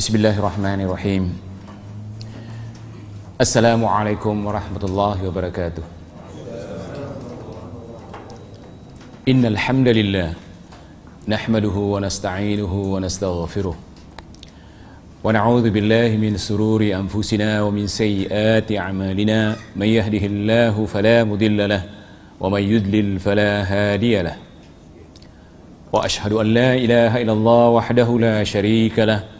بسم الله الرحمن الرحيم السلام عليكم ورحمة الله وبركاته إن الحمد لله نحمده ونستعينه ونستغفره ونعوذ بالله من سرور أنفسنا ومن سيئات أعمالنا من يهده الله فلا مضل له ومن يضلل فلا هادي له وأشهد أن لا إله إلا الله وحده لا شريك له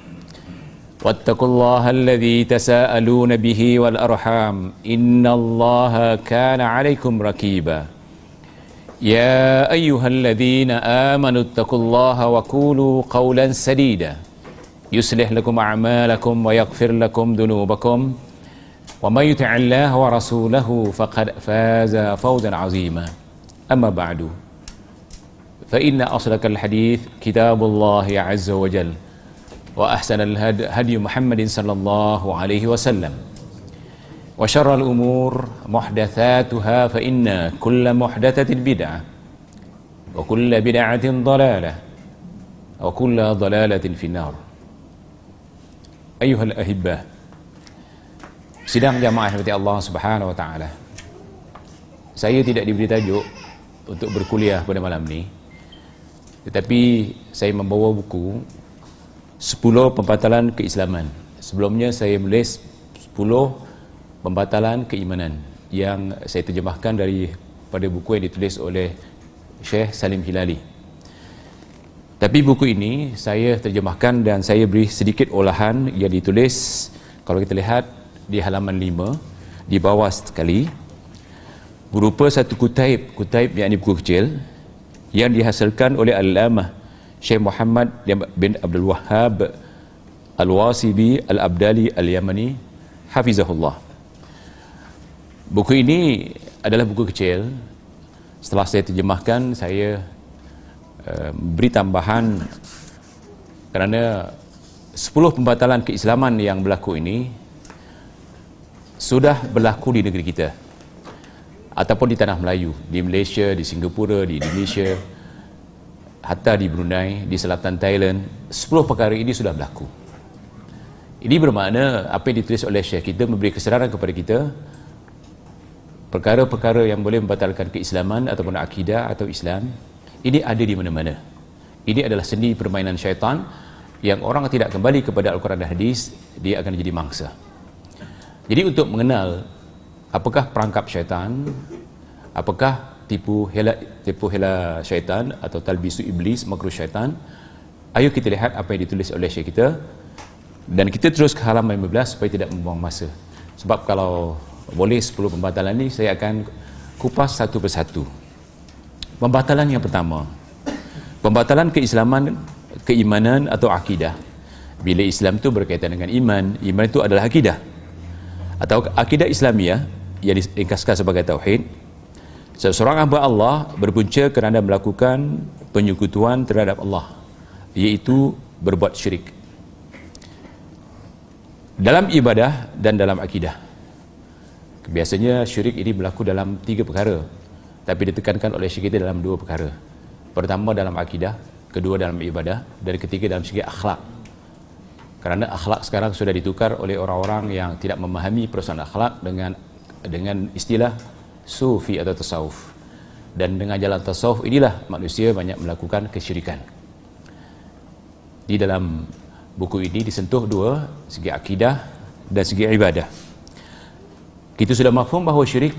واتقوا الله الذي تساءلون به والأرحام. إن الله كان عليكم ركيبا. يا أيها الذين آمنوا اتقوا الله وقولوا قولا سديدا. يصلح لكم أعمالكم ويغفر لكم ذنوبكم. ومن يطع الله ورسوله فقد فاز فوزا عظيما. أما بعد فإن أصدق الحديث كتاب الله عز وجل. وأحسن الهدي هدي محمد صلى الله عليه وسلم وشر الأمور محدثاتها فإن كل محدثة بدعة وكل بدعة ضلالة وكل ضلالة في النار أيها الأحبة Sidang jamaah seperti Allah Subhanahu Wa Taala. Saya tidak diberi tajuk untuk berkuliah pada malam ini. Tetapi saya membawa buku 10 pembatalan keislaman. Sebelumnya saya menulis 10 pembatalan keimanan yang saya terjemahkan dari pada buku yang ditulis oleh Syekh Salim Hilali. Tapi buku ini saya terjemahkan dan saya beri sedikit olahan yang ditulis kalau kita lihat di halaman 5 di bawah sekali berupa satu kutaib, kutaib yakni buku kecil yang dihasilkan oleh Al-Lamah Syekh Muhammad bin Abdul Wahhab Al-Wasibi Al-Abdali Al-Yamani Hafizahullah. Buku ini adalah buku kecil. Setelah saya terjemahkan saya uh, beri tambahan kerana 10 pembatalan keislaman yang berlaku ini sudah berlaku di negeri kita. Ataupun di tanah Melayu di Malaysia, di Singapura, di Indonesia hatta di Brunei, di selatan Thailand 10 perkara ini sudah berlaku. Ini bermakna apa yang ditulis oleh Syekh kita memberi kesedaran kepada kita perkara-perkara yang boleh membatalkan keislaman ataupun akidah atau Islam ini ada di mana-mana. Ini adalah seni permainan syaitan yang orang tidak kembali kepada Al-Quran dan Hadis dia akan jadi mangsa. Jadi untuk mengenal apakah perangkap syaitan apakah tipu hela tipu hela syaitan atau talbisu iblis makruh syaitan ayo kita lihat apa yang ditulis oleh syekh kita. Dan kita terus ke halaman 15 supaya tidak membuang masa. Sebab kalau boleh 10 pembatalan ni saya akan kupas satu persatu. Pembatalan yang pertama pembatalan keislaman keimanan atau akidah. Bila Islam itu berkaitan dengan iman iman itu adalah akidah. Atau akidah Islamiah yang diringkaskan sebagai tauhid seseorang hamba Allah berpunca kerana melakukan penyekutuan terhadap Allah iaitu berbuat syirik. Dalam ibadah dan dalam akidah. Biasanya syirik ini berlaku dalam tiga perkara tapi ditekankan oleh syekh kita dalam dua perkara. Pertama dalam akidah kedua dalam ibadah dan ketiga dalam segi akhlak. Kerana akhlak sekarang sudah ditukar oleh orang-orang yang tidak memahami persoalan akhlak dengan dengan istilah sufi atau tasawuf. Dan dengan jalan tasawuf inilah manusia banyak melakukan kesyirikan. Di dalam buku ini disentuh dua segi akidah dan segi ibadah. Kita sudah mafhum bahawa syirik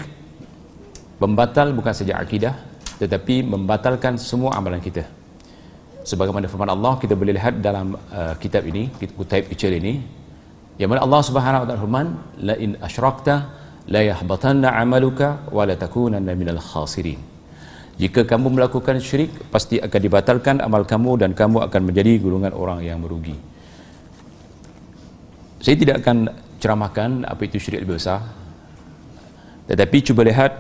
membatal bukan saja akidah tetapi membatalkan semua amalan kita. Sebagaimana firman Allah kita boleh lihat dalam uh, kitab ini kitab kecil ini yang mana Allah Subhanahu wa taala firman la in asyrakta la yahbatanna amaluka wa la takunanna minal khasirin jika kamu melakukan syirik pasti akan dibatalkan amal kamu dan kamu akan menjadi golongan orang yang merugi. Saya tidak akan ceramahkan apa itu syirik lebih besar tetapi cuba lihat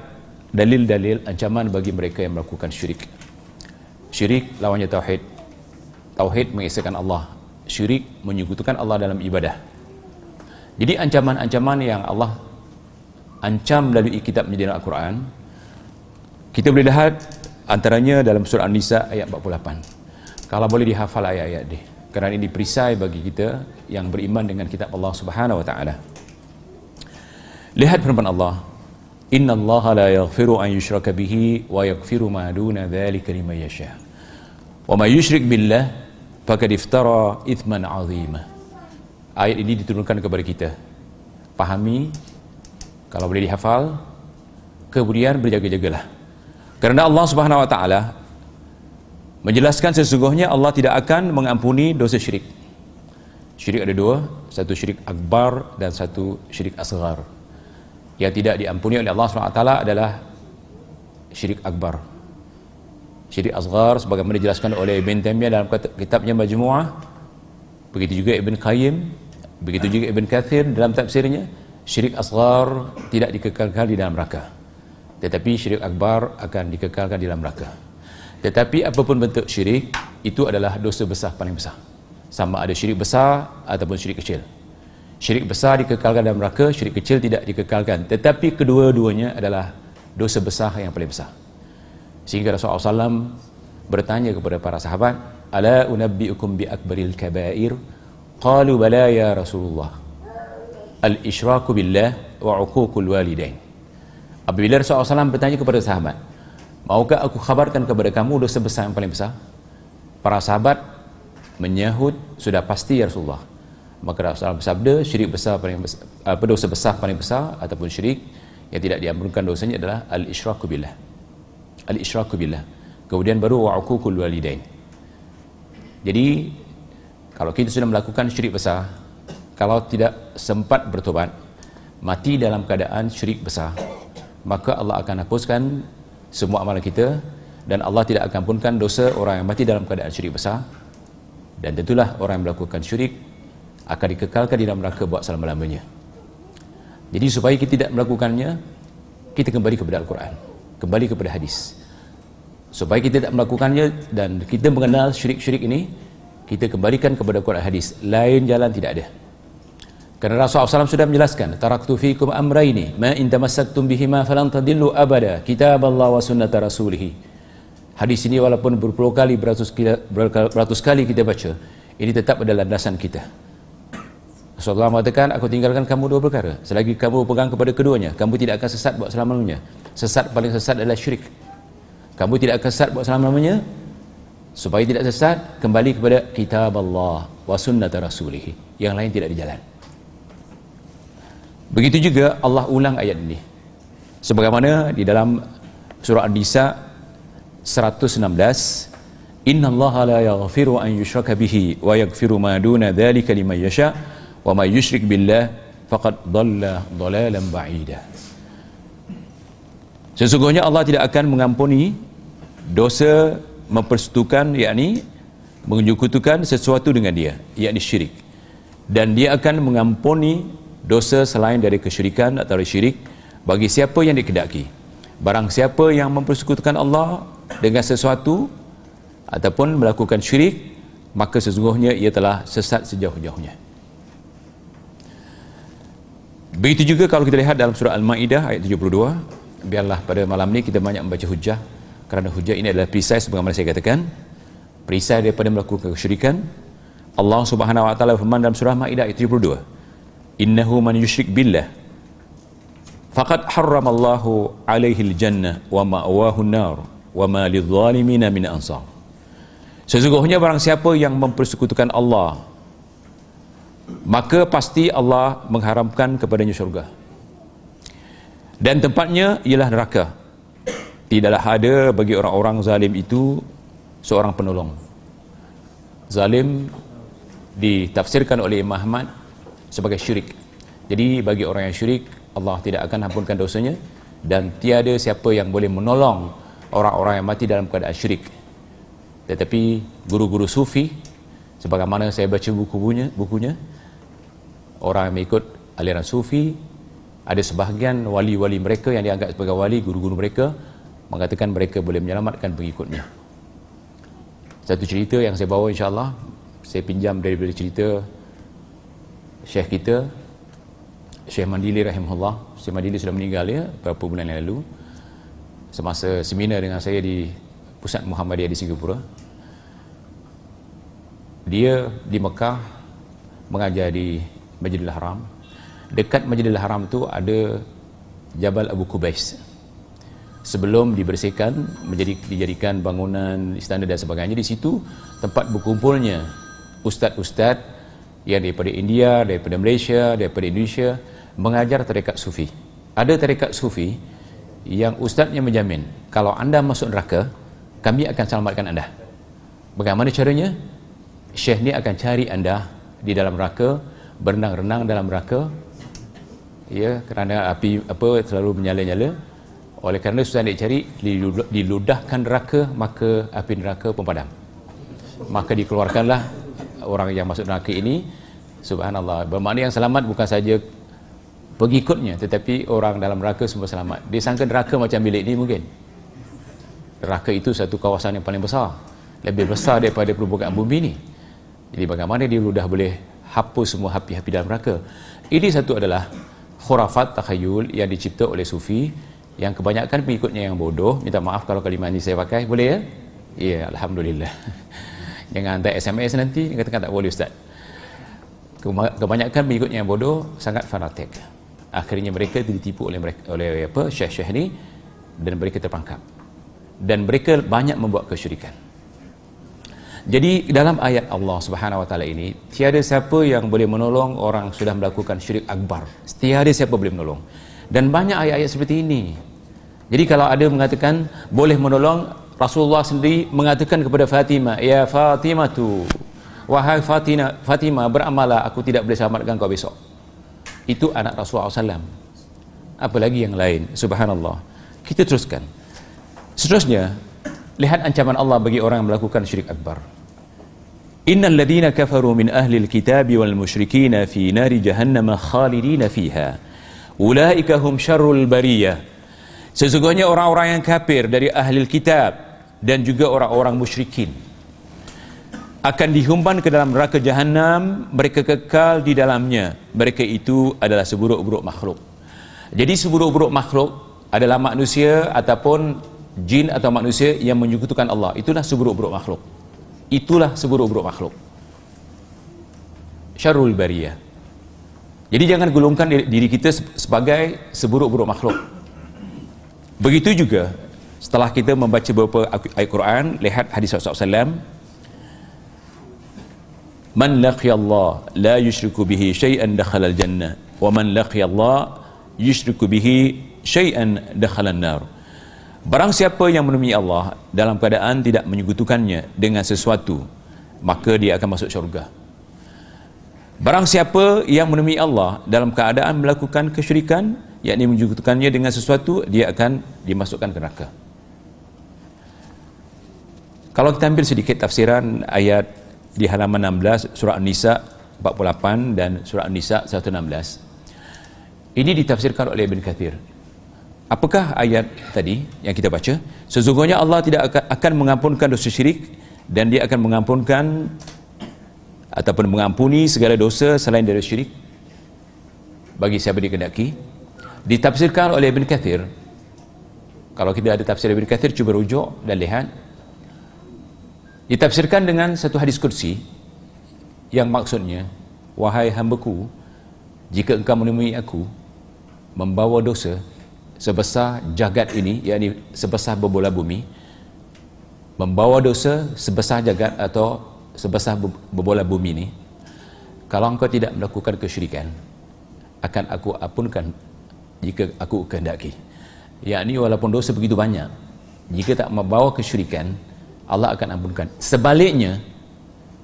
dalil-dalil ancaman bagi mereka yang melakukan syirik. Syirik lawannya tauhid. Tauhid mengesahkan Allah. Syirik menyekutukan Allah dalam ibadah. Jadi ancaman-ancaman yang Allah ancam melalui kitab menjadi Al-Quran kita boleh lihat antaranya dalam surah An-Nisa ayat 48 kalau boleh dihafal ayat-ayat ini kerana ini perisai bagi kita yang beriman dengan kitab Allah Subhanahu wa taala. Lihat firman Allah, "Inna Allah la yaghfiru an yushraka bihi wa yaghfiru ma duna dzalika liman yasha." Wa may yushrik billah faqad iftara ithman 'azima. Ayat ini diturunkan kepada kita. Pahami kalau boleh dihafal kemudian berjaga-jagalah. Kerana Allah Subhanahu wa taala menjelaskan sesungguhnya Allah tidak akan mengampuni dosa syirik. Syirik ada dua satu syirik akbar dan satu syirik asgar yang tidak diampuni oleh Allah SWT adalah syirik akbar. Syirik asgar sebagaimana dijelaskan oleh Ibn Taymiyah dalam kitabnya Majmu'ah. Begitu juga Ibn Qayyim begitu juga Ibn Kathir dalam tafsirnya syirik asgar tidak dikekalkan di dalam neraka tetapi syirik akbar akan dikekalkan di dalam neraka tetapi apapun bentuk syirik itu adalah dosa besar paling besar. Sama ada syirik besar ataupun syirik kecil. Syirik besar dikekalkan dalam neraka, syirik kecil tidak dikekalkan. Tetapi kedua-duanya adalah dosa besar yang paling besar. Sehingga Rasulullah SAW bertanya kepada para sahabat, "Ala unabbiukum bi akbaril kabair?" Qalu bala ya Rasulullah. Al-isyraku billah wa 'uququl walidain. Apabila Rasulullah SAW bertanya kepada sahabat, Maukah aku khabarkan kepada kamu dosa besar yang paling besar? Para sahabat menyahut sudah pasti ya Rasulullah. Maka Rasulullah bersabda syirik besar paling besar, apa dosa besar paling besar ataupun syirik yang tidak diampunkan dosanya adalah al-isyraku billah. Al-isyraku billah. Kemudian baru wa'uqul walidain. Jadi kalau kita sudah melakukan syirik besar, kalau tidak sempat bertobat, mati dalam keadaan syirik besar, maka Allah akan hapuskan semua amalan kita dan Allah tidak akan ampunkan dosa orang yang mati dalam keadaan syirik besar. Dan tentulah orang yang melakukan syirik akan dikekalkan di dalam neraka buat selama-lamanya. Jadi supaya kita tidak melakukannya kita kembali kepada Al-Quran kembali kepada hadis. Supaya kita tidak melakukannya dan kita mengenal syirik-syirik ini kita kembalikan kepada Al-Quran hadis. Lain jalan tidak ada kerana Rasulullah SAW sudah menjelaskan, taraktu fikum amraini, ma in tamassaktum bihima falan tadillu abada, kitab Allah wa sunnata rasulih. Hadis ini walaupun berpuluh kali, beratus, beratus kali kita baca, ini tetap adalah landasan kita. Rasulullah mengatakan, aku tinggalkan kamu dua perkara. Selagi kamu pegang kepada keduanya, kamu tidak akan sesat buat selama-lamanya. Sesat paling sesat adalah syirik. Kamu tidak akan sesat buat selama-lamanya. Supaya tidak sesat, kembali kepada kitab Allah wa sunnata rasulih. Yang lain tidak dijalan. Begitu juga Allah ulang ayat ini. Sebagaimana di dalam surah An-Nisa 116, Inna Allah la yaghfiru an yushraka bihi wa yaghfiru ma duna dhalika liman yasha wa ma yushrik billah faqad dhalla dhalalan ba'ida. Sesungguhnya Allah tidak akan mengampuni dosa mempersekutukan yakni menyekutukan sesuatu dengan dia yakni syirik dan dia akan mengampuni dosa selain dari kesyirikan atau syirik bagi siapa yang dikedaki? Barang siapa yang mempersekutukan Allah dengan sesuatu ataupun melakukan syirik maka sesungguhnya ia telah sesat sejauh-jauhnya. Begitu juga kalau kita lihat dalam surah Al-Ma'idah ayat 72 biarlah pada malam ini kita banyak membaca hujah kerana hujah ini adalah perisai sebagaimana saya katakan perisai daripada melakukan kesyirikan. Allah subhanahu wa ta'ala firman dalam surah Ma'idah ayat 72 innahu man yushrik billah. Faqad harramallahu alaihi aljannah wa ma'wahu an-nar wa ma lidh-dhalimin min ansar. Sesungguhnya barang siapa yang mempersekutukan Allah maka pasti Allah mengharamkan kepadanya syurga. Dan tempatnya ialah neraka. Tidaklah ada bagi orang-orang zalim itu seorang penolong. Zalim ditafsirkan oleh Imam Ahmad sebagai syirik. Jadi bagi orang yang syirik, Allah tidak akan ampunkan dosanya dan tiada siapa yang boleh menolong orang-orang yang mati dalam keadaan syirik. Tetapi guru-guru sufi sebagaimana saya baca buku bukunya, bukunya orang yang mengikut aliran sufi ada sebahagian wali-wali mereka yang dianggap sebagai wali guru-guru mereka mengatakan mereka boleh menyelamatkan pengikutnya satu cerita yang saya bawa insyaAllah saya pinjam daripada cerita syekh kita Syekh Mandili rahimahullah Syekh Mandili sudah meninggal ya beberapa bulan yang lalu. Semasa seminar dengan saya di pusat Muhammadiyah di Singapura. Dia di Mekah mengajar di Majidil Haram. Dekat Majidil Haram tu ada Jabal Abu Kubais sebelum dibersihkan menjadi dijadikan bangunan istana dan sebagainya di situ tempat berkumpulnya ustaz-ustaz yang daripada India, daripada Malaysia, daripada Indonesia mengajar tarekat sufi. Ada tarekat sufi yang ustaznya menjamin kalau anda masuk neraka kami akan selamatkan anda. Bagaimana caranya? Syekh ni akan cari anda di dalam neraka berenang-renang dalam neraka. Ya kerana api apa selalu menyala-nyala. Oleh kerana susah nak cari diludahkan neraka maka api neraka pun padam. Maka dikeluarkanlah orang yang masuk neraka ini subhanallah bermakna yang selamat bukan saja pengikutnya tetapi orang dalam neraka semua selamat dia sangka neraka macam bilik ni mungkin neraka itu satu kawasan yang paling besar lebih besar daripada perbukaan bumi ni jadi bagaimana dia sudah boleh hapus semua hapi-hapi dalam neraka. Ini satu adalah khurafat takhayul yang dicipta oleh sufi yang kebanyakan pengikutnya yang bodoh. Minta maaf kalau kalimat ini saya pakai. Boleh ya? Ya, Alhamdulillah. Jangan hantar SMS nanti, katakan tak boleh Ustaz. Kebanyakan pengikutnya yang bodoh sangat fanatik. Akhirnya mereka ditipu oleh mereka, oleh apa syekh-syekh ni dan mereka terpangkap. Dan mereka banyak membuat kesyirikan. Jadi dalam ayat Allah Subhanahu wa taala ini tiada siapa yang boleh menolong orang sudah melakukan syirik akbar. Tiada siapa boleh menolong. Dan banyak ayat-ayat seperti ini. Jadi kalau ada mengatakan boleh menolong Rasulullah sendiri mengatakan kepada Fatimah, "Ya Fatimah tu, wahai Fatimah, Fatimah beramalah aku tidak boleh selamatkan kau besok." Itu anak Rasulullah SAW. Apalagi yang lain. Subhanallah. Kita teruskan. Seterusnya, lihat ancaman Allah bagi orang yang melakukan syirik akbar innal ladina kafaru min ahli alkitab wal musyrikin fi nari jahannam khalidin fiha ulaika hum syarrul bariyah sesungguhnya orang-orang yang kafir dari ahli kitab dan juga orang-orang musyrikin. Akan dihumban ke dalam neraka jahanam mereka kekal di dalamnya. Mereka itu adalah seburuk-buruk makhluk. Jadi seburuk-buruk makhluk adalah manusia ataupun jin atau manusia yang menyekutukan Allah. Itulah seburuk-buruk makhluk. Itulah seburuk-buruk makhluk. Syarul bariyah. Jadi jangan gulungkan diri kita sebagai seburuk-buruk makhluk. Begitu juga setelah kita membaca beberapa ayat Quran lihat hadis Rasulullah man Allah la yushriku bihi syai'an dakhala al-jannah wa man Allah yushriku bihi syai'an dakhala an-nar Barang siapa yang menemui Allah dalam keadaan tidak menyekutukannya dengan sesuatu, maka dia akan masuk syurga. Barang siapa yang menemui Allah dalam keadaan melakukan kesyirikan, yakni menyekutukannya dengan sesuatu, dia akan dimasukkan ke neraka. Kalau kita ambil sedikit tafsiran ayat di halaman 16 surah An-Nisa 48 dan surah An-Nisa 116. Ini ditafsirkan oleh Ibn Kathir Apakah ayat tadi yang kita baca? Sesungguhnya Allah tidak akan mengampunkan dosa syirik dan dia akan mengampunkan ataupun mengampuni segala dosa selain dari syirik bagi siapa dikehendaki. Ditafsirkan oleh Ibn Kathir. Kalau kita ada tafsir Ibn Kathir, cuba rujuk dan lihat. Ditafsirkan dengan satu hadis kursi yang maksudnya, Wahai hambaku, jika engkau menemui aku, membawa dosa, sebesar jagat ini yakni sebesar berbola bumi membawa dosa sebesar jagat atau sebesar berbola bumi ini kalau engkau tidak melakukan kesyirikan akan aku apunkan jika aku kehendaki. Yakni walaupun dosa begitu banyak jika tak membawa kesyirikan Allah akan ampunkan. Sebaliknya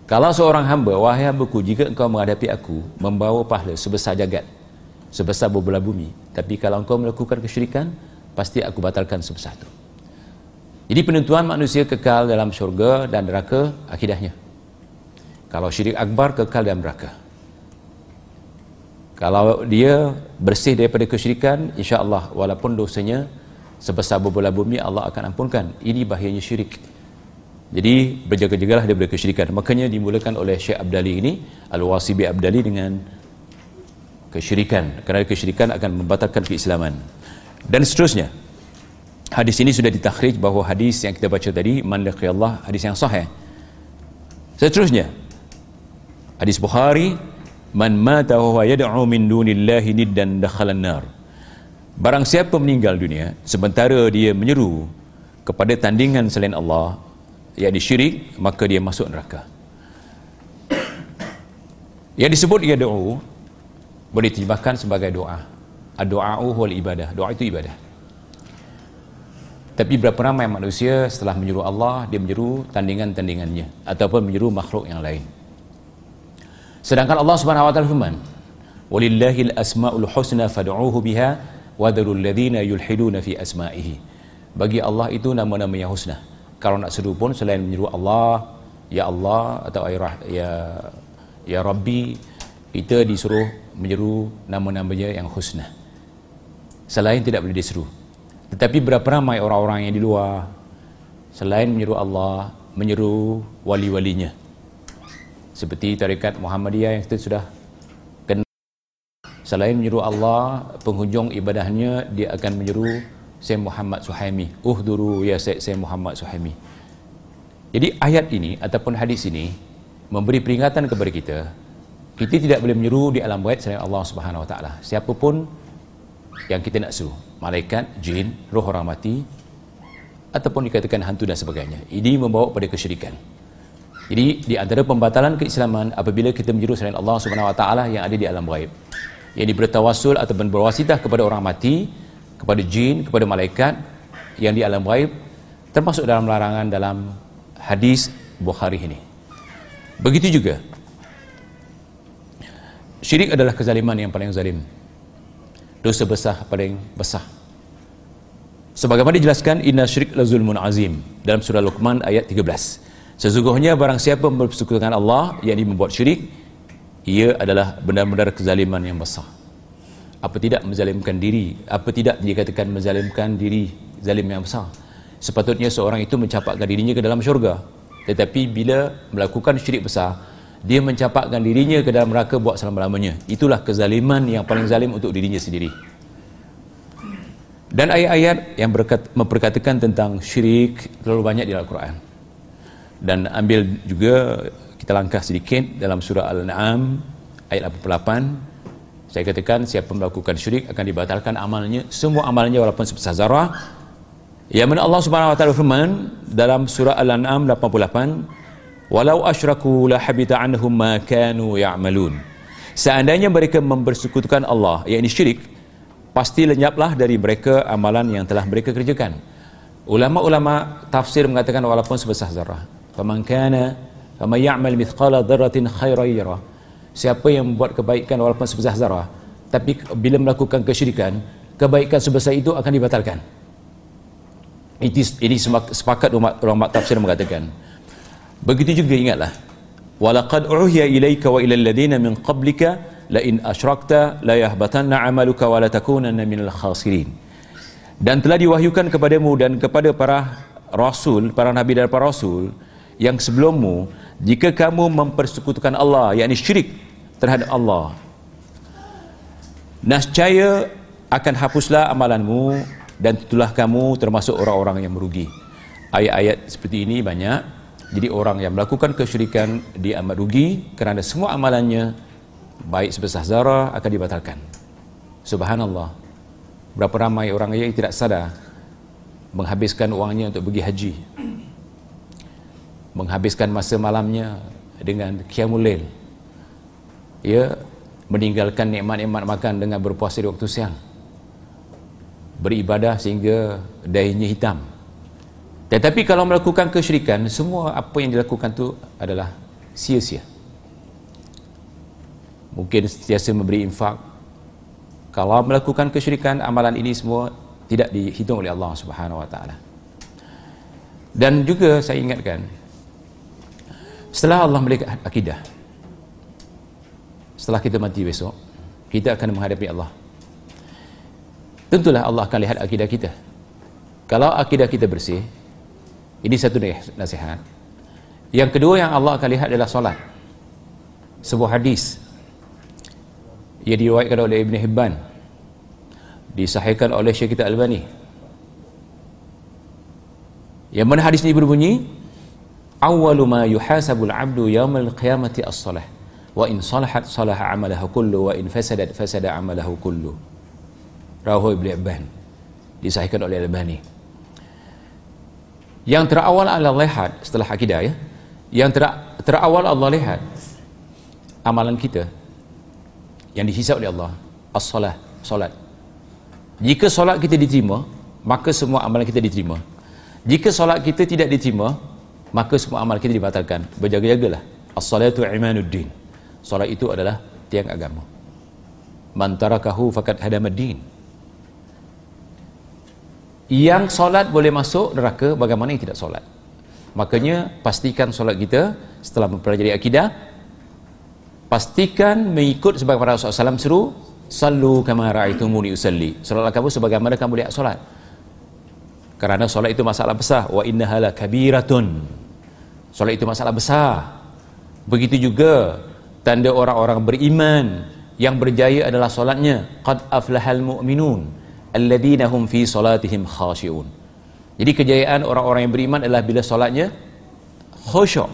kalau seorang hamba wahai hambaku jika engkau menghadapi aku membawa pahala sebesar jagat sebesar berbelah bumi tapi kalau engkau melakukan kesyirikan pasti aku batalkan sebesar itu. Jadi penentuan manusia kekal dalam syurga dan neraka akidahnya. Kalau syirik akbar kekal dalam neraka. Kalau dia bersih daripada kesyirikan insya-Allah walaupun dosanya sebesar berbola bumi Allah akan ampunkan. Ini bahayanya syirik jadi berjaga-jagalah daripada kesyirikan. Makanya dimulakan oleh Syekh Abdali ini Al-Wasibi Abdali dengan kesyirikan. Kerana kesyirikan akan membatalkan keislaman. Dan seterusnya hadis ini sudah ditakhrij bahawa hadis yang kita baca tadi man Allah hadis yang sahih. Seterusnya hadis Bukhari man mata wa yad'u min dunillahi niddan dakhalan nar. Barang siapa meninggal dunia sementara dia menyeru kepada tandingan selain Allah yang syirik maka dia masuk neraka. Yang disebut ia doa boleh diterjemahkan sebagai doa. Doa wal ibadah. Doa itu ibadah. Tapi berapa ramai manusia setelah menyeru Allah dia menyeru tandingan-tandingannya ataupun menyeru makhluk yang lain. Sedangkan Allah Subhanahu wa taala firman, "Walillahil asmaul husna fad'uuhu biha wadarul ladina yulhiduna fi asma'ihi bagi Allah itu nama-nama yang husna kalau nak seru pun selain menyeru Allah ya Allah atau ya ya, ya Rabbi kita disuruh menyeru nama-namanya yang husna. Selain tidak boleh diseru. Tetapi berapa ramai orang-orang yang di luar selain menyeru Allah menyeru wali-walinya. Seperti tarikat Muhammadiyah yang kita sudah selain menyeru Allah penghujung ibadahnya dia akan menyeru Sayyid Muhammad Suhaimi. Uhduru ya Sayyid Muhammad Suhaimi. Jadi ayat ini ataupun hadis ini memberi peringatan kepada kita kita tidak boleh menyeru di alam gaib selain Allah Subhanahu Wa Taala. Siapapun yang kita nak seru malaikat jin roh orang mati ataupun dikatakan hantu dan sebagainya ini membawa pada kesyirikan. Jadi di antara pembatalan keislaman apabila kita menyeru selain Allah Subhanahu Taala yang ada di alam gaib yang diberi tawasul ataupun berwasitah kepada orang mati kepada jin, kepada malaikat yang di alam gaib termasuk dalam larangan dalam hadis Bukhari ini. Begitu juga syirik adalah kezaliman yang paling zalim. Dosa besar paling besar. Sebagaimana dijelaskan inna syirik la zulmun azim dalam surah Luqman ayat 13 sesungguhnya barang siapa mempersekutukan Allah yang membuat syirik ia adalah benar-benar kezaliman yang besar apa tidak menzalimkan diri? Apa tidak dikatakan menzalimkan diri zalim yang besar? Sepatutnya seorang itu mencapakkan dirinya ke dalam syurga. Tetapi bila melakukan syirik besar dia mencapakkan dirinya ke dalam neraka buat selama-lamanya. Itulah kezaliman yang paling zalim untuk dirinya sendiri. Dan ayat-ayat yang memperkatakan tentang syirik terlalu banyak di Al-Quran dan ambil juga kita langkah sedikit dalam surah Al-An'am ayat 88 saya katakan siapa melakukan syirik akan dibatalkan amalnya semua amalnya walaupun sebesar zarah. Yang mana Allah Subhanahu wa taala firman dalam surah Al-An'am 88 walau asyraku la habita anhum ma kanu ya'malun. Seandainya mereka mempersekutukan Allah yakni syirik pasti lenyaplah dari mereka amalan yang telah mereka kerjakan. Ulama-ulama tafsir mengatakan walaupun sebesar zarah faman kana Fama ya'mal mithqala dzarratin khairan yara. Siapa yang membuat kebaikan walaupun sebesar zarah, tapi bila melakukan kesyirikan, kebaikan sebesar itu akan dibatalkan. Ini, ini sepakat ulama tafsir mengatakan. Begitu juga ingatlah. Walaqad uhiya ilaika wa ilal ladina min qablika la in asyrakta la yahbatanna 'amaluka wa la takunanna minal khasirin. Dan telah diwahyukan kepadamu dan kepada para rasul, para nabi dan para rasul yang sebelummu jika kamu mempersekutukan Allah yakni syirik terhadap Allah. Nascaya akan hapuslah amalanmu dan itulah kamu termasuk orang-orang yang merugi. Ayat-ayat seperti ini banyak. Jadi orang yang melakukan kesyirikan dia amat rugi kerana semua amalannya baik sebesar zarah akan dibatalkan. Subhanallah. Berapa ramai orang yang tidak sadar menghabiskan uangnya untuk pergi haji. Menghabiskan masa malamnya dengan qiyamul lail ya meninggalkan nikmat-nikmat makan dengan berpuasa di waktu siang. Beribadah sehingga dahinya hitam. Tetapi kalau melakukan kesyirikan semua apa yang dilakukan tu adalah sia-sia. Mungkin sentiasa memberi infak. Kalau melakukan kesyirikan amalan ini semua tidak dihitung oleh Allah Subhanahu wa taala. Dan juga saya ingatkan setelah Allah melihat akidah setelah kita mati besok kita akan menghadapi Allah. Tentulah Allah akan lihat akidah kita. Kalau akidah kita bersih ini satu nasihat. Yang kedua yang Allah akan lihat adalah solat. Sebuah hadis ia diriwayatkan oleh Ibn Hibban disahihkan oleh Syekh kita Albani yang mana hadis ini berbunyi awwalu ma yuhasabul abdu yawmal qiyamati as-salah wa in salahat salaha amalahu kullu. Wa in fasadat fasada amalahu kullu. Rawahu ibnu Ibn disahihkan oleh Al-Albani yang terawal Allah lihat setelah akidah ya. Yang ter terawal Allah lihat amalan kita yang dihisap oleh Allah as-salah solat. Jika solat kita diterima maka semua amalan kita diterima. Jika solat kita tidak diterima maka semua amal kita dibatalkan. Berjaga-jagalah. As-salatu imanuddin solat itu adalah tiang agama. Man tarakahu faqad hadamaddin yang solat boleh masuk neraka bagaimana yang tidak solat? Makanya pastikan solat kita setelah mempelajari akidah pastikan mengikut sebagaimana Rasulullah SAW seru sallu kama ra'aitumuni usalli. Solatlah kamu sebagaimana kamu lihat solat. Kerana solat itu masalah besar. Wa innahala kabiratun. Solat itu masalah besar. Begitu juga tanda orang-orang beriman yang berjaya adalah solatnya. Qad aflahal mu'minun alladhina hum fi salatihim khashi'un. Jadi kejayaan orang-orang yang beriman adalah bila solatnya khusyuk.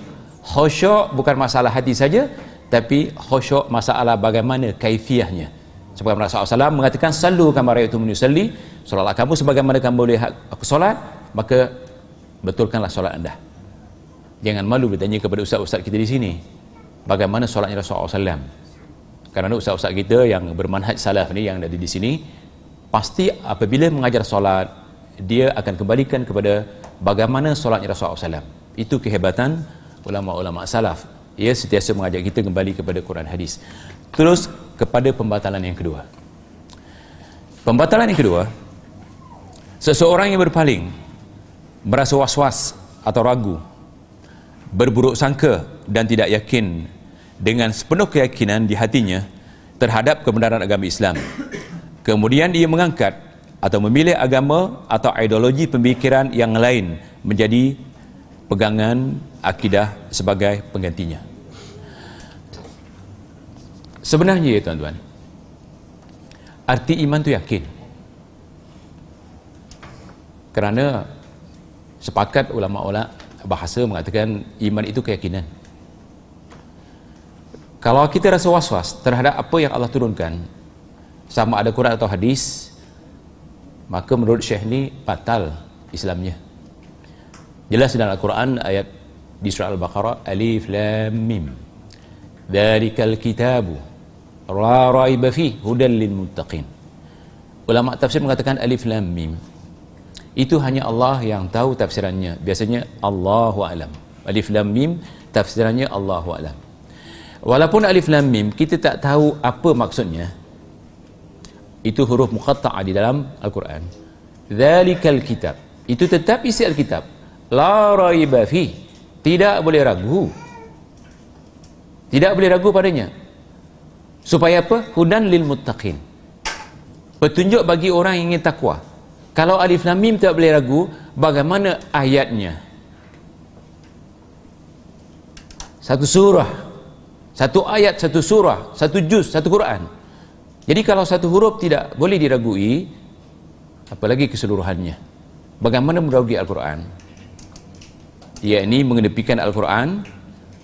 Khusyuk bukan masalah hati saja tapi khusyuk masalah bagaimana kaifiahnya. Sebagaimana Rasulullah SAW mengatakan sallu kama ra'aytum yusalli solatlah kamu sebagaimana kamu boleh aku solat maka betulkanlah solat anda. Jangan malu bertanya kepada ustaz-ustaz kita di sini bagaimana solatnya Rasulullah SAW kerana ustaz-ustaz kita yang bermanhaj salaf ni yang ada di sini pasti apabila mengajar solat dia akan kembalikan kepada bagaimana solatnya Rasulullah SAW itu kehebatan ulama-ulama salaf. Ia sentiasa mengajak kita kembali kepada Quran hadis. Terus kepada pembatalan yang kedua. Pembatalan yang kedua seseorang yang berpaling merasa was-was atau ragu berburuk sangka dan tidak yakin dengan sepenuh keyakinan di hatinya terhadap kebenaran agama Islam. Kemudian ia mengangkat atau memilih agama atau ideologi pemikiran yang lain menjadi pegangan akidah sebagai penggantinya. Sebenarnya ya tuan-tuan arti iman tu yakin. Kerana sepakat ulama-ulama bahasa mengatakan iman itu keyakinan kalau kita rasa was-was terhadap apa yang Allah turunkan sama ada Quran atau hadis maka menurut Syekh ni batal Islamnya. Jelas dalam Al-Quran ayat di surah Al-Baqarah Alif Lam Mim Dzalikal kitabu la raiba fi hudan lil muttaqin. Ulama tafsir mengatakan Alif Lam Mim. Itu hanya Allah yang tahu tafsirannya. Biasanya Allahu alam. Alif Lam Mim tafsirannya Allahu alam walaupun Alif Lam Mim kita tak tahu apa maksudnya itu huruf muqatta'a di dalam Al-Quran. Zalikal kitab. Itu tetap isi Al-Kitab. La raiba fi. Tidak boleh ragu. Tidak boleh ragu padanya. Supaya apa? Hudan lil muttaqin. Petunjuk bagi orang yang ingin takwa kalau alif lam mim tidak boleh ragu bagaimana ayatnya? Satu surah satu ayat satu surah satu juz satu Quran jadi kalau satu huruf tidak boleh diragui, apalagi keseluruhannya. Bagaimana meragui Al-Quran? Ia ini mengedepikan Al-Quran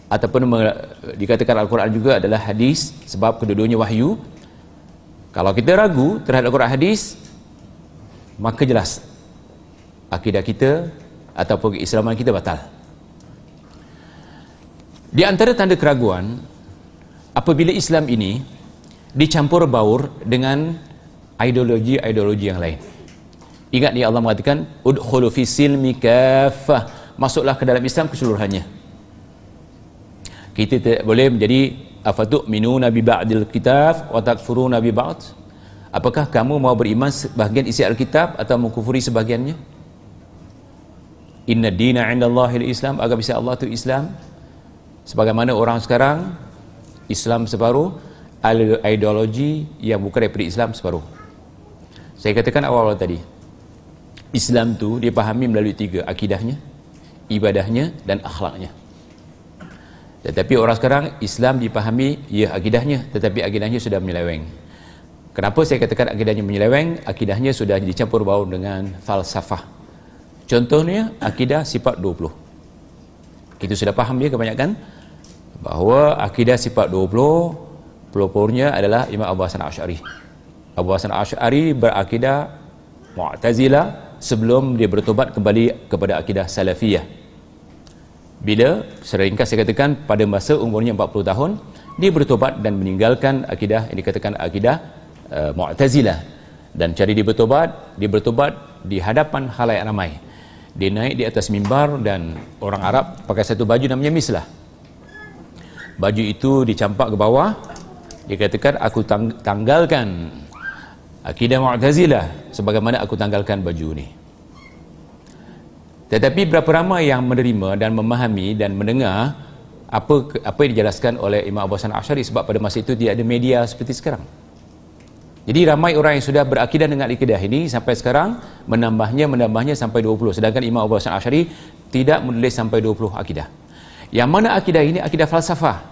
ataupun dikatakan Al-Quran juga adalah hadis sebab kedua-duanya wahyu. Kalau kita ragu terhadap Al-Quran hadis, maka jelas akidah kita ataupun keislaman kita batal. Di antara tanda keraguan, apabila Islam ini dicampur baur dengan ideologi-ideologi yang lain. Ingat ni Allah mengatakan udkhulu fi silmi kaffah. Masuklah ke dalam Islam keseluruhannya. Kita tidak boleh menjadi afatu minuna bi ba'dil kitab wa takfuruna bi ba'd. Apakah kamu mau beriman sebahagian isi Alkitab atau mengkufuri sebahagiannya? Inna dina 'inda Allahil Islam, agama Allah itu Islam. Sebagaimana orang sekarang Islam separuh, ideologi yang bukan daripada Islam separuh. Saya katakan awal-awal tadi Islam tu dipahami melalui tiga akidahnya ibadahnya dan akhlaknya. Tetapi orang sekarang Islam dipahami ya akidahnya tetapi akidahnya sudah menyeleweng. Kenapa saya katakan akidahnya menyeleweng? Akidahnya sudah dicampur bau dengan falsafah. Contohnya akidah sifat 20 itu sudah paham dia kebanyakan bahawa akidah sifat 20 pelopornya adalah Imam Abu Hasan Ash'ari Abu Hasan Ash'ari berakidah Mu'tazilah sebelum dia bertobat kembali kepada akidah Salafiyah. Bila seringkas saya katakan pada masa umurnya 40 tahun dia bertobat dan meninggalkan akidah yang dikatakan akidah uh, Mu'tazilah. Dan cari dia bertobat dia bertobat di hadapan halayak ramai. Dia naik di atas mimbar dan orang Arab pakai satu baju namanya mislah baju itu dicampak ke bawah dia katakan aku tang tanggalkan akidah Mu'tazilah sebagaimana aku tanggalkan baju ni. Tetapi berapa ramai yang menerima dan memahami dan mendengar apa apa yang dijelaskan oleh Imam Abu Hasan Asy'ari sebab pada masa itu tidak ada media seperti sekarang. Jadi ramai orang yang sudah berakidah dengan akidah ini sampai sekarang menambahnya menambahnya sampai 20 sedangkan Imam Abu Hasan Asy'ari tidak menulis sampai 20 akidah yang mana akidah ini akidah falsafah.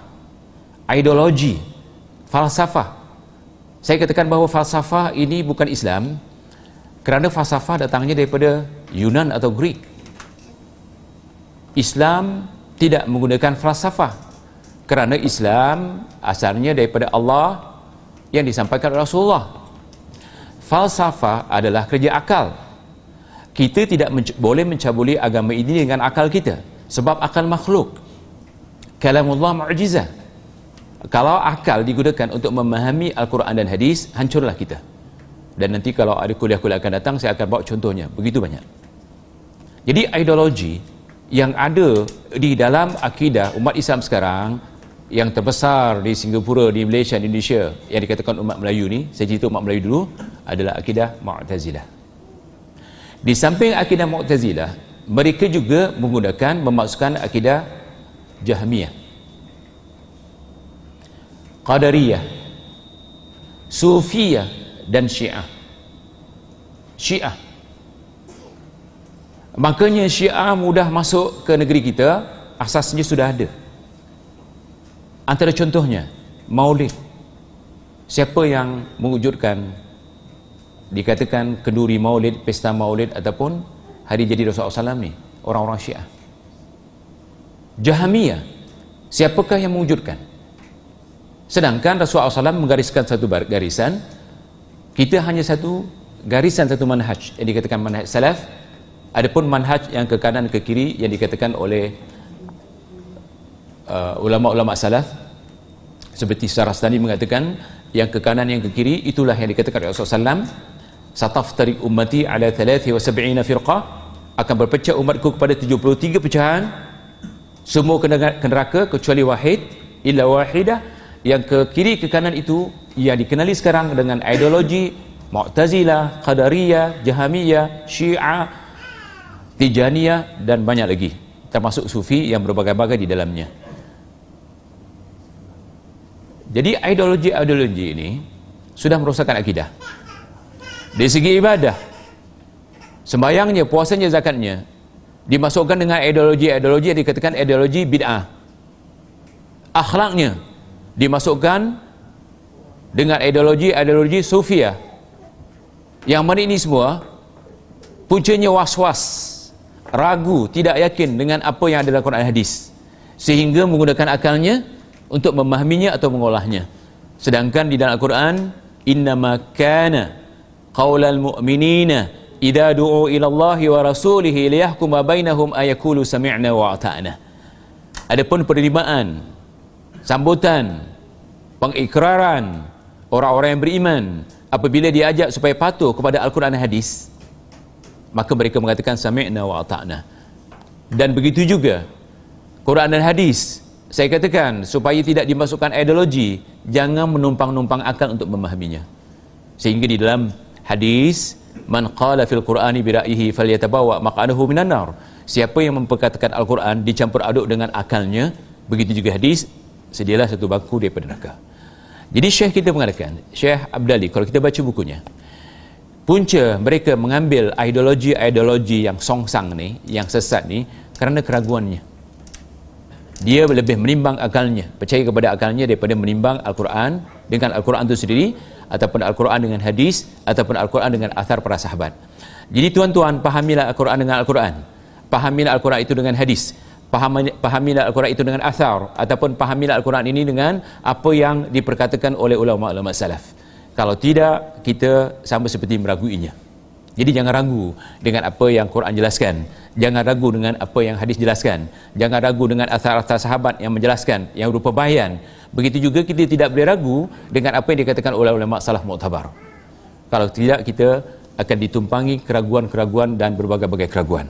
Ideologi falsafah. Saya katakan bahawa falsafah ini bukan Islam kerana falsafah datangnya daripada Yunan atau Greek. Islam tidak menggunakan falsafah kerana Islam asalnya daripada Allah yang disampaikan oleh Rasulullah. Falsafah adalah kerja akal. Kita tidak menc- boleh mencabuli agama ini dengan akal kita sebab akal makhluk kalamullah mu'jizah. Kalau akal digunakan untuk memahami Al-Quran dan hadis hancurlah kita. Dan nanti kalau ada kuliah-kuliah akan datang saya akan bawa contohnya. Begitu banyak. Jadi ideologi yang ada di dalam akidah umat Islam sekarang yang terbesar di Singapura, di Malaysia, di Indonesia yang dikatakan umat Melayu ni saya cerita umat Melayu dulu adalah akidah Mu'tazilah. Di samping akidah Mu'tazilah mereka juga menggunakan memasukkan akidah Jahmiyah. Qadariyah. Sufiyah dan Syiah. Syiah. Makanya Syiah mudah masuk ke negeri kita asasnya sudah ada. Antara contohnya maulid. Siapa yang mewujudkan dikatakan kenduri maulid pesta maulid ataupun hari jadi Rasulullah SAW ni? Orang-orang Syiah Jahamiyah siapakah yang mewujudkan? Sedangkan Rasulullah SAW menggariskan satu garisan kita hanya satu garisan satu manhaj yang dikatakan manhaj salaf. Adapun manhaj yang ke kanan ke kiri yang dikatakan oleh uh, ulama-ulama salaf seperti Sarastani mengatakan yang ke kanan yang ke kiri itulah yang dikatakan oleh Rasulullah SAW sataftari ummati ala 73 firqah akan berpecah umatku kepada 73 pecahan semua kena neraka kecuali wahid illa wahidah. Yang ke kiri ke kanan itu yang dikenali sekarang dengan ideologi Mu'tazilah, Qadariyah, Jahamiyah, Syiah, Tijaniyah dan banyak lagi. Termasuk Sufi yang berbagai-bagai di dalamnya. Jadi ideologi-ideologi ini sudah merosakkan akidah. Dari segi ibadah sembayangnya, puasanya, zakatnya dimasukkan dengan ideologi-ideologi yang dikatakan ideologi bid'ah. Akhlaknya. Dimasukkan dengan ideologi-ideologi sufia yang mana ini semua puncanya was-was. Ragu, tidak yakin dengan apa yang ada dalam Quran hadis. Sehingga menggunakan akalnya untuk memahaminya atau mengolahnya. Sedangkan di dalam Al-Quran innama kana qawlal mu'minina idha du'u ila Allahi wa rasulihi liyahkuma bainahum ayakulu sami'na wa ata'na. Adapun penerimaan sambutan pengikraran orang-orang yang beriman apabila diajak supaya patuh kepada Al-Quran dan Hadis maka mereka mengatakan sami'na wa ata'na. Dan begitu juga Quran dan Hadis saya katakan supaya tidak dimasukkan ideologi jangan menumpang-numpang akal untuk memahaminya. Sehingga di dalam hadis man qala fil qur'ani bi ra'yihi falyatabawa maq'adahu minan nar siapa yang memperkatakan Al-Quran dicampur aduk dengan akalnya begitu juga hadis sedialah satu bangku daripada neraka Jadi Syekh kita mengatakan, Syekh Abdali, kalau kita baca bukunya, punca mereka mengambil ideologi-ideologi yang songsang ni, yang sesat ni, kerana keraguannya. Dia lebih menimbang akalnya, percaya kepada akalnya daripada menimbang Al-Quran dengan Al-Quran itu sendiri, ataupun Al-Quran dengan hadis, ataupun Al-Quran dengan athar para sahabat. Jadi tuan-tuan, pahamilah Al-Quran dengan Al-Quran. Pahamilah Al-Quran itu dengan hadis pahamilah Al-Quran itu dengan athar ataupun pahamilah Al-Quran ini dengan apa yang diperkatakan oleh ulama-ulama salaf kalau tidak kita sama seperti meraguinya jadi jangan ragu dengan apa yang Quran jelaskan. Jangan ragu dengan apa yang hadis jelaskan. Jangan ragu dengan athar-athar sahabat yang menjelaskan yang berupa bayan. Begitu juga kita tidak boleh ragu dengan apa yang dikatakan oleh ulama salaf mu'tabar. Kalau tidak kita akan ditumpangi keraguan-keraguan dan berbagai-bagai keraguan.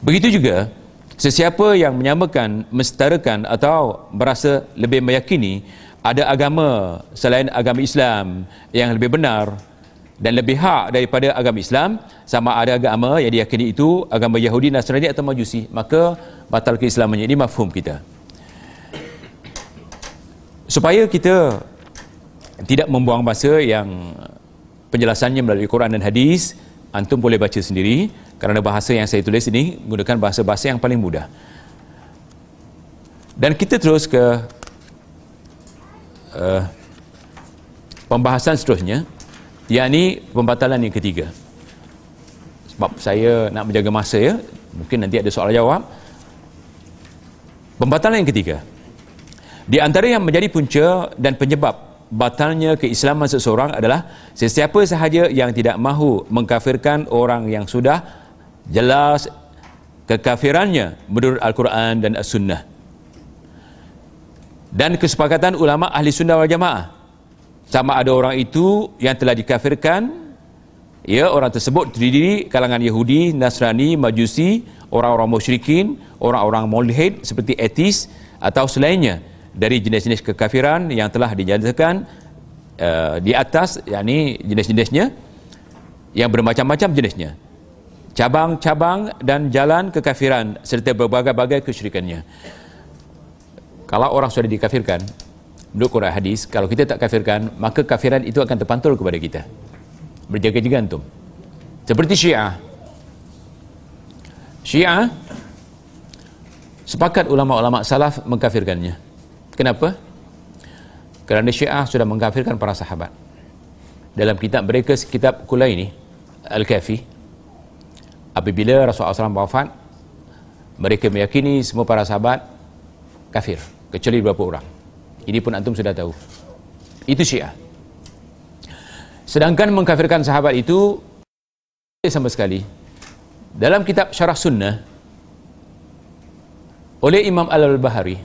Begitu juga Sesiapa yang menyamakan, mensetarakan atau merasa lebih meyakini ada agama selain agama Islam yang lebih benar dan lebih hak daripada agama Islam sama ada agama yang diyakini itu agama Yahudi, Nasrani atau Majusi maka batal keislamannya ini mafhum kita. Supaya kita tidak membuang masa yang penjelasannya melalui Quran dan hadis antum boleh baca sendiri. Kerana bahasa yang saya tulis ini menggunakan bahasa-bahasa yang paling mudah. Dan kita terus ke uh, pembahasan seterusnya yakni pembatalan yang ketiga. Sebab saya nak menjaga masa ya. Mungkin nanti ada soal jawab. Pembatalan yang ketiga. Di antara yang menjadi punca dan penyebab batalnya keislaman seseorang adalah sesiapa sahaja yang tidak mahu mengkafirkan orang yang sudah jelas kekafirannya menurut Al-Quran dan As-Sunnah. Dan kesepakatan ulama ahli sunnah wal jamaah sama ada orang itu yang telah dikafirkan. Ya orang tersebut terdiri kalangan Yahudi, Nasrani, Majusi orang-orang musyrikin, orang-orang mulhid seperti etis atau selainnya. Dari jenis-jenis kekafiran yang telah dinyatakan uh, di atas yakni jenis-jenisnya yang bermacam-macam jenisnya. Cabang-cabang dan jalan kekafiran serta berbagai-bagai kesyirikannya. Kalau orang sudah dikafirkan, menurut Quran hadis, kalau kita tak kafirkan, maka kafiran itu akan terpantul kepada kita. Berjaga-jaga antum. Seperti Syiah. Syiah sepakat ulama-ulama salaf mengkafirkannya. Kenapa? Kerana Syiah sudah mengkafirkan para sahabat. Dalam kitab mereka, kitab Kulaini, Al-Kafi, apabila Rasulullah SAW wafat mereka meyakini semua para sahabat kafir kecuali beberapa orang ini pun antum sudah tahu. Itu syiah. Sedangkan mengkafirkan sahabat itu sama sekali. Dalam kitab syarah sunnah oleh Imam Al-Bahari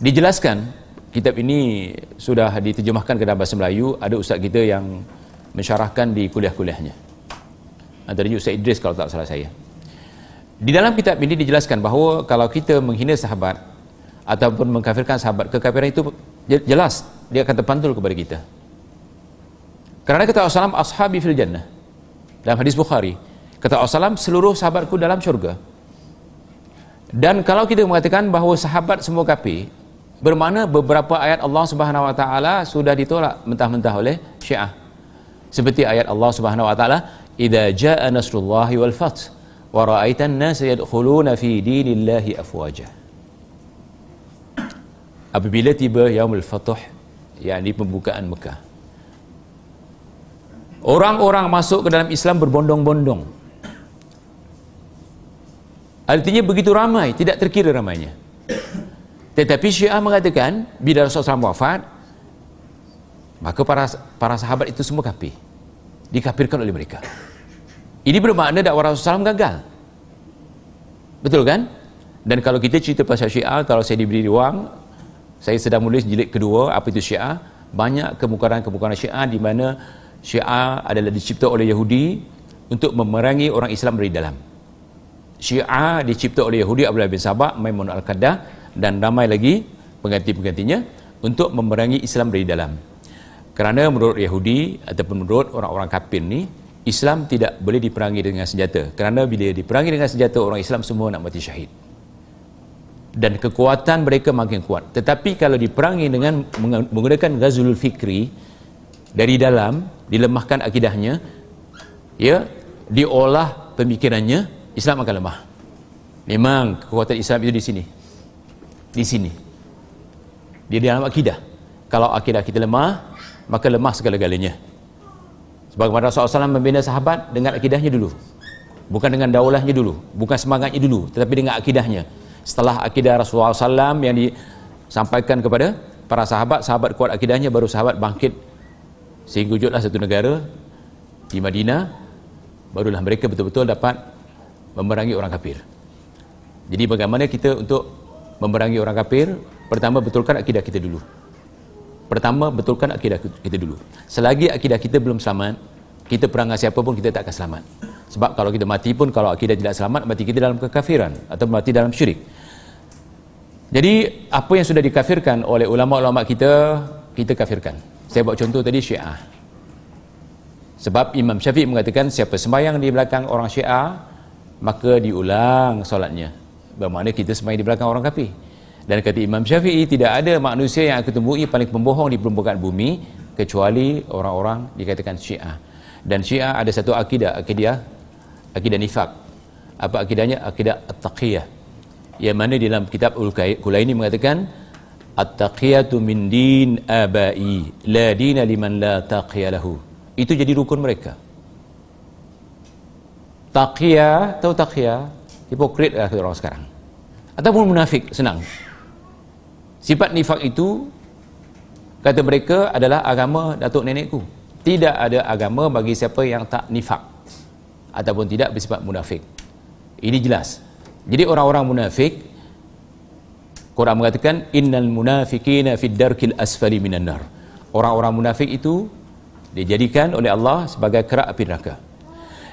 dijelaskan kitab ini sudah diterjemahkan ke dalam bahasa Melayu ada ustaz kita yang mensyarahkan di kuliah-kuliahnya. Antaranya Ustaz Idris kalau tak salah saya. Di dalam kitab ini dijelaskan bahawa kalau kita menghina sahabat ataupun mengkafirkan sahabat kekafiran itu jelas dia akan terpantul kepada kita. Kerana kata Rasulullah ashabi fil jannah. Dalam hadis Bukhari kata Rasulullah seluruh sahabatku dalam syurga. Dan kalau kita mengatakan bahawa sahabat semua kafir bermakna beberapa ayat Allah Subhanahu Wa Taala sudah ditolak mentah-mentah oleh Syiah. Seperti ayat Allah Subhanahu Wa Taala idza jaa nasrullahi wal fath wa ra'aita an-nasa yadkhuluna fi dinillahi afwaja apabila tiba yaumul fath yakni pembukaan Mekah. Orang-orang masuk ke dalam Islam berbondong-bondong. Artinya begitu ramai tidak terkira ramainya. Tetapi Syiah mengatakan bila Rasulullah wafat maka para para sahabat itu semua kafir. Dikafirkan oleh mereka. Ini bermakna dakwah Rasulullah SAW gagal. Betul kan? Dan kalau kita cerita pasal syiah kalau saya diberi ruang saya sedang menulis jilid kedua apa itu syiah. Banyak kemukaran-kemukaran syiah di mana syiah adalah dicipta oleh Yahudi untuk memerangi orang Islam dari dalam. Syiah dicipta oleh Yahudi Abdullah bin Sabah Maimun Al-Qadah dan ramai lagi pengganti-penggantinya untuk memerangi Islam dari dalam. Kerana menurut Yahudi ataupun menurut orang-orang kafir ni Islam tidak boleh diperangi dengan senjata. Kerana bila diperangi dengan senjata orang Islam semua nak mati syahid dan kekuatan mereka makin kuat. Tetapi kalau diperangi dengan menggunakan ghazul fikri dari dalam dilemahkan akidahnya ya diolah pemikirannya Islam akan lemah. Memang kekuatan Islam itu di sini. Di sini. Di dalam akidah. Kalau akidah kita lemah maka lemah segala-galanya. Sebagaimana Rasulullah SAW membina sahabat dengan akidahnya dulu. Bukan dengan daulahnya dulu. Bukan semangatnya dulu tetapi dengan akidahnya setelah akidah Rasulullah SAW yang disampaikan kepada para sahabat sahabat kuat akidahnya baru sahabat bangkit sehingga wujudlah satu negara di Madinah barulah mereka betul-betul dapat memerangi orang kafir. Jadi bagaimana kita untuk memerangi orang kafir? Pertama betulkan akidah kita dulu. Pertama betulkan akidah kita dulu. Selagi akidah kita belum selamat kita perang dengan siapa pun kita tak akan selamat. Sebab kalau kita mati pun kalau akidah tidak selamat mati kita dalam kekafiran atau mati dalam syirik jadi apa yang sudah dikafirkan oleh ulama-ulama kita kita kafirkan. Saya buat contoh tadi syiah. Sebab Imam Syafiq mengatakan siapa sembahyang di belakang orang syiah maka diulang solatnya. Bermakna kita sembahyang di belakang orang kafir. Dan kata Imam Syafi'i tidak ada manusia yang akan temui paling pembohong di permukaan bumi kecuali orang-orang dikatakan syiah. Dan syiah ada satu akidah akidah akidah nifak. Apa akidahnya? Akidah at-taqiyah yang mana dalam kitab Ul-Kulaini mengatakan at-taqiyatu min din abai la dina liman la taqiya lahu. Itu jadi rukun mereka. Taqiyah tahu taqiyah hipokrit lah orang sekarang. Ataupun munafik senang. Sifat nifak itu kata mereka adalah agama datuk nenekku. Tidak ada agama bagi siapa yang tak nifak ataupun tidak bersifat munafik. Ini jelas jadi orang-orang munafik Quran mengatakan innal munafiqina fid darkil asfali minan nar. Orang-orang munafik itu dijadikan oleh Allah sebagai kerak api neraka.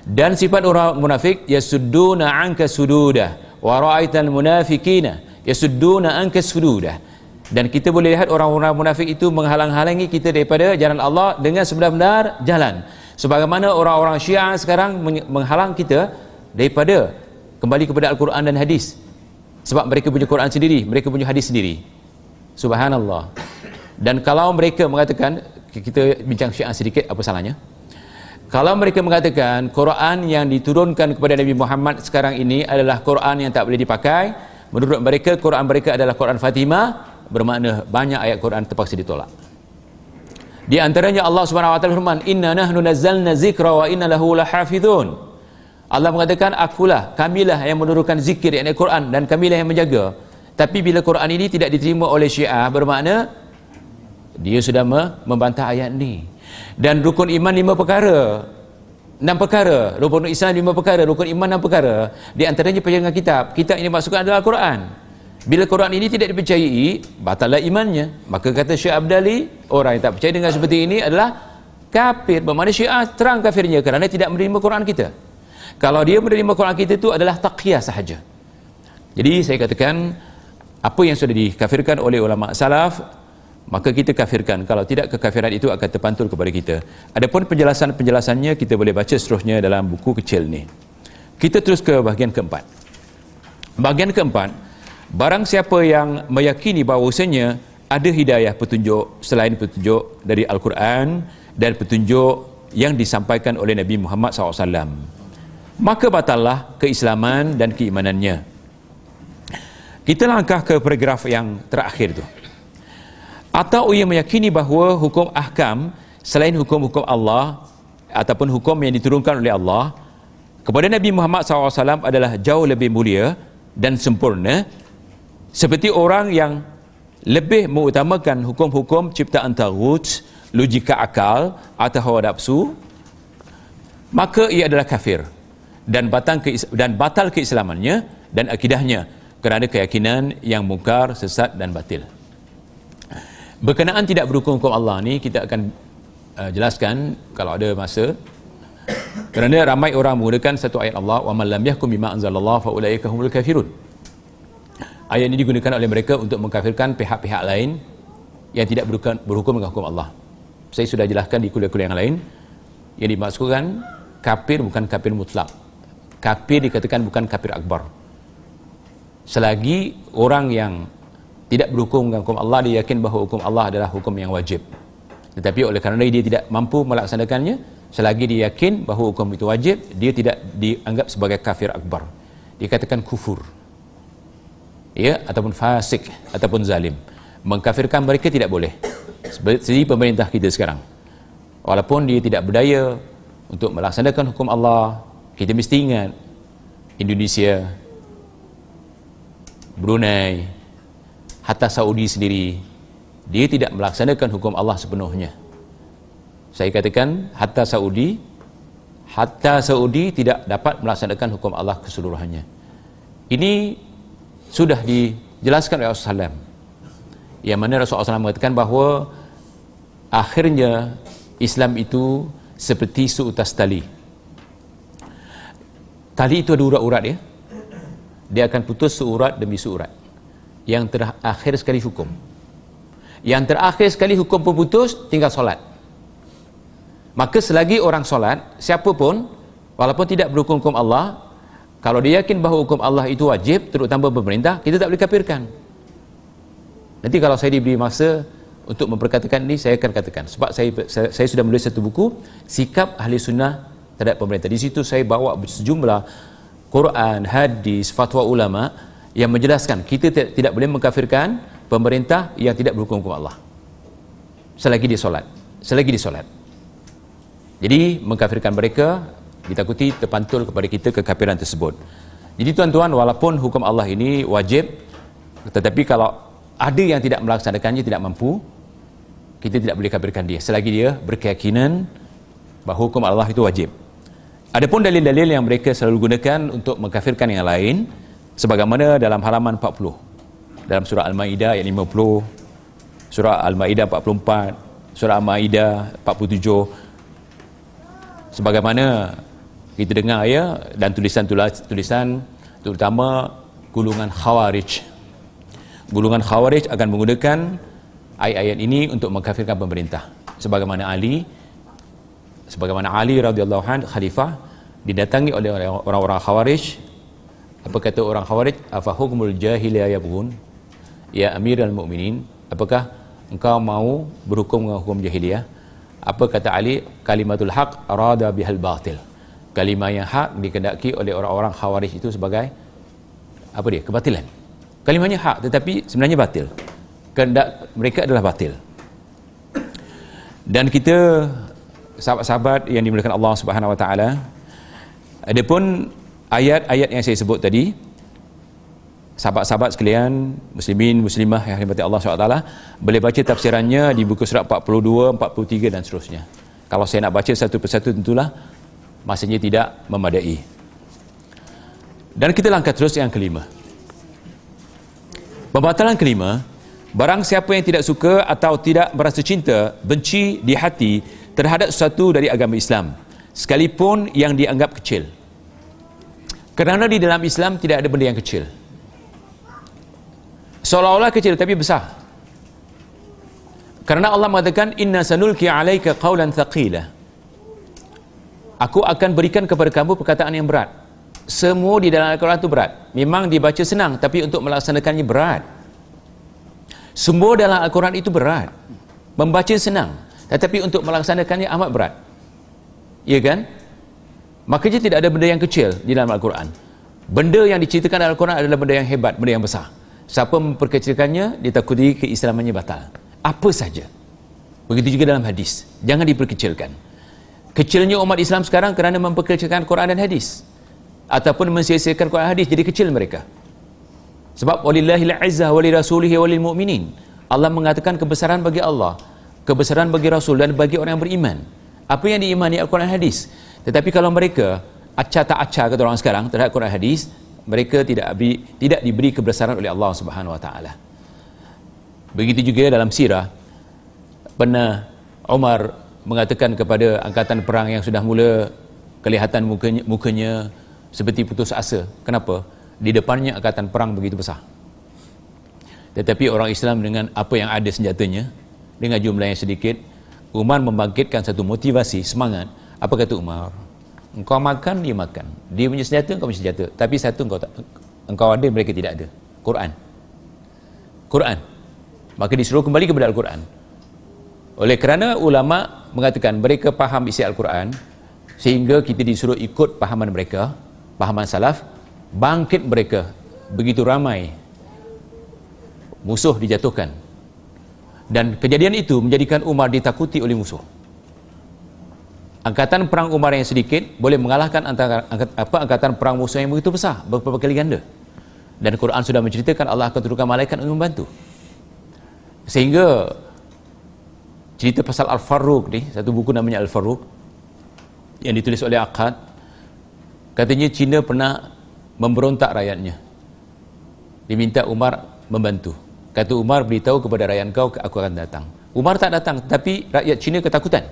Dan sifat orang munafik yasudduna anka sududa wa ra'aital munafiqina. Yasudduna anka sududa. Dan kita boleh lihat orang-orang munafik itu menghalang-halangi kita daripada jalan Allah dengan sebenar-benar jalan. Sebagaimana orang-orang syiah sekarang menghalang kita daripada kembali kepada Al-Quran dan hadis. Sebab mereka punya Quran sendiri mereka punya hadis sendiri. Subhanallah. Dan kalau mereka mengatakan kita bincang syiah sedikit apa salahnya? Kalau mereka mengatakan Quran yang diturunkan kepada Nabi Muhammad sekarang ini adalah Quran yang tak boleh dipakai menurut mereka Quran mereka adalah Quran Fatimah bermakna banyak ayat Quran terpaksa ditolak. Di antaranya Allah Subhanahu wa taala firman, "Inna nahnu nazzalna zikra wa inna lahu lahafizun." Allah mengatakan, "Akulah, kamilah yang menurunkan zikir yakni Quran dan kamilah yang menjaga." Tapi bila Quran ini tidak diterima oleh Syiah, bermakna dia sudah membantah ayat ini. Dan rukun iman lima perkara. Enam perkara. Rukun Islam lima perkara. Rukun iman enam perkara. Di antaranya pejangan kitab. Kitab ini maksudkan adalah Quran. Bila Quran ini tidak dipercayai, batallah imannya. Maka kata Syekh Abdali, orang yang tak percaya dengan seperti ini adalah kafir. Bermakna Syiah terang kafirnya kerana tidak menerima Quran kita. Kalau dia menerima Quran kita itu adalah taqiyah sahaja. Jadi saya katakan, apa yang sudah dikafirkan oleh ulama salaf, maka kita kafirkan. Kalau tidak, kekafiran itu akan terpantul kepada kita. Adapun penjelasan-penjelasannya, kita boleh baca seterusnya dalam buku kecil ni. Kita terus ke bahagian keempat. Bahagian keempat, Barang siapa yang meyakini bahawasanya ada hidayah petunjuk selain petunjuk dari Al-Quran dan petunjuk yang disampaikan oleh Nabi Muhammad SAW maka batallah keislaman dan keimanannya. Kita langkah ke paragraf yang terakhir tu. Atau ia meyakini bahawa hukum ahkam selain hukum-hukum Allah ataupun hukum yang diturunkan oleh Allah kepada Nabi Muhammad SAW adalah jauh lebih mulia dan sempurna seperti orang yang lebih mengutamakan hukum-hukum ciptaan tagut, logika akal atau hawa nafsu, maka ia adalah kafir dan batal dan batal keislamannya dan akidahnya kerana keyakinan yang mungkar, sesat dan batil. Berkenaan tidak berhukum hukum Allah ni kita akan uh, jelaskan kalau ada masa. Kerana ramai orang menggunakan satu ayat Allah wa man lam yahkum bima anzalallahu fa ulaika humul kafirun. Ayat ini digunakan oleh mereka untuk mengkafirkan pihak-pihak lain yang tidak berhukum dengan hukum Allah. Saya sudah jelaskan di kuliah-kuliah yang lain. Yang dimaksudkan kafir bukan kafir mutlak kafir dikatakan bukan kafir akbar. Selagi orang yang tidak berhukum dengan hukum Allah dia yakin bahawa hukum Allah adalah hukum yang wajib. Tetapi oleh kerana dia tidak mampu melaksanakannya selagi dia yakin bahawa hukum itu wajib dia tidak dianggap sebagai kafir akbar. Dikatakan kufur. Ya ataupun fasik ataupun zalim. Mengkafirkan mereka tidak boleh. Seperti pemerintah kita sekarang. Walaupun dia tidak berdaya untuk melaksanakan hukum Allah kita mesti ingat Indonesia Brunei hatta Saudi sendiri dia tidak melaksanakan hukum Allah sepenuhnya. Saya katakan hatta Saudi hatta Saudi tidak dapat melaksanakan hukum Allah keseluruhannya. Ini sudah dijelaskan oleh Rasulullah yang mana Rasulullah SAW mengatakan bahawa akhirnya Islam itu seperti seutas tali tali itu ada urat-urat ya dia akan putus seurat demi seurat. Yang terakhir sekali hukum. Yang terakhir sekali hukum pun putus tinggal solat. Maka selagi orang solat siapa pun walaupun tidak berhukum hukum Allah kalau dia yakin bahawa hukum Allah itu wajib terutama pemerintah kita tak boleh kafirkan. Nanti kalau saya diberi masa untuk memperkatakan ini saya akan katakan. Sebab saya saya, saya sudah menulis satu buku sikap ahli sunnah terhadap pemerintah. Di situ saya bawa sejumlah Quran, hadis, fatwa ulama yang menjelaskan kita tidak, boleh mengkafirkan pemerintah yang tidak berhukum hukum Allah. Selagi dia solat. Selagi dia solat. Jadi mengkafirkan mereka ditakuti terpantul kepada kita kekafiran tersebut. Jadi tuan-tuan walaupun hukum Allah ini wajib tetapi kalau ada yang tidak melaksanakannya tidak mampu kita tidak boleh kafirkan dia. Selagi dia berkeyakinan bahawa hukum Allah itu wajib. Adapun dalil-dalil yang mereka selalu gunakan untuk mengkafirkan yang lain sebagaimana dalam halaman 40 dalam surah Al-Maidah ayat 50 surah Al-Maidah 44 surah Al-Maidah 47 sebagaimana kita dengar ya dan tulisan-tulisan terutama gulungan khawarij. Gulungan khawarij akan menggunakan ayat-ayat ini untuk mengkafirkan pemerintah sebagaimana Ali sebagaimana Ali radhiyallahu anh khalifah didatangi oleh orang-orang khawarij. Apa kata orang khawarij? Afa hukmul jahiliyah yabghun? Ya amirul mukminin apakah engkau mau berhukum dengan hukum jahiliyah? Apa kata Ali? Kalimatul haq arada bihal batil. Kalimah yang hak dikendaki oleh orang-orang khawarij itu sebagai apa dia? Kebatilan. Kalimahnya hak tetapi sebenarnya batil. Kehendak mereka adalah batil. Dan kita sahabat-sahabat yang dimuliakan Allah Subhanahu Wa Taala. Adapun ayat-ayat yang saya sebut tadi sahabat-sahabat sekalian muslimin muslimah yang dirahmati Allah SWT boleh baca tafsirannya di buku surat 42 43 dan seterusnya. Kalau saya nak baca satu persatu tentulah masanya tidak memadai. Dan kita langkah terus yang kelima. Pembatalan kelima barang siapa yang tidak suka atau tidak merasa cinta benci di hati terhadap sesuatu dari agama Islam sekalipun yang dianggap kecil. Kerana di dalam Islam tidak ada benda yang kecil. Seolah-olah kecil tapi besar. Kerana Allah mengatakan inna sanulki alaika qawlan thaqila. Aku akan berikan kepada kamu perkataan yang berat. Semua di dalam Al-Quran itu berat. Memang dibaca senang tapi untuk melaksanakannya berat. Semua dalam Al-Quran itu berat. Membaca senang tetapi untuk melaksanakannya amat berat. Ya kan? Makanya tidak ada benda yang kecil di dalam Al-Quran. Benda yang diceritakan dalam Al-Quran adalah benda yang hebat benda yang besar. Siapa memperkecilkannya ditakuti keislamannya batal. Apa saja. Begitu juga dalam hadis. Jangan diperkecilkan. Kecilnya umat Islam sekarang kerana memperkecilkan Quran dan hadis. Ataupun mensia-siakan Quran dan hadis jadi kecil mereka. Sebab walillahil izzah wali rasulihi walil mu'minin Allah mengatakan kebesaran bagi Allah kebesaran bagi Rasul dan bagi orang yang beriman apa yang diimani Al-Quran hadis tetapi kalau mereka acah tak acah kata orang sekarang terhadap Quran hadis mereka tidak beri, tidak diberi kebesaran oleh Allah Subhanahu wa taala begitu juga dalam sirah pernah Umar mengatakan kepada angkatan perang yang sudah mula kelihatan mukanya, mukanya seperti putus asa. Kenapa? Di depannya angkatan perang begitu besar. Tetapi orang Islam dengan apa yang ada senjatanya, dengan jumlah yang sedikit, Umar membangkitkan satu motivasi, semangat. Apa kata Umar? Engkau makan, dia makan. Dia punya senjata, engkau punya senjata. Tapi satu engkau tak, engkau ada mereka tidak ada Quran Quran maka disuruh kembali kepada Al-Quran oleh kerana ulama mengatakan mereka faham isi Al-Quran sehingga kita disuruh ikut pahaman mereka pahaman salaf bangkit mereka begitu ramai musuh dijatuhkan dan kejadian itu menjadikan Umar ditakuti oleh musuh. Angkatan perang Umar yang sedikit boleh mengalahkan antara angkat, apa angkatan perang musuh yang begitu besar beberapa kali ganda. Dan Quran sudah menceritakan Allah akan turunkan malaikat untuk membantu. Sehingga cerita pasal Al-Faruq ni satu buku namanya Al-Faruq yang ditulis oleh Aqad katanya Cina pernah memberontak rakyatnya. Diminta Umar membantu kata Umar beritahu kepada rakyat kau aku akan datang. Umar tak datang tapi rakyat Cina ketakutan.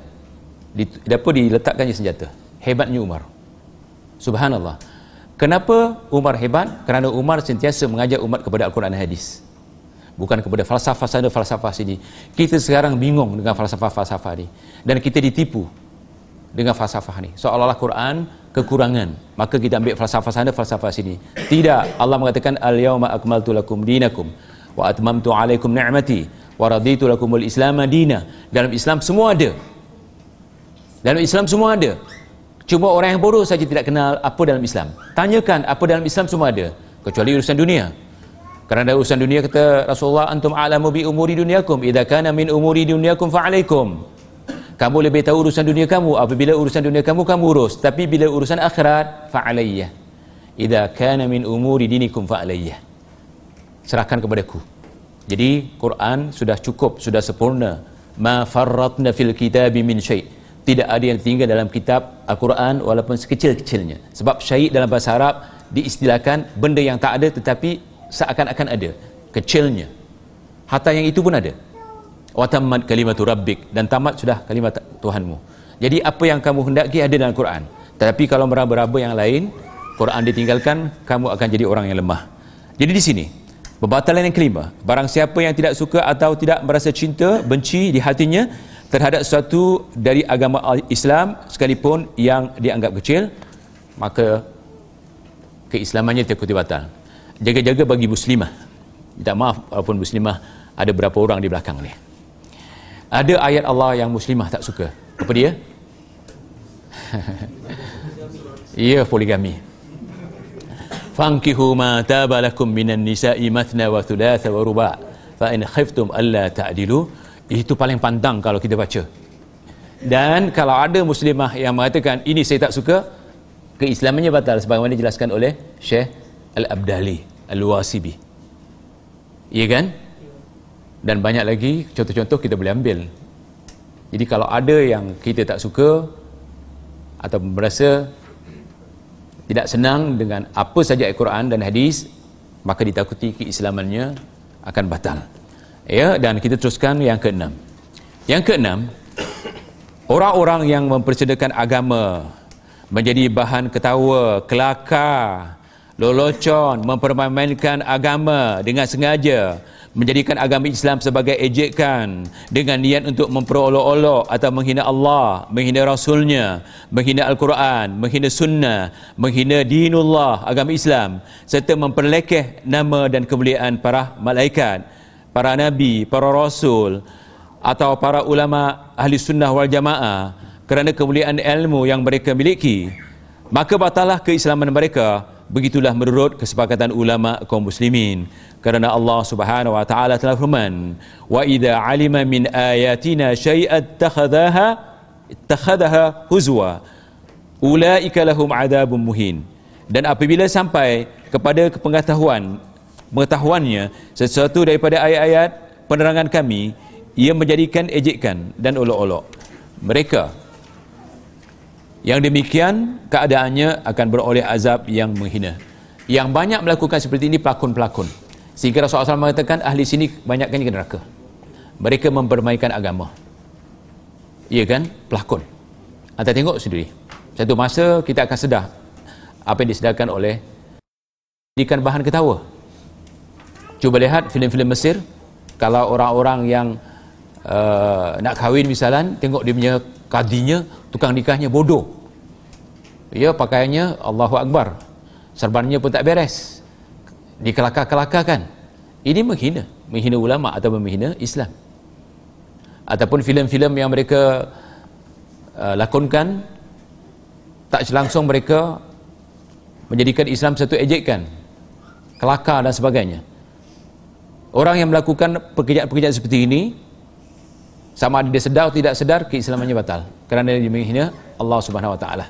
Di, apa diletakkannya senjata? Hebatnya Umar. Subhanallah. Kenapa Umar hebat? Kerana Umar sentiasa mengajak umat kepada Al-Quran dan Hadis. Bukan kepada falsafah sana falsafah sini. Kita sekarang bingung dengan falsafah-falsafah ni. Dan kita ditipu dengan falsafah ni. Seolah-olah Quran kekurangan. Maka kita ambil falsafah sana falsafah sini. Tidak. Allah mengatakan al-yawma akmaltu lakum dinakum wa atmamtu alaikum ni'mati wa raditu lakumul islam dina dalam Islam semua ada dalam Islam semua ada. Cuma orang yang bodoh saja tidak kenal apa dalam Islam. Tanyakan apa dalam Islam semua ada. Kecuali urusan dunia. Kerana urusan dunia kata Rasulullah antum a'lamu bi umuri dunyakum idza kana min umuri dunyakum fa alaikum. Kamu lebih tahu urusan dunia kamu apabila urusan dunia kamu kamu urus, tapi bila urusan akhirat fa alayya. Idza kana min umuri dinikum fa alayya. Serahkan kepadaku. Jadi Quran sudah cukup, sudah sempurna. Ma farratna fil kitabi min syai' tidak ada yang tinggal dalam kitab Al-Quran walaupun sekecil-kecilnya. Sebab syahid dalam bahasa Arab diistilahkan benda yang tak ada tetapi seakan-akan ada. Kecilnya. Hatta yang itu pun ada. Watammat kalimatu rabbik. Dan tamat sudah kalimat Tuhanmu. Jadi apa yang kamu hendaki ada dalam Quran. Tetapi kalau meraba-raba yang lain Quran ditinggalkan kamu akan jadi orang yang lemah. Jadi di sini pembatalan yang kelima. Barang siapa yang tidak suka atau tidak merasa cinta benci di hatinya terhadap sesuatu dari agama Islam sekalipun yang dianggap kecil maka keislamannya terkuti batal. Jaga-jaga bagi muslimah. Minta maaf walaupun muslimah ada berapa orang di belakang ni. Ada ayat Allah yang muslimah tak suka. Apa dia? iya poligami tabalakum minan nisa'i mathna wa thulatha wa ruba' fa in khiftum alla ta'dilu. Itu paling pantang kalau kita baca. Dan kalau ada muslimah yang mengatakan ini saya tak suka keislamannya batal sebagaimana dijelaskan oleh Syekh Al-Abdali Al-Wasibi. Iya kan? Dan banyak lagi contoh-contoh kita boleh ambil. Jadi kalau ada yang kita tak suka atau merasa tidak senang dengan apa saja Al-Quran dan hadis maka ditakuti keislamannya akan batal. Ya dan kita teruskan yang keenam. Yang keenam orang-orang yang mempersedakan agama menjadi bahan ketawa kelakar lolocon mempermainkan agama dengan sengaja menjadikan agama Islam sebagai ejekan dengan niat untuk memperolok-olok atau menghina Allah, menghina Rasulnya, menghina Al-Quran, menghina Sunnah, menghina dinullah, agama Islam serta memperlekeh nama dan kemuliaan para malaikat para nabi, para rasul atau para ulama ahli sunnah wal jamaah kerana kemuliaan ilmu yang mereka miliki. Maka batalah keislaman mereka. Begitulah menurut kesepakatan ulama kaum muslimin kerana Allah Subhanahu wa taala telah firman wa idza alima min ayatina syai'at takhadhaha ittakhadhaha huzwa ulaika lahum adabun muhin. Dan apabila sampai kepada pengetahuan pengetahuannya sesuatu daripada ayat-ayat penerangan kami ia menjadikan ejekan dan olok-olok. Mereka yang demikian keadaannya akan beroleh azab yang menghina. Yang banyak melakukan seperti ini pelakon-pelakon sehingga Rasulullah SAW mengatakan ahli sini banyakkan ke neraka? Mereka mempermainkan agama. Iya kan? Pelakon. Anda tengok sendiri. Satu masa kita akan sedar apa yang disedarkan oleh jadikan bahan ketawa. Cuba lihat filem-filem Mesir. Kalau orang-orang yang uh, nak kahwin misalnya tengok dia punya kadinya tukang nikahnya bodoh. Ya pakaiannya Allahu Akbar. Serbannya pun tak beres dikelakar-kelakarkan ini menghina. Menghina ulama atau menghina Islam. Ataupun filem-filem yang mereka uh, lakonkan tak langsung mereka menjadikan Islam satu ejekan kelakar dan sebagainya. Orang yang melakukan pekerjaan-pekerjaan seperti ini sama ada dia sedar atau tidak sedar keislamannya batal. Kerana dia menghina Allah Subhanahu Wa Taala.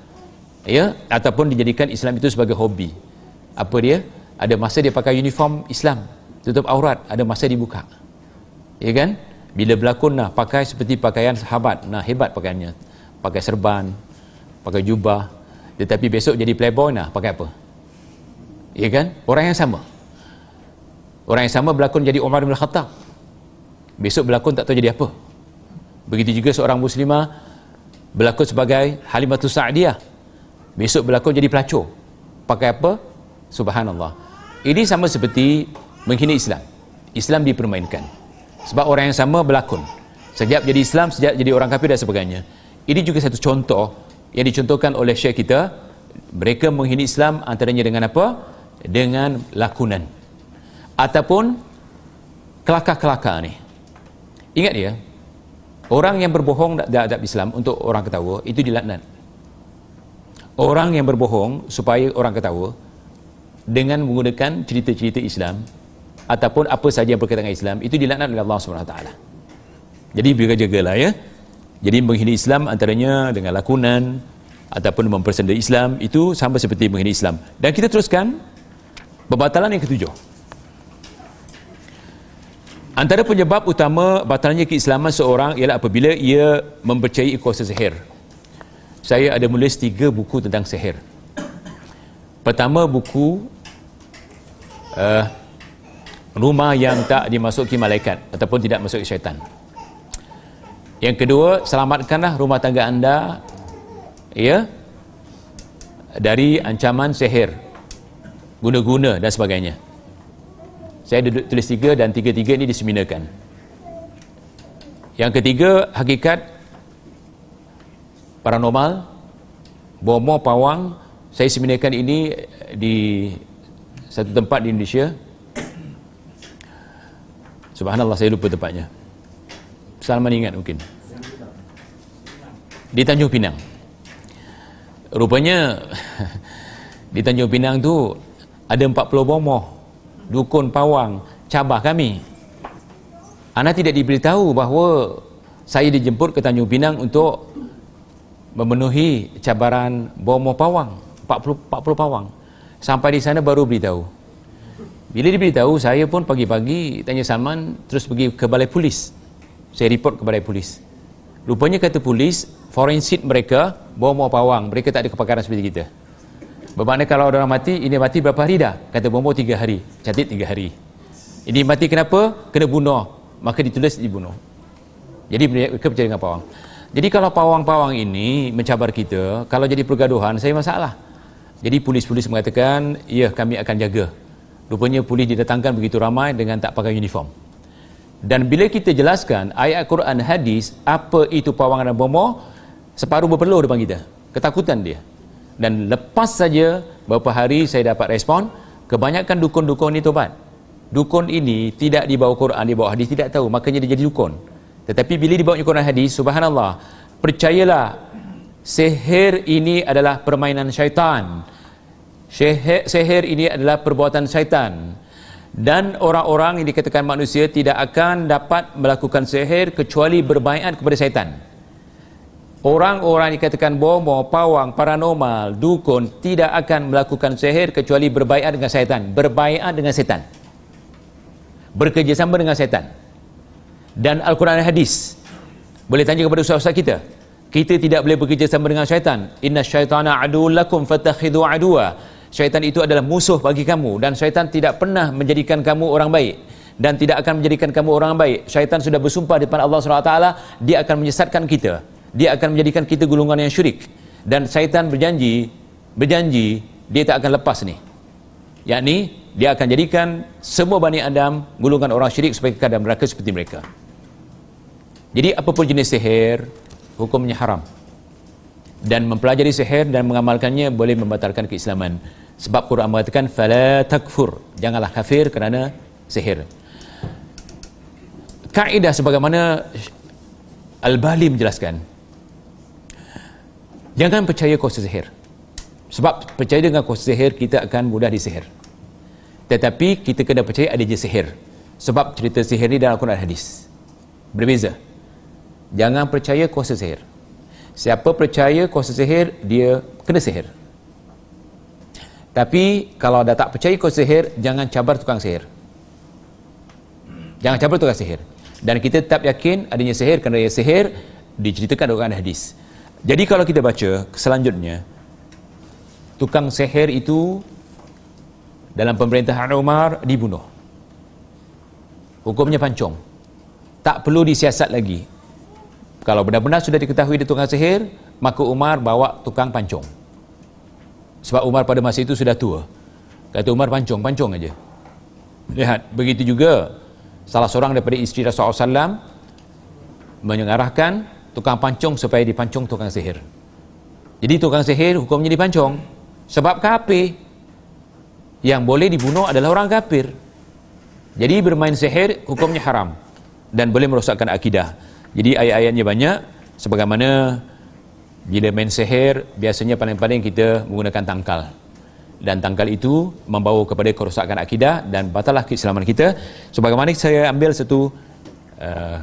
Ya? Ataupun dijadikan Islam itu sebagai hobi. Apa dia ada masa dia pakai uniform Islam tutup aurat ada masa dibuka. Ya kan? Bila berlakon nah pakai seperti pakaian sahabat. Nah hebat pakaiannya. Pakai serban pakai jubah. Tetapi besok jadi playboy nah pakai apa? Ya kan? Orang yang sama. Orang yang sama berlakon jadi Umar bin Khattab. Besok berlakon tak tahu jadi apa. Begitu juga seorang muslimah berlakon sebagai Halimatus Sa'diyah besok berlakon jadi pelacur. Pakai apa? Subhanallah ini sama seperti menghina Islam. Islam dipermainkan. Sebab orang yang sama berlakon. Sejak jadi Islam, sejak jadi orang kafir dan sebagainya. Ini juga satu contoh yang dicontohkan oleh syekh kita. Mereka menghina Islam antaranya dengan apa? Dengan lakonan. Ataupun kelakar-kelakar ni. Ingat dia, orang yang berbohong terhadap Islam untuk orang ketawa, itu dilaknat. Orang yang berbohong supaya orang ketawa, dengan menggunakan cerita-cerita Islam ataupun apa saja yang berkaitan dengan Islam itu dilaknat oleh Allah taala. Jadi berjaga-jagalah ya. Jadi menghina Islam antaranya dengan lakonan ataupun mempersenda Islam itu sama seperti menghina Islam. Dan kita teruskan pembatalan yang ketujuh. Antara penyebab utama batalnya keislaman seorang ialah apabila ia mempercayai kuasa sihir. Saya ada menulis tiga buku tentang sihir. Pertama buku uh, rumah yang tak dimasuki malaikat ataupun tidak masuk syaitan. Yang kedua selamatkanlah rumah tangga anda ya dari ancaman sihir guna-guna dan sebagainya. Saya duduk tulis tiga dan tiga-tiga ini diseminakan. Yang ketiga hakikat paranormal bomo pawang saya seminakan ini di satu tempat di Indonesia. Subhanallah saya lupa tempatnya. Salman ingat mungkin. Di Tanjung Pinang. Rupanya di Tanjung Pinang tu ada 40 bomoh. Dukun pawang cabah kami. Ana tidak diberitahu bahawa saya dijemput ke Tanjung Pinang untuk memenuhi cabaran bomoh pawang 40 40 pawang Sampai di sana baru beritahu. Bila diberitahu, saya pun pagi-pagi tanya Salman, terus pergi ke balai polis. Saya report ke balai polis. Rupanya kata polis, forensik mereka bawa mau pawang. Mereka tak ada kepakaran seperti kita. Bermakna kalau orang mati, ini mati berapa hari dah? Kata bawa tiga hari. Catat tiga hari. Ini mati kenapa? Kena bunuh. Maka ditulis dibunuh. Jadi mereka percaya dengan pawang. Jadi kalau pawang-pawang ini mencabar kita, kalau jadi pergaduhan, saya masalah. Jadi polis-polis mengatakan, ya kami akan jaga. Rupanya polis didatangkan begitu ramai dengan tak pakai uniform. Dan bila kita jelaskan ayat Quran hadis, apa itu pawangan dan bomo, separuh berpeluh depan kita. Ketakutan dia. Dan lepas saja beberapa hari saya dapat respon, kebanyakan dukun-dukun ini tobat. Dukun ini tidak dibawa Quran, dibawa hadis, tidak tahu. Makanya dia jadi dukun. Tetapi bila dibawa Quran hadis, subhanallah, percayalah sihir ini adalah permainan syaitan. Sihir, sihir ini adalah perbuatan syaitan. Dan orang-orang yang dikatakan manusia tidak akan dapat melakukan sihir kecuali berbaikat kepada syaitan. Orang-orang yang dikatakan bomo, pawang, paranormal, dukun tidak akan melakukan sihir kecuali berbaikat dengan syaitan. Berbaikat dengan syaitan. Bekerjasama dengan syaitan. Dan Al-Quran dan Hadis. Boleh tanya kepada ustaz-ustaz kita kita tidak boleh bekerja sama dengan syaitan. Inna syaitana aduun lakum fatakhidhu aduwa syaitan itu adalah musuh bagi kamu dan syaitan tidak pernah menjadikan kamu orang baik dan tidak akan menjadikan kamu orang baik. Syaitan sudah bersumpah di depan Allah SWT dia akan menyesatkan kita. Dia akan menjadikan kita gulungan yang syirik. Dan syaitan berjanji berjanji dia tak akan lepas ni. Yakni dia akan jadikan semua Bani Adam gulungan orang syirik supaya keadaan mereka seperti mereka. Jadi apapun jenis sihir hukumnya haram. Dan mempelajari sihir dan mengamalkannya boleh membatalkan keislaman. Sebab Quran mengatakan fala takfur. Janganlah kafir kerana sihir. Kaedah sebagaimana Al-Bali menjelaskan jangan percaya kuasa sihir. Sebab percaya dengan kuasa sihir kita akan mudah disihir. Tetapi kita kena percaya ada je sihir. Sebab cerita sihir ni dalam Quran hadis. Berbeza jangan percaya kuasa sihir siapa percaya kuasa sihir dia kena sihir. Tapi kalau dah tak percaya kuasa sihir jangan cabar tukang sihir. Jangan cabar tukang sihir. Dan kita tetap yakin adanya sihir kerana ia sihir diceritakan dalam hadis. Jadi kalau kita baca selanjutnya tukang sihir itu dalam pemerintahan Umar dibunuh. Hukumnya pancung. Tak perlu disiasat lagi kalau benar-benar sudah diketahui dia tukang sihir maka Umar bawa tukang pancung. Sebab Umar pada masa itu sudah tua. Kata Umar pancung, pancung aja. Lihat, begitu juga salah seorang daripada isteri Rasulullah SAW mengarahkan tukang pancung supaya dipancung tukang sihir. Jadi tukang sihir hukumnya dipancung. Sebab kafir. Yang boleh dibunuh adalah orang kafir. Jadi bermain sihir hukumnya haram dan boleh merosakkan akidah jadi ayat-ayatnya banyak sebagaimana bila main sihir biasanya paling-paling kita menggunakan tangkal. Dan tangkal itu membawa kepada kerosakan akidah dan batalah keislaman kita. Sebagaimana saya ambil satu uh,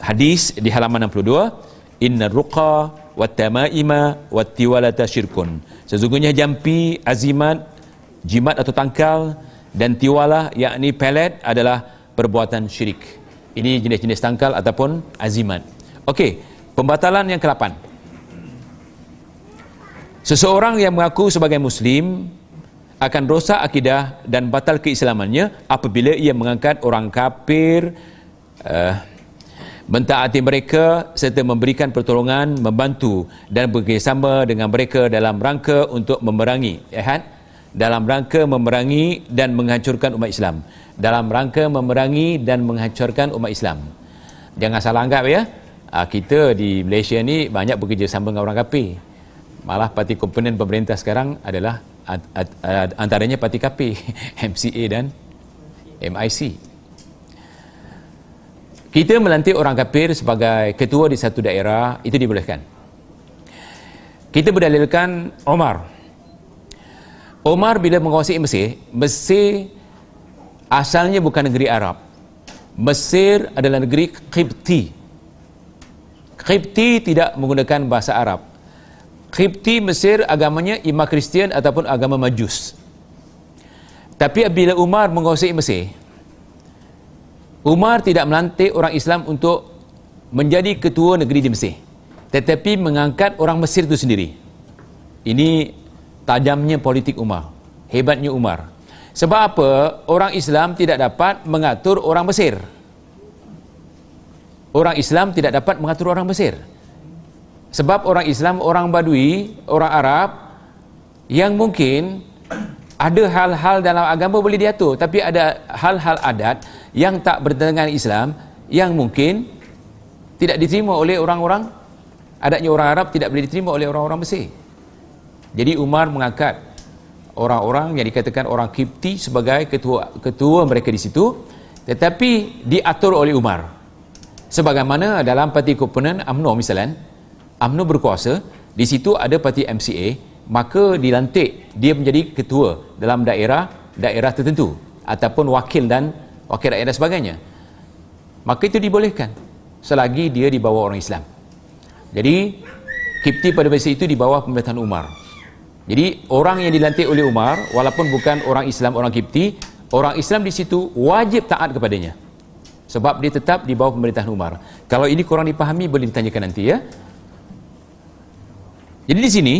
hadis di halaman 62 inna ruqa wat tamaima wat tiwalata syirkun. Sesungguhnya jampi azimat jimat atau tangkal dan tiwalah yakni pelet adalah perbuatan syirik ini jenis-jenis tangkal ataupun azimat. Okey pembatalan yang ke-8 seseorang yang mengaku sebagai muslim akan rosak akidah dan batal keislamannya apabila ia mengangkat orang kafir uh, mentaati mereka serta memberikan pertolongan membantu dan bekerjasama dengan mereka dalam rangka untuk memerangi ya dalam rangka memerangi dan menghancurkan umat Islam dalam rangka memerangi dan menghancurkan umat Islam jangan salah anggap ya ah, kita di Malaysia ni banyak bekerjasama dengan orang kafir malah parti komponen pemerintah sekarang adalah antaranya parti KP, MCA dan MIC. Kita melantik orang kafir sebagai ketua di satu daerah, itu dibolehkan. Kita berdalilkan Omar. Omar bila menguasai Mesir, Mesir asalnya bukan negeri Arab. Mesir adalah negeri Qibti. Qibti tidak menggunakan bahasa Arab. Kripti Mesir agamanya imam Kristian ataupun agama Majus. Tapi bila Umar menguasai Mesir, Umar tidak melantik orang Islam untuk menjadi ketua negeri di Mesir. Tetapi mengangkat orang Mesir itu sendiri. Ini tajamnya politik Umar. Hebatnya Umar. Sebab apa? Orang Islam tidak dapat mengatur orang Mesir. Orang Islam tidak dapat mengatur orang Mesir sebab orang Islam, orang Badui, orang Arab yang mungkin ada hal-hal dalam agama boleh diatur tapi ada hal-hal adat yang tak bertentangan Islam yang mungkin tidak diterima oleh orang-orang adatnya orang Arab tidak boleh diterima oleh orang-orang Mesir jadi Umar mengangkat orang-orang yang dikatakan orang Kipti sebagai ketua ketua mereka di situ tetapi diatur oleh Umar. Sebagaimana dalam parti komponen UMNO misalnya UMNO berkuasa di situ ada parti MCA maka dilantik dia menjadi ketua dalam daerah daerah tertentu ataupun wakil dan wakil rakyat dan sebagainya. Maka itu dibolehkan selagi dia di bawah orang Islam. Jadi Kipti pada masa itu di bawah pemerintahan Umar jadi orang yang dilantik oleh Umar walaupun bukan orang Islam orang Kipti orang Islam di situ wajib taat kepadanya. Sebab dia tetap di bawah pemerintahan Umar. Kalau ini kurang dipahami boleh ditanyakan nanti ya. Jadi di sini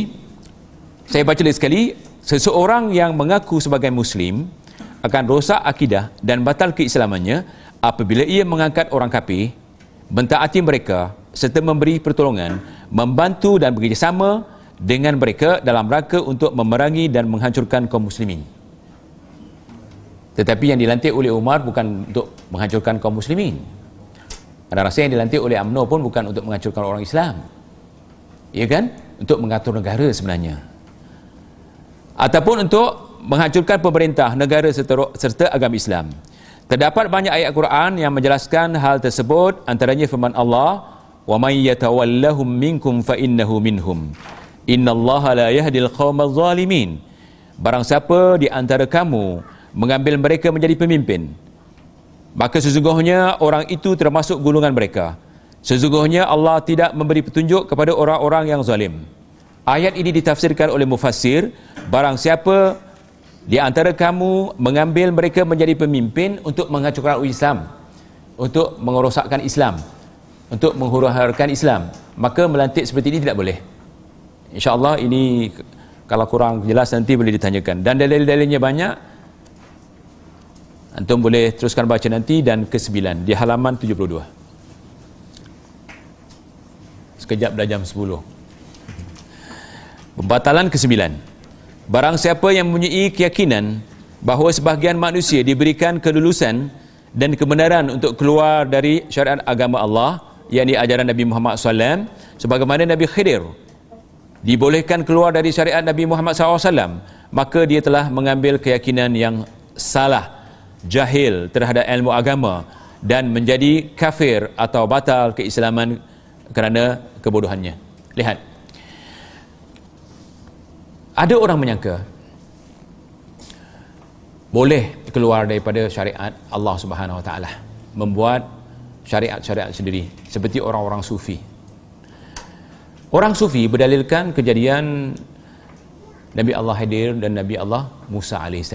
saya baca lagi sekali seseorang yang mengaku sebagai muslim akan rosak akidah dan batal keislamannya apabila ia mengangkat orang kafir mentaati mereka serta memberi pertolongan membantu dan bekerjasama dengan mereka dalam rangka untuk memerangi dan menghancurkan kaum muslimin. Tetapi yang dilantik oleh Umar bukan untuk menghancurkan kaum muslimin. Ada rasa yang dilantik oleh UMNO pun bukan untuk menghancurkan orang Islam. Ya kan? Untuk mengatur negara sebenarnya. Ataupun untuk menghancurkan pemerintah negara serta, agama Islam. Terdapat banyak ayat Quran yang menjelaskan hal tersebut antaranya firman Allah yatawallahum minkum fa innahu minhum innallaha la yahdil qaumadh zalimin. Barang siapa di antara kamu mengambil mereka menjadi pemimpin maka sesungguhnya orang itu termasuk golongan mereka. Sesungguhnya Allah tidak memberi petunjuk kepada orang-orang yang zalim. Ayat ini ditafsirkan oleh mufassir barang siapa di antara kamu mengambil mereka menjadi pemimpin untuk menghancurkan Islam untuk mengerosakkan Islam untuk menghuru-harakan Islam maka melantik seperti ini tidak boleh insyaAllah ini kalau kurang jelas nanti boleh ditanyakan. Dan dalil-dalilnya banyak. Antum boleh teruskan baca nanti dan ke-9 di halaman 72 sekejap dah jam 10 pembatalan ke-9 Barang siapa yang mempunyai keyakinan bahawa sebahagian manusia diberikan kelulusan dan kebenaran untuk keluar dari syariat agama Allah yakni ajaran Nabi Muhammad SAW sebagaimana Nabi Khidir dibolehkan keluar dari syariat Nabi Muhammad SAW maka dia telah mengambil keyakinan yang salah jahil terhadap ilmu agama dan menjadi kafir atau batal keislaman kerana kebodohannya. Lihat. Ada orang menyangka boleh keluar daripada syariat Allah Subhanahu Wa Taala membuat syariat-syariat sendiri seperti orang-orang sufi orang sufi berdalilkan kejadian Nabi Allah hadir dan Nabi Allah Musa AS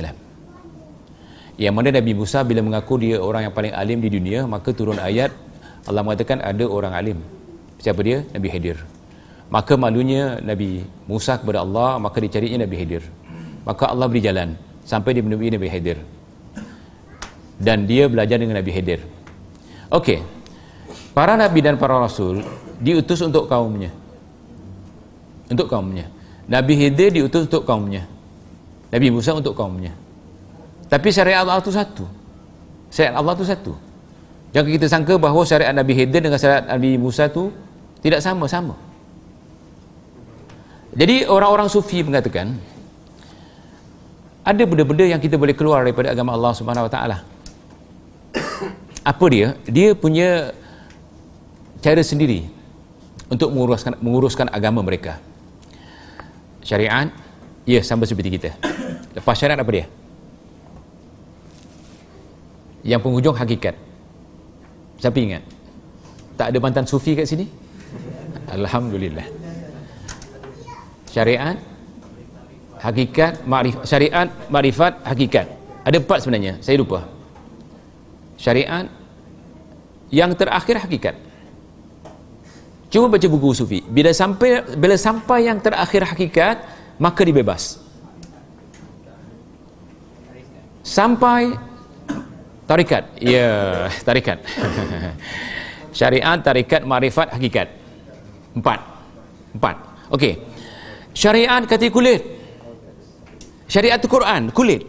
yang mana Nabi Musa bila mengaku dia orang yang paling alim di dunia maka turun ayat Allah mengatakan ada orang alim. Siapa dia? Nabi Hadir. Maka malunya Nabi Musa kepada Allah maka dicarinya Nabi Hidir maka Allah beri jalan sampai dia menemui Nabi Hidir dan dia belajar dengan Nabi Hidir ok para Nabi dan para Rasul diutus untuk kaumnya untuk kaumnya Nabi Hidir diutus untuk kaumnya Nabi Musa untuk kaumnya tapi syariat Allah itu satu syariat Allah itu satu jangan kita sangka bahawa syariat Nabi Hidir dengan syariat Nabi Musa itu tidak sama-sama jadi orang-orang sufi mengatakan ada benda-benda yang kita boleh keluar daripada agama Allah Subhanahu Wa Taala. Apa dia? Dia punya cara sendiri untuk menguruskan menguruskan agama mereka. Syariat ya sama seperti kita. Lepas syariat apa dia? Yang penghujung hakikat. Siapa ingat? Tak ada mantan sufi kat sini? Alhamdulillah syariat hakikat ma'rif, syariat marifat hakikat ada empat sebenarnya saya lupa syariat yang terakhir hakikat cuba baca buku sufi. Bila sampai bila sampai yang terakhir hakikat maka dibebas sampai tarikat. Ya tarikat. Syariat tarikat marifat hakikat. Empat. Empat. Okey. Syariat kata kulit. Syariat tu Quran kulit.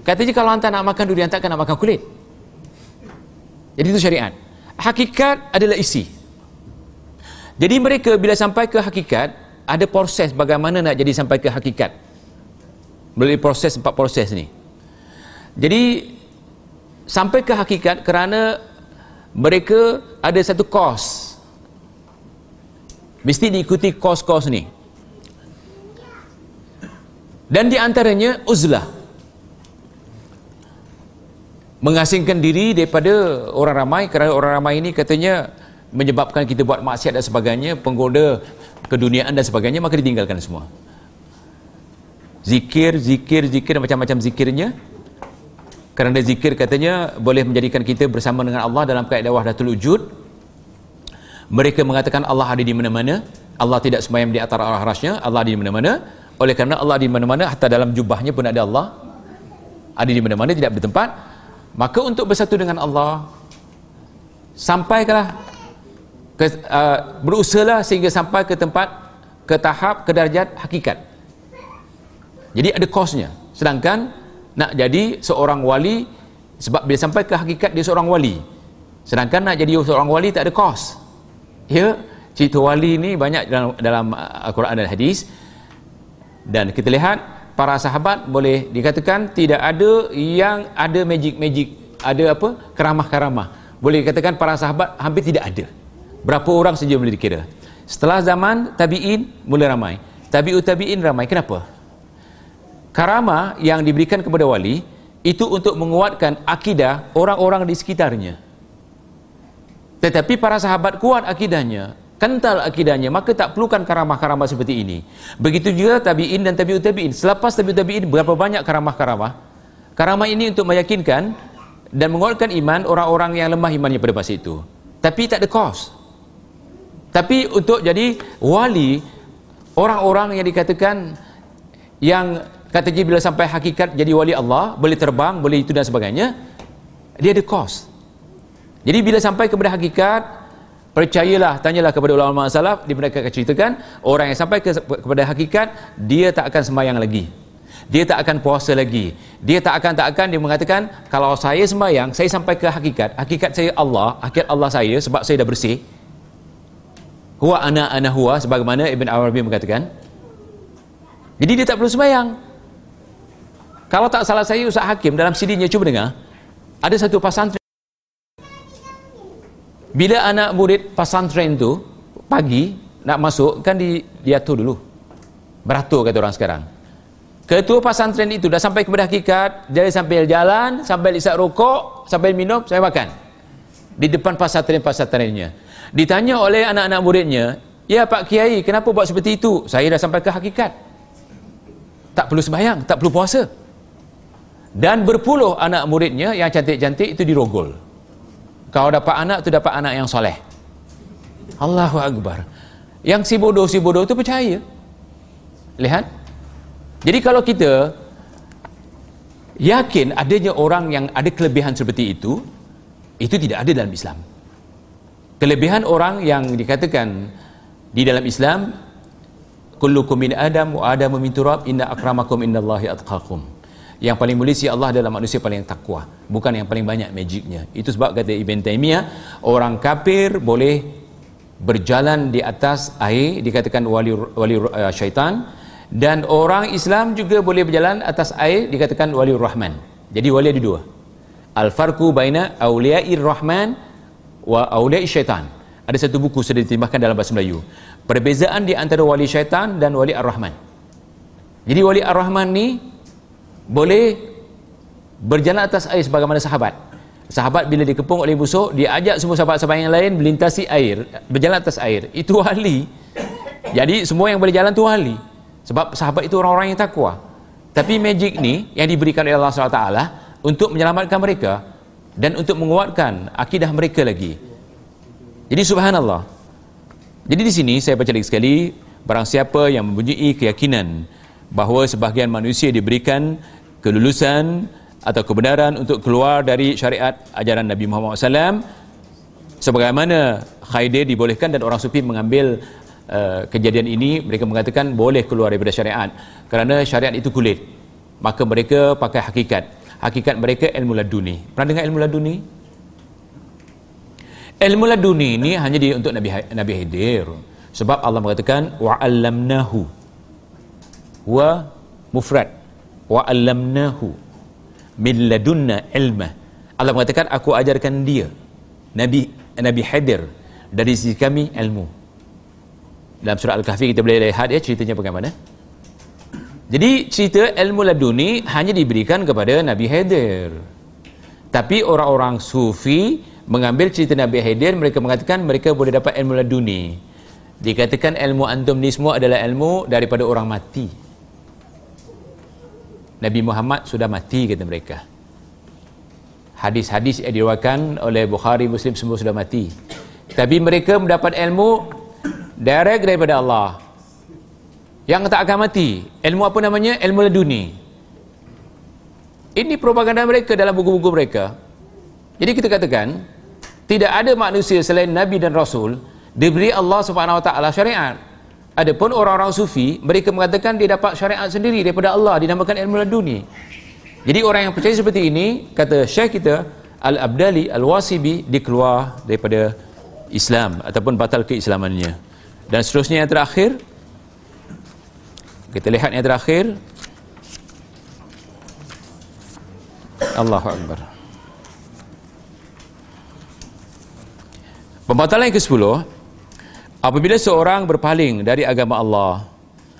Katanya kalau hantar nak makan durian takkan nak makan kulit. Jadi itu syariat. Hakikat adalah isi jadi mereka bila sampai ke hakikat ada proses bagaimana nak jadi sampai ke hakikat. Melalui proses empat proses ni. Jadi sampai ke hakikat kerana mereka ada satu kos. Mesti diikuti kos-kos ni. Dan di antaranya uzlah. Mengasingkan diri daripada orang ramai kerana orang ramai ini katanya menyebabkan kita buat maksiat dan sebagainya penggoda keduniaan dan sebagainya maka ditinggalkan semua. Zikir, zikir, zikir macam-macam zikirnya. Kerana zikir katanya boleh menjadikan kita bersama dengan Allah dalam kaedah wahdatul wujud. Mereka mengatakan Allah ada di mana-mana. Allah tidak semayam di antara arah rasnya Allah ada di mana-mana. Oleh kerana Allah di mana-mana hatta dalam jubahnya pun ada Allah. Ada di mana-mana tidak bertempat. Maka untuk bersatu dengan Allah sampaikanlah ke, uh, berusahalah sehingga sampai ke tempat ke tahap ke darjat hakikat. Jadi ada kosnya sedangkan nak jadi seorang wali sebab bila sampai ke hakikat dia seorang wali. Sedangkan nak jadi seorang wali tak ada kos ya cerita wali ni banyak dalam, dalam uh, Al-Quran dan Hadis. Dan kita lihat para sahabat boleh dikatakan tidak ada yang ada magic-magic ada apa? Keramah-keramah. Boleh dikatakan para sahabat hampir tidak ada berapa orang saja boleh dikira. Setelah zaman tabi'in mula ramai. Tabi'ut tabi'in ramai. Kenapa? Karamah yang diberikan kepada wali itu untuk menguatkan akidah orang-orang di sekitarnya. Tetapi para sahabat kuat akidahnya kental akidahnya maka tak perlukan karamah-karamah seperti ini. Begitu juga tabi'in dan tabi'ut tabi'in. Selepas tabi'ut tabi'in berapa banyak karamah-karamah? Karamah ini untuk meyakinkan dan menguatkan iman orang-orang yang lemah imannya pada masa itu. Tapi tak ada kos tapi untuk jadi wali orang-orang yang dikatakan yang kata dia bila sampai hakikat jadi wali Allah boleh terbang, boleh itu dan sebagainya dia ada kos. Jadi bila sampai kepada hakikat percayalah tanyalah kepada ulama salaf di mereka akan ceritakan. Orang yang sampai ke, kepada hakikat dia tak akan sembahyang lagi. Dia tak akan puasa lagi. Dia tak akan tak akan dia mengatakan kalau saya sembahyang saya sampai ke hakikat hakikat saya Allah hakikat Allah saya sebab saya dah bersih huwa ana ana huwa sebagaimana Ibn Arabi mengatakan. Jadi dia tak perlu sembahyang. Kalau tak salah saya Ustaz Hakim dalam CD-nya cuba dengar. Ada satu pasantren bila anak murid pesantren tu pagi nak masuk kan di diatur dulu. Beratur kata orang sekarang. Ketua pesantren itu dah sampai kepada hakikat dia sambil jalan sambil isap rokok sambil minum saya makan. Di depan pesantren-pesantrennya ditanya oleh anak-anak muridnya ya Pak Kiai kenapa buat seperti itu? Saya dah sampai ke hakikat. Tak perlu sembahyang tak perlu puasa. Dan berpuluh anak muridnya yang cantik-cantik itu dirogol. Kau dapat anak tu dapat anak yang soleh. Allahu Akbar. Yang si bodoh si bodoh tu percaya. Lihat. Jadi kalau kita yakin adanya orang yang ada kelebihan seperti itu itu tidak ada dalam Islam kelebihan orang yang dikatakan di dalam Islam kullukum min adam wa adamu min turab inna akramakum indallahi atqakum. Yang paling mulia si Allah adalah manusia paling takwa bukan yang paling banyak magicnya. Itu sebab kata Ibn Taymiyah orang kafir boleh berjalan di atas air dikatakan wali wali uh, syaitan dan orang Islam juga boleh berjalan atas air dikatakan wali rahman. Jadi wali ada dua. Al farqu baina auliya'ir rahman wa auliya'i syaitan. Ada satu buku sudah diterjemahkan dalam bahasa Melayu. Perbezaan di antara wali syaitan dan wali ar-rahman. Jadi wali ar-rahman ni boleh berjalan atas air sebagaimana sahabat. Sahabat bila dikepung oleh busuk dia ajak semua sahabat-sahabat yang lain melintasi air berjalan atas air. Itu wali jadi semua yang boleh jalan tu wali sebab sahabat itu orang-orang yang takwa. Tapi magic ni yang diberikan oleh Allah SWT untuk menyelamatkan mereka dan untuk menguatkan akidah mereka lagi. Jadi subhanallah. Jadi di sini saya baca lagi sekali barang siapa yang mempunyai keyakinan bahawa sebahagian manusia diberikan kelulusan atau kebenaran untuk keluar dari syariat ajaran Nabi Muhammad SAW sebagaimana khaidir dibolehkan dan orang sufi mengambil uh, kejadian ini mereka mengatakan boleh keluar daripada syariat. Kerana syariat itu kulit maka mereka pakai hakikat hakikat mereka ilmu laduni pernah dengar ilmu laduni ilmu laduni ini hanya di untuk Nabi Nabi Khidir sebab Allah mengatakan wa'allamnahu. Wa mufrad. Wa allamnahu min ladunna ilma. Allah mengatakan aku ajarkan dia Nabi Nabi Hadir dari sisi kami ilmu. Dalam surah Al-Kahfi kita boleh lihat ya ceritanya bagaimana jadi cerita ilmu laduni hanya diberikan kepada Nabi Hadir tapi orang-orang sufi mengambil cerita Nabi Hadir mereka mengatakan mereka boleh dapat ilmu laduni dikatakan ilmu antum ni semua adalah ilmu daripada orang mati. Nabi Muhammad sudah mati kata mereka. Hadis-hadis yang diriwayatkan oleh Bukhari Muslim semua sudah mati. Tapi mereka mendapat ilmu direct daripada Allah yang tak akan mati ilmu apa namanya ilmu laduni ini propaganda mereka dalam buku-buku mereka jadi kita katakan tidak ada manusia selain Nabi dan Rasul diberi Allah Subhanahu Wa Taala syariat Adapun orang-orang sufi, mereka mengatakan dia dapat syariat sendiri daripada Allah, dinamakan ilmu laduni. Jadi orang yang percaya seperti ini, kata syekh kita, Al-Abdali, Al-Wasibi, dikeluar daripada Islam ataupun batal keislamannya. Dan seterusnya yang terakhir, kita lihat yang terakhir, Allahu Akbar. Pembatalan yang ke-10 apabila seorang berpaling dari agama Allah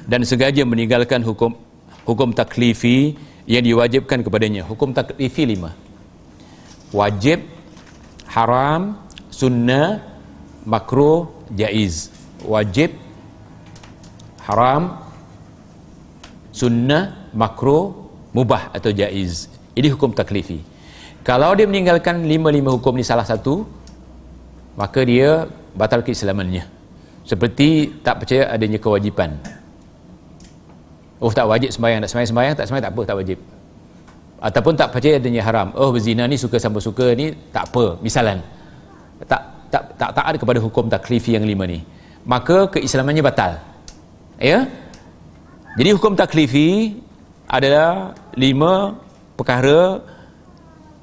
dan sengaja meninggalkan hukum hukum taklifi yang diwajibkan kepadanya. Hukum taklifi lima. Wajib, haram, sunnah, makruh, jaiz. Wajib, haram, sunnah, makruh, mubah atau jaiz. Ini hukum taklifi. Kalau dia meninggalkan lima-lima hukum ni salah satu, maka dia batal keislamannya. Seperti tak percaya adanya kewajipan. Oh tak wajib sembahyang, tak sembahyang, sembahyang tak sembahyang tak apa, tak wajib. Ataupun tak percaya adanya haram. Oh berzina ni suka sama suka ni tak apa, misalan. Tak tak tak taat kepada hukum taklifi yang lima ni. Maka keislamannya batal. Ya? Jadi hukum taklifi adalah lima perkara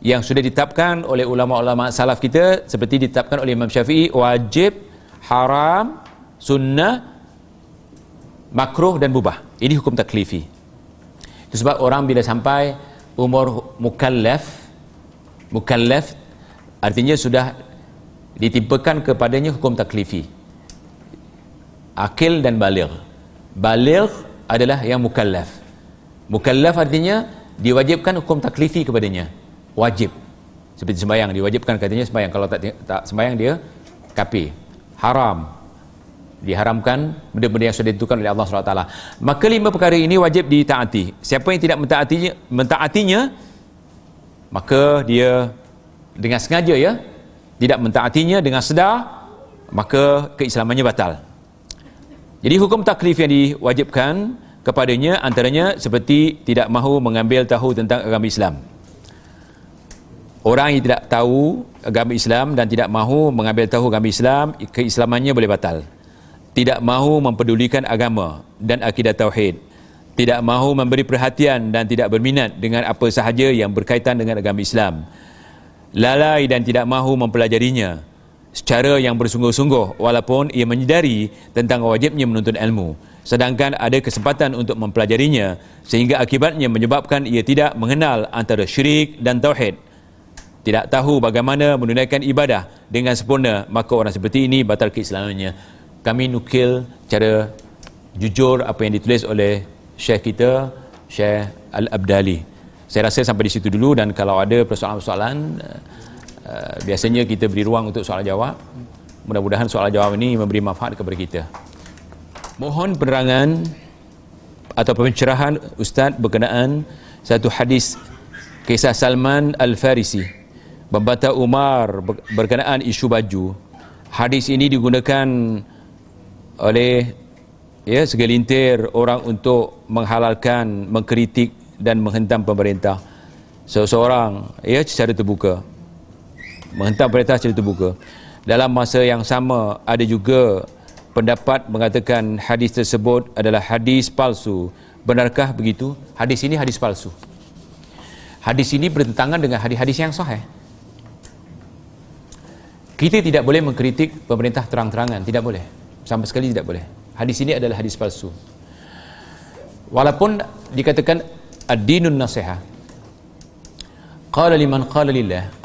yang sudah ditetapkan oleh ulama-ulama salaf kita seperti ditetapkan oleh Imam Syafi'i wajib, haram, sunnah, makruh dan mubah. Ini hukum taklifi. Itu sebab orang bila sampai umur mukallaf mukallaf artinya sudah ditimpakan kepadanya hukum taklifi. Akil dan baligh. Baligh adalah yang mukallaf. Mukallaf artinya diwajibkan hukum taklifi kepadanya. Wajib. Seperti sembahyang diwajibkan katanya sembahyang. Kalau tak tak sembahyang dia kafir. Haram. Diharamkan benda-benda yang sudah ditentukan oleh Allah SWT maka lima perkara ini wajib ditaati. Siapa yang tidak mentaatinya mentaatinya maka dia dengan sengaja ya tidak mentaatinya dengan sedar maka keislamannya batal jadi hukum taklif yang diwajibkan kepadanya antaranya seperti tidak mahu mengambil tahu tentang agama Islam. Orang yang tidak tahu agama Islam dan tidak mahu mengambil tahu agama Islam keislamannya boleh batal. Tidak mahu mempedulikan agama dan akidah tauhid. Tidak mahu memberi perhatian dan tidak berminat dengan apa sahaja yang berkaitan dengan agama Islam. Lalai dan tidak mahu mempelajarinya secara yang bersungguh-sungguh walaupun ia menyedari tentang wajibnya menuntut ilmu. Sedangkan ada kesempatan untuk mempelajarinya sehingga akibatnya menyebabkan ia tidak mengenal antara syirik dan tauhid. Tidak tahu bagaimana menunaikan ibadah dengan sempurna maka orang seperti ini batal keislamannya. Kami nukil cara jujur apa yang ditulis oleh syekh kita syekh Al-Abdali. Saya rasa sampai di situ dulu dan kalau ada persoalan-persoalan uh, biasanya kita beri ruang untuk soal jawab. Mudah-mudahan soal jawab ini memberi manfaat kepada kita. Mohon penerangan atau pencerahan Ustaz berkenaan satu hadis kisah Salman Al-Farisi. Membantah Umar berkenaan isu baju. Hadis ini digunakan oleh ya segelintir orang untuk menghalalkan mengkritik dan menghentam pemerintah. Seseorang ya secara terbuka menghentam pemerintah secara terbuka. Dalam masa yang sama ada juga pendapat mengatakan hadis tersebut adalah hadis palsu. Benarkah begitu? Hadis ini hadis palsu. Hadis ini bertentangan dengan hadis-hadis yang sahih. Kita tidak boleh mengkritik pemerintah terang-terangan. Tidak boleh. Sama sekali tidak boleh. Hadis ini adalah hadis palsu. Walaupun dikatakan ad-dinun nasiha. Qala liman qala lillah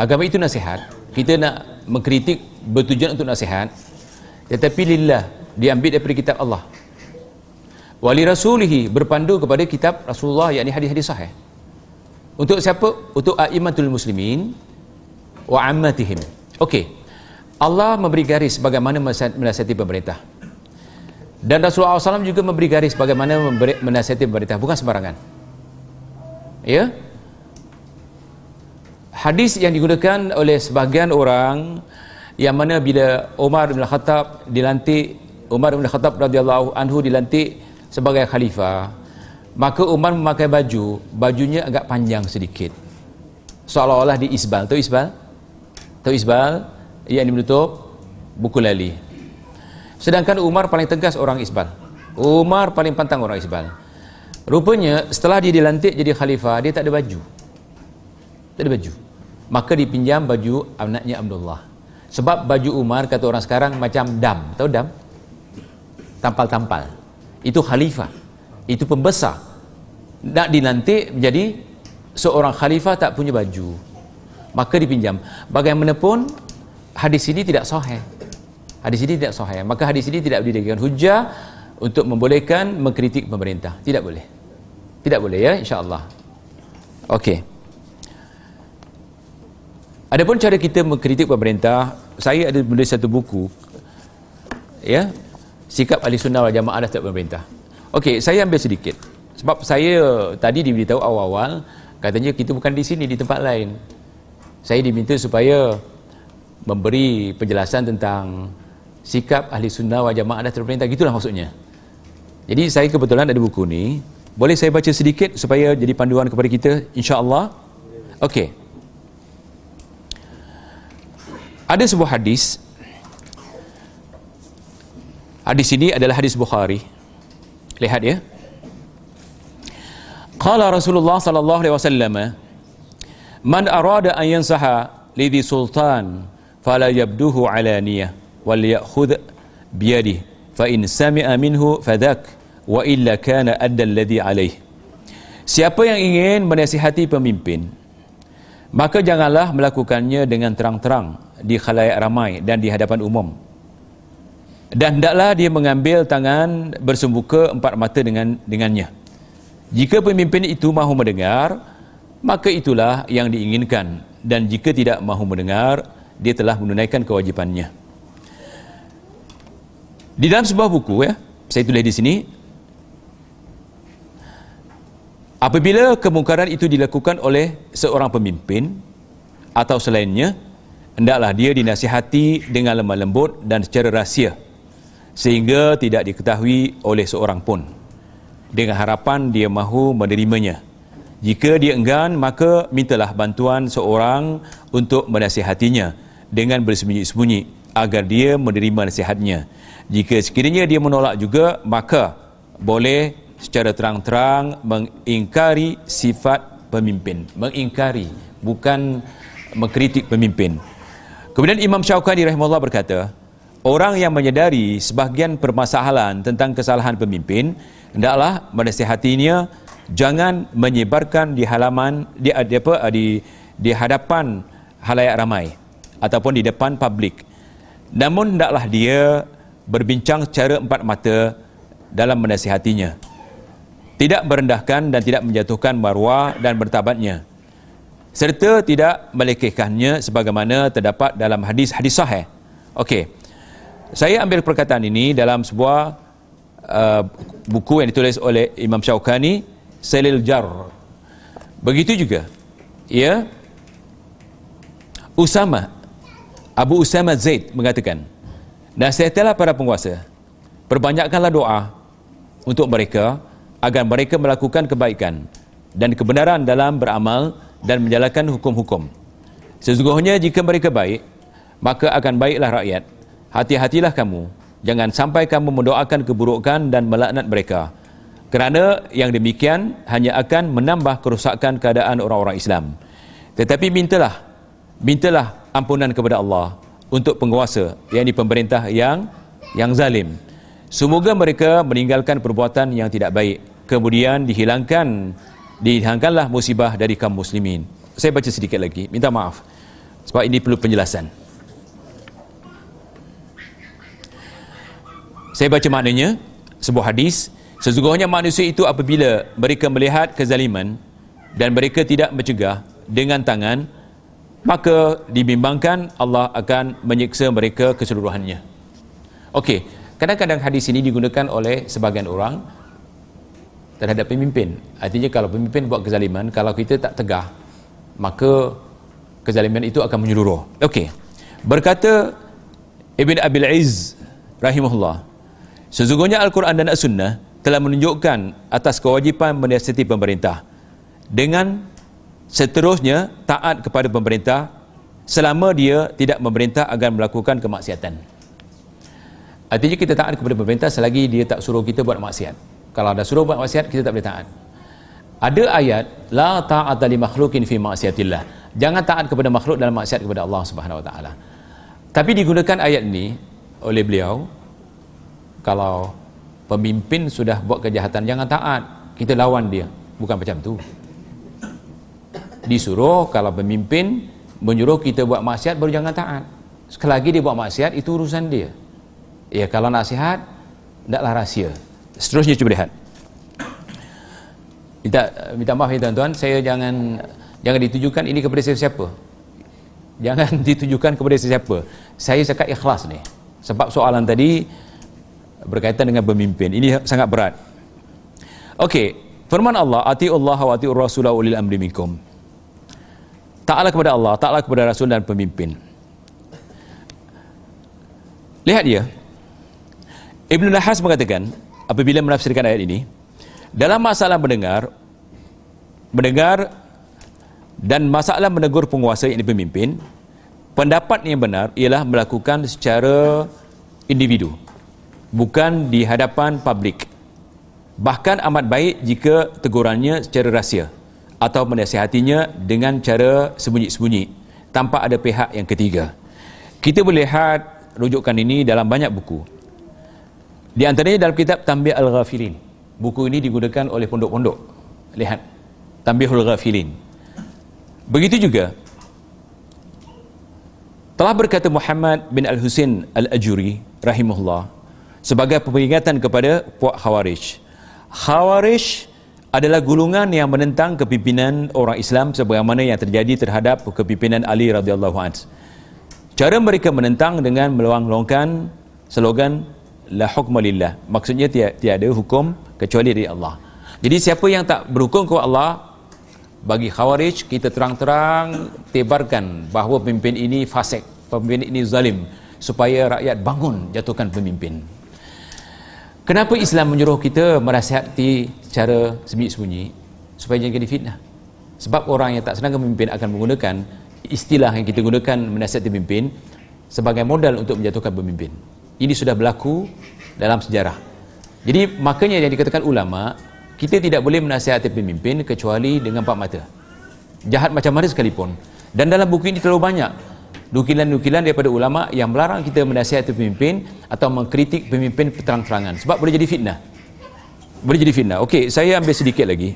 agama itu nasihat kita nak mengkritik bertujuan untuk nasihat tetapi lillah diambil daripada kitab Allah wali rasulihi berpandu kepada kitab Rasulullah yakni hadis-hadis sahih untuk siapa? untuk a'immatul muslimin wa ammatihim. Okey. Allah memberi garis bagaimana menasihati pemerintah. Dan Rasulullah SAW juga memberi garis bagaimana menasihati pemerintah. Bukan sembarangan. Ya? Hadis yang digunakan oleh sebahagian orang yang mana bila Umar bin Khattab dilantik Umar bin Khattab radhiyallahu anhu dilantik sebagai khalifah maka Umar memakai baju bajunya agak panjang sedikit seolah-olah di isbal tu isbal Tahu Isbal yang menutup buku lali. Sedangkan Umar paling tegas orang Isbal. Umar paling pantang orang Isbal. Rupanya setelah dia dilantik jadi khalifah, dia tak ada baju. Tak ada baju. Maka dipinjam baju anaknya Abdullah. Sebab baju Umar kata orang sekarang macam dam. Tahu dam? Tampal-tampal. Itu khalifah. Itu pembesar. Nak dilantik menjadi seorang khalifah tak punya baju maka dipinjam bagaimanapun hadis ini tidak sahih hadis ini tidak sahih maka hadis ini tidak dijadikan hujah untuk membolehkan mengkritik pemerintah tidak boleh tidak boleh ya insyaallah okey adapun cara kita mengkritik pemerintah saya ada menulis satu buku ya sikap ahli sunnah wal jamaah terhadap pemerintah. Okey saya ambil sedikit. Sebab saya tadi diberitahu awal-awal katanya kita bukan di sini di tempat lain. Saya diminta supaya memberi penjelasan tentang sikap ahli sunnah wal jamaah terhadap pemerintah. Gitulah maksudnya. Jadi saya kebetulan ada buku ni. Boleh saya baca sedikit supaya jadi panduan kepada kita? insya-Allah okey ada sebuah hadis. Hadis ini adalah hadis Bukhari. Lihat ya. Qala Rasulullah sallallahu alaihi wasallam man arada an yansaha lidhi sultan fala yabduhu alaniyah wal ya'khudh biyadihi fa in sami'a minhu fadhak wa illa kana adda alladhi alayh. Siapa yang ingin menasihati pemimpin maka janganlah melakukannya dengan terang-terang di khalayak ramai dan di hadapan umum. Dan hendaklah dia mengambil tangan bersumbuka empat mata dengan dengannya. Jika pemimpin itu mahu mendengar maka itulah yang diinginkan. Dan jika tidak mahu mendengar dia telah menunaikan kewajipannya. Di dalam sebuah buku ya saya tulis di sini apabila kemungkaran itu dilakukan oleh seorang pemimpin atau selainnya hendaklah dia dinasihati dengan lemah lembut dan secara rahsia sehingga tidak diketahui oleh seorang pun. Dengan harapan dia mahu menerimanya. Jika dia enggan maka mintalah bantuan seorang untuk menasihatinya dengan bersembunyi-sembunyi agar dia menerima nasihatnya. Jika sekiranya dia menolak juga maka boleh secara terang-terang mengingkari sifat pemimpin. Mengingkari bukan mengkritik pemimpin Kemudian Imam Syaukani rahimahullah berkata, orang yang menyedari sebahagian permasalahan tentang kesalahan pemimpin, hendaklah menasihatinya jangan menyebarkan di halaman di apa di di hadapan halayak ramai ataupun di depan publik. Namun hendaklah dia berbincang secara empat mata dalam menasihatinya. Tidak merendahkan dan tidak menjatuhkan marwah dan bertabatnya serta tidak melekehkannya sebagaimana terdapat dalam hadis-hadis sahih. Okey. Saya ambil perkataan ini dalam sebuah uh, buku yang ditulis oleh Imam Syaukani, Salil Jar. Begitu juga. Ya. Usama Abu Usama Zaid mengatakan, "Nasihatilah para penguasa, perbanyakkanlah doa untuk mereka agar mereka melakukan kebaikan dan kebenaran dalam beramal dan menjalankan hukum-hukum. Sesungguhnya jika mereka baik, maka akan baiklah rakyat. Hati-hatilah kamu, jangan sampai kamu mendoakan keburukan dan melaknat mereka. Kerana yang demikian hanya akan menambah kerusakan keadaan orang-orang Islam. Tetapi mintalah, mintalah ampunan kepada Allah untuk penguasa, yang di pemerintah yang yang zalim. Semoga mereka meninggalkan perbuatan yang tidak baik, kemudian dihilangkan dihilangkanlah musibah dari kaum muslimin. Saya baca sedikit lagi, minta maaf. Sebab ini perlu penjelasan. Saya baca maknanya, sebuah hadis, sesungguhnya manusia itu apabila mereka melihat kezaliman dan mereka tidak mencegah dengan tangan, maka dibimbangkan Allah akan menyiksa mereka keseluruhannya. Okey, kadang-kadang hadis ini digunakan oleh sebagian orang terhadap pemimpin. Artinya kalau pemimpin buat kezaliman, kalau kita tak tegah, maka kezaliman itu akan menyeluruh. Okey. Berkata Ibn Abil Izz rahimahullah, sesungguhnya Al-Quran dan As-Sunnah telah menunjukkan atas kewajipan menasihati pemerintah dengan seterusnya taat kepada pemerintah selama dia tidak memerintah agar melakukan kemaksiatan. Artinya kita taat kepada pemerintah selagi dia tak suruh kita buat maksiat kalau ada suruh buat maksiat kita tak boleh taat. Ada ayat la ta'ata li makhlukin fi maksiatillah jangan taat kepada makhluk dalam maksiat kepada Allah Subhanahu wa taala. Tapi digunakan ayat ini oleh beliau kalau pemimpin sudah buat kejahatan jangan taat. Kita lawan dia. Bukan macam tu. Disuruh kalau pemimpin menyuruh kita buat maksiat baru jangan taat. Sekali lagi dia buat maksiat itu urusan dia. Ya kalau nasihat tidaklah rahsia seterusnya cuba lihat minta minta maaf ya tuan-tuan saya jangan jangan ditujukan ini kepada siapa jangan ditujukan kepada siapa saya cakap ikhlas ni sebab soalan tadi berkaitan dengan pemimpin ini sangat berat Okey, firman Allah, "Ati Allah wa ati Rasulullah ulil amri minkum." Taatlah kepada Allah, taatlah kepada Rasul dan pemimpin. Lihat dia. Ibn Lahas mengatakan, apabila menafsirkan ayat ini, dalam masalah mendengar, mendengar dan masalah menegur penguasa yang pemimpin, pendapat yang benar ialah melakukan secara individu, bukan di hadapan publik. Bahkan amat baik jika tegurannya secara rahsia atau menasihatinya dengan cara sembunyi-sembunyi tanpa ada pihak yang ketiga. Kita boleh lihat rujukan ini dalam banyak buku. Di antaranya dalam kitab Tambih Al-Ghafilin. Buku ini digunakan oleh pondok-pondok. Lihat. Tambihul Ghafilin. Begitu juga telah berkata Muhammad bin Al-Husin Al-Ajuri rahimahullah sebagai peringatan kepada puak Khawarij. Khawarij adalah gulungan yang menentang kepimpinan orang Islam sebagaimana yang terjadi terhadap kepimpinan Ali radhiyallahu anhu. Cara mereka menentang dengan meluang-luangkan slogan la hukma lillah. Maksudnya tiada hukum kecuali dari Allah. Jadi siapa yang tak berhukum kepada Allah bagi khawarij kita terang-terang tebarkan bahawa pemimpin ini fasik, pemimpin ini zalim supaya rakyat bangun jatuhkan pemimpin. Kenapa Islam menyuruh kita merasihati secara sembunyi-sembunyi supaya jangan jadi fitnah? Sebab orang yang tak senang memimpin akan menggunakan istilah yang kita gunakan menasihati pemimpin sebagai modal untuk menjatuhkan pemimpin. Ini sudah berlaku dalam sejarah. Jadi makanya yang dikatakan ulama, kita tidak boleh menasihati pemimpin kecuali dengan empat mata. Jahat macam mana sekalipun. Dan dalam buku ini terlalu banyak nukilan-nukilan daripada ulama yang melarang kita menasihati pemimpin atau mengkritik pemimpin terang-terangan sebab boleh jadi fitnah boleh jadi fitnah Okey, saya ambil sedikit lagi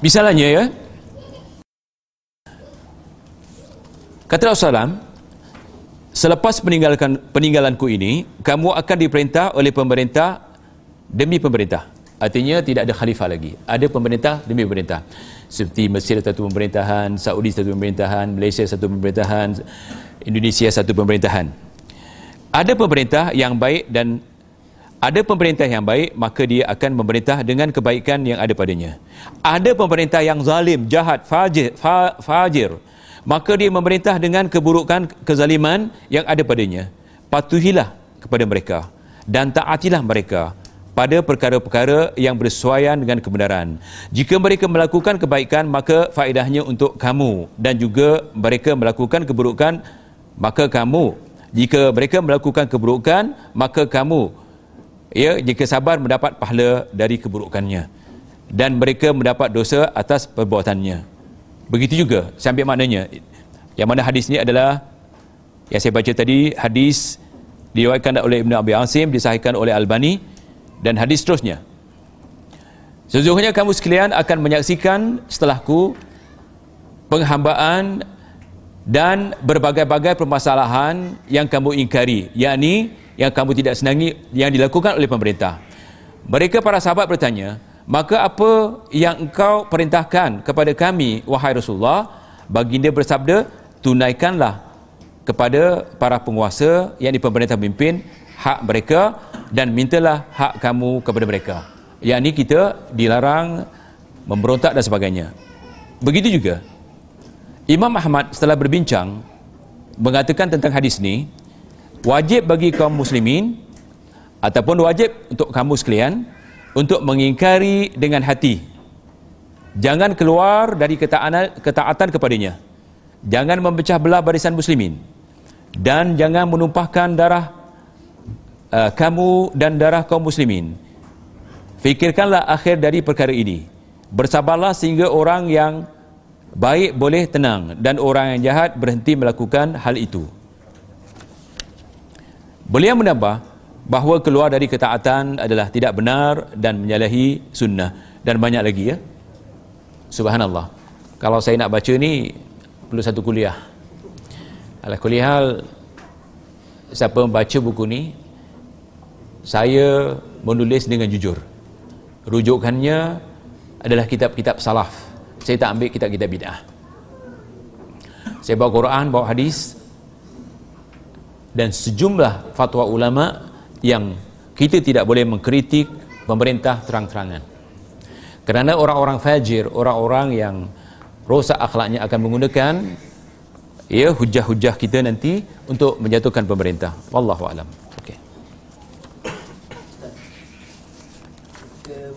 misalnya ya kata Rasulullah Selepas peninggalkan peninggalanku ini, kamu akan diperintah oleh pemerintah demi pemerintah. Artinya tidak ada khalifah lagi. Ada pemerintah demi pemerintah. Seperti Mesir satu pemerintahan, Saudi satu pemerintahan, Malaysia satu pemerintahan, Indonesia satu pemerintahan. Ada pemerintah yang baik dan ada pemerintah yang baik, maka dia akan memerintah dengan kebaikan yang ada padanya. Ada pemerintah yang zalim, jahat, fajir, fa, fajir maka dia memerintah dengan keburukan kezaliman yang ada padanya. Patuhilah kepada mereka dan taatilah mereka pada perkara-perkara yang bersesuaian dengan kebenaran. Jika mereka melakukan kebaikan maka faedahnya untuk kamu dan juga mereka melakukan keburukan maka kamu. Jika mereka melakukan keburukan maka kamu ya jika sabar mendapat pahala dari keburukannya dan mereka mendapat dosa atas perbuatannya Begitu juga saya ambil maknanya. Yang mana hadis ini adalah yang saya baca tadi hadis diriwayatkan oleh Ibn Abi Asim disahihkan oleh Albani dan hadis seterusnya. Sesungguhnya kamu sekalian akan menyaksikan setelahku penghambaan dan berbagai-bagai permasalahan yang kamu ingkari yakni yang kamu tidak senangi yang dilakukan oleh pemerintah. Mereka para sahabat bertanya, maka apa yang engkau perintahkan kepada kami wahai Rasulullah? Baginda bersabda tunaikanlah kepada para penguasa yang di pemerintah pimpin hak mereka dan mintalah hak kamu kepada mereka. Yang ini kita dilarang memberontak dan sebagainya. Begitu juga Imam Ahmad setelah berbincang mengatakan tentang hadis ini wajib bagi kaum muslimin ataupun wajib untuk kamu sekalian untuk mengingkari dengan hati. Jangan keluar dari ketaatan, ketaatan kepadanya. Jangan memecah belah barisan muslimin. Dan jangan menumpahkan darah uh, kamu dan darah kaum muslimin. Fikirkanlah akhir dari perkara ini. Bersabarlah sehingga orang yang baik boleh tenang dan orang yang jahat berhenti melakukan hal itu beliau menambah bahawa keluar dari ketaatan adalah tidak benar dan menyalahi sunnah. Dan banyak lagi ya. Subhanallah. Kalau saya nak baca ni perlu satu kuliah. Ala kuliah siapa membaca buku ni saya menulis dengan jujur. Rujukannya adalah kitab-kitab salaf. Saya tak ambil kitab-kitab bid'ah. Saya bawa Quran, bawa hadis dan sejumlah fatwa ulama yang kita tidak boleh mengkritik pemerintah terang-terangan. Kerana orang-orang fajir orang-orang yang rosak akhlaknya akan menggunakan ya hujah-hujah kita nanti untuk menjatuhkan pemerintah. Wallahu alam. Okey.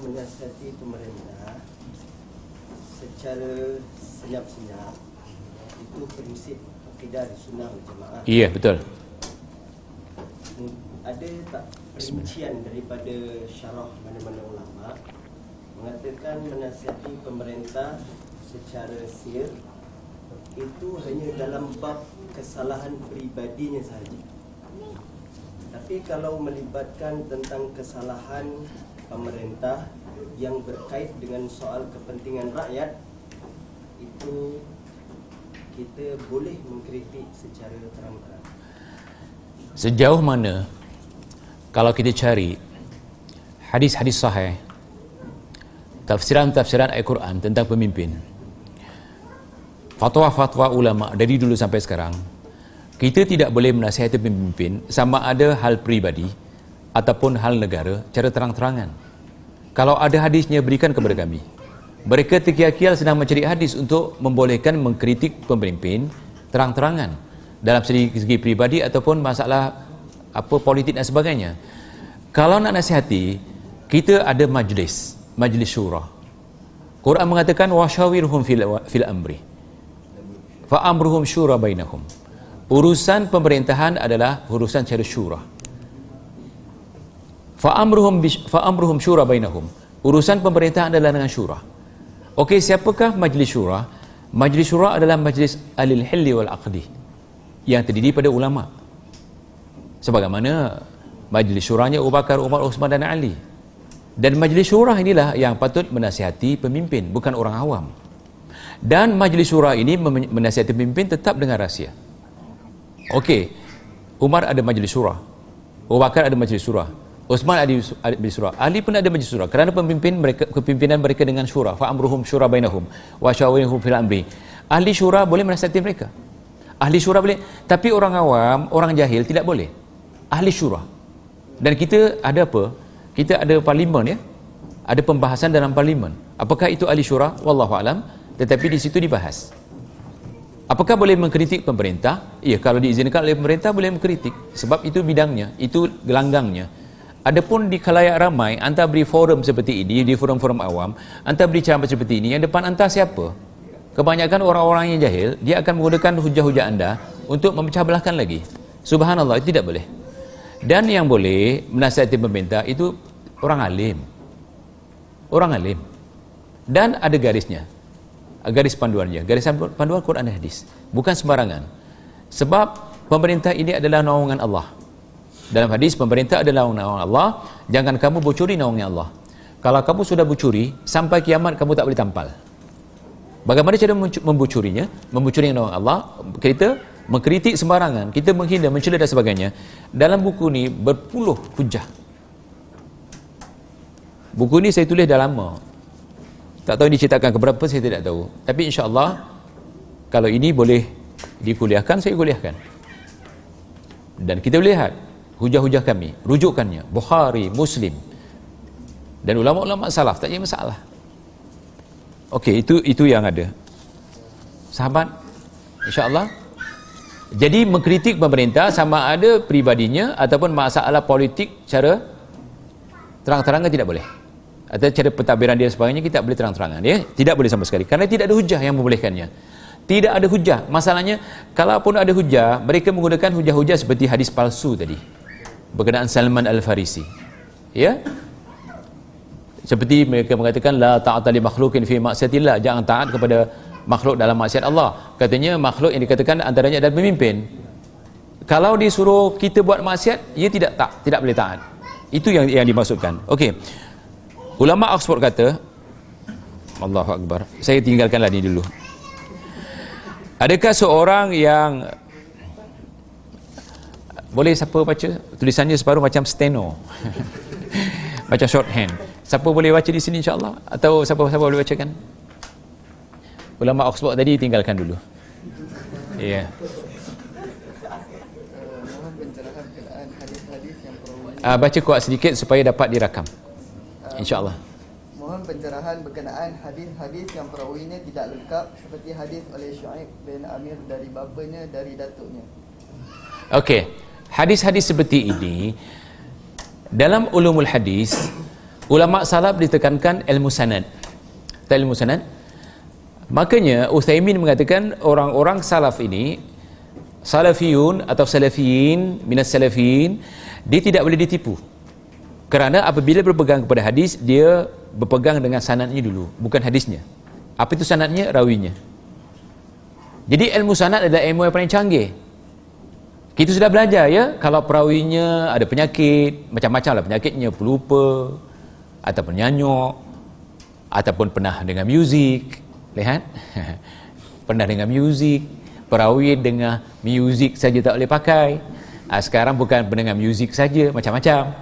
Menasihati pemerintah secara senyap-senyap. Itu prinsip akidah sunnah jemaah iya betul ada tak perincian daripada syarah mana-mana ulama mengatakan menasihati pemerintah secara sir itu hanya dalam bab kesalahan peribadinya sahaja. Tapi kalau melibatkan tentang kesalahan pemerintah yang berkait dengan soal kepentingan rakyat itu kita boleh mengkritik secara terang-terang. Sejauh mana kalau kita cari hadis-hadis sahih tafsiran-tafsiran Al-Quran tentang pemimpin fatwa-fatwa ulama dari dulu sampai sekarang kita tidak boleh menasihati pemimpin sama ada hal pribadi ataupun hal negara cara terang-terangan. Kalau ada hadisnya berikan kepada kami. Mereka terkial-kial sedang mencari hadis untuk membolehkan mengkritik pemimpin terang-terangan dalam segi, segi pribadi ataupun masalah apa politik dan sebagainya. Kalau nak nasihati kita ada majlis majlis syura. Quran mengatakan washawirhum fil, fil amri. Fa amruhum syura bainahum. Urusan pemerintahan adalah urusan cara syura. Fa amruhum fa amruhum syura bainahum. Urusan pemerintahan adalah dengan syura. Okey siapakah majlis syura? Majlis syura adalah majlis alil hilli wal aqdi yang terdiri pada ulama sebagaimana majlis syurahnya Abu Bakar, Umar, Uthman dan Ali. Dan majlis syurah inilah yang patut menasihati pemimpin bukan orang awam. Dan majlis syurah ini menasihati pemimpin tetap dengan rahsia. Okey, Umar ada majlis syurah Abu Bakar ada majlis syurah Uthman ada majlis syurah Ali pun ada majlis syurah. Kerana pemimpin mereka kepimpinan mereka dengan syurah. Fa amruhum syura bainahum wa syawirhum fil amri. Ahli syurah boleh menasihati mereka. Ahli syurah boleh. Tapi orang awam orang jahil tidak boleh ahli syurah. Dan kita ada apa? Kita ada parlimen ya? Ada pembahasan dalam parlimen. Apakah itu ahli syurah? Wallahu alam. Tetapi di situ dibahas. Apakah boleh mengkritik pemerintah? Ya kalau diizinkan oleh pemerintah boleh mengkritik. Sebab itu bidangnya itu gelanggangnya. Adapun di khalayak ramai anda beri forum seperti ini di forum-forum awam anda beri ceramah seperti ini yang depan anda siapa? Kebanyakan orang-orang yang jahil dia akan menggunakan hujah-hujah anda untuk memecah belahkan lagi. Subhanallah itu tidak boleh dan yang boleh menasihati pemerintah itu orang alim. Orang alim. Dan ada garisnya. Garis panduannya. Garis panduan Quran dan hadis. Bukan sembarangan. Sebab pemerintah ini adalah naungan Allah. Dalam hadis pemerintah adalah naungan Allah. Jangan kamu bocuri naungan Allah. Kalau kamu sudah bucuri sampai kiamat kamu tak boleh tampal. Bagaimana cara membucurinya membucuri naungan Allah. Kita mengkritik sembarangan, kita menghina, mencela dan sebagainya. Dalam buku ni berpuluh hujah. Buku ni saya tulis dah lama. Tak tahu dicetakkan ke berapa saya tidak tahu. Tapi insya-Allah kalau ini boleh dikuliahkan saya kuliahkan. Dan kita lihat hujah-hujah kami, rujukannya Bukhari, Muslim dan ulama-ulama salaf tak ada masalah. Okey, itu itu yang ada. Sahabat, insya-Allah jadi mengkritik pemerintah sama ada pribadinya ataupun masalah politik cara terang-terangan tidak boleh. Atau cara pentadbiran dia sebagainya kita tak boleh terang-terangan ya. Tidak boleh sama sekali kerana tidak ada hujah yang membolehkannya. Tidak ada hujah. Masalahnya kalaupun ada hujah, mereka menggunakan hujah-hujah seperti hadis palsu tadi. Berkenaan Salman Al-Farisi. Ya? Seperti mereka mengatakan la ta'ata li makhlukin fi maksiatillah, jangan taat kepada makhluk dalam maksiat Allah. Katanya makhluk yang dikatakan antaranya adalah pemimpin. kalau disuruh kita buat maksiat ia tidak tak tidak boleh taat. Itu yang yang dimaksudkan. Okey. Ulama Oxford kata Allahu akbar. Saya tinggalkanlah ni dulu. Adakah seorang yang boleh siapa baca? Tulisannya separuh macam steno. Macam shorthand. Siapa boleh baca di sini insyaallah? Atau siapa siapa boleh bacakan ulama Oxford tadi tinggalkan dulu. Ya. Yeah. uh, baca kuat sedikit supaya dapat dirakam. Insyaallah. mohon pencerahan berkenaan hadis-hadis yang perawinya tidak lengkap seperti hadis oleh Syuaib bin Amir dari bapanya dari datuknya. Okey. Hadis-hadis seperti ini dalam ulumul hadis ulama salaf ditekankan ilmu sanad. Ilmu sanad makanya Uthaymin mengatakan orang-orang salaf ini salafiyun atau salafiyin minas salafiyin dia tidak boleh ditipu. Kerana apabila berpegang kepada hadis dia berpegang dengan sanadnya dulu bukan hadisnya. Apa itu sanadnya rawinya. Jadi ilmu sanad adalah ilmu yang paling canggih. Kita sudah belajar ya? Kalau perawinya ada penyakit macam-macam lah penyakitnya pelupa ataupun nyanyok ataupun pernah dengan muzik lihat. Pernah dengan muzik? Perawi dengan muzik saja tak boleh pakai. Ha, sekarang bukan pendengar muzik saja macam-macam.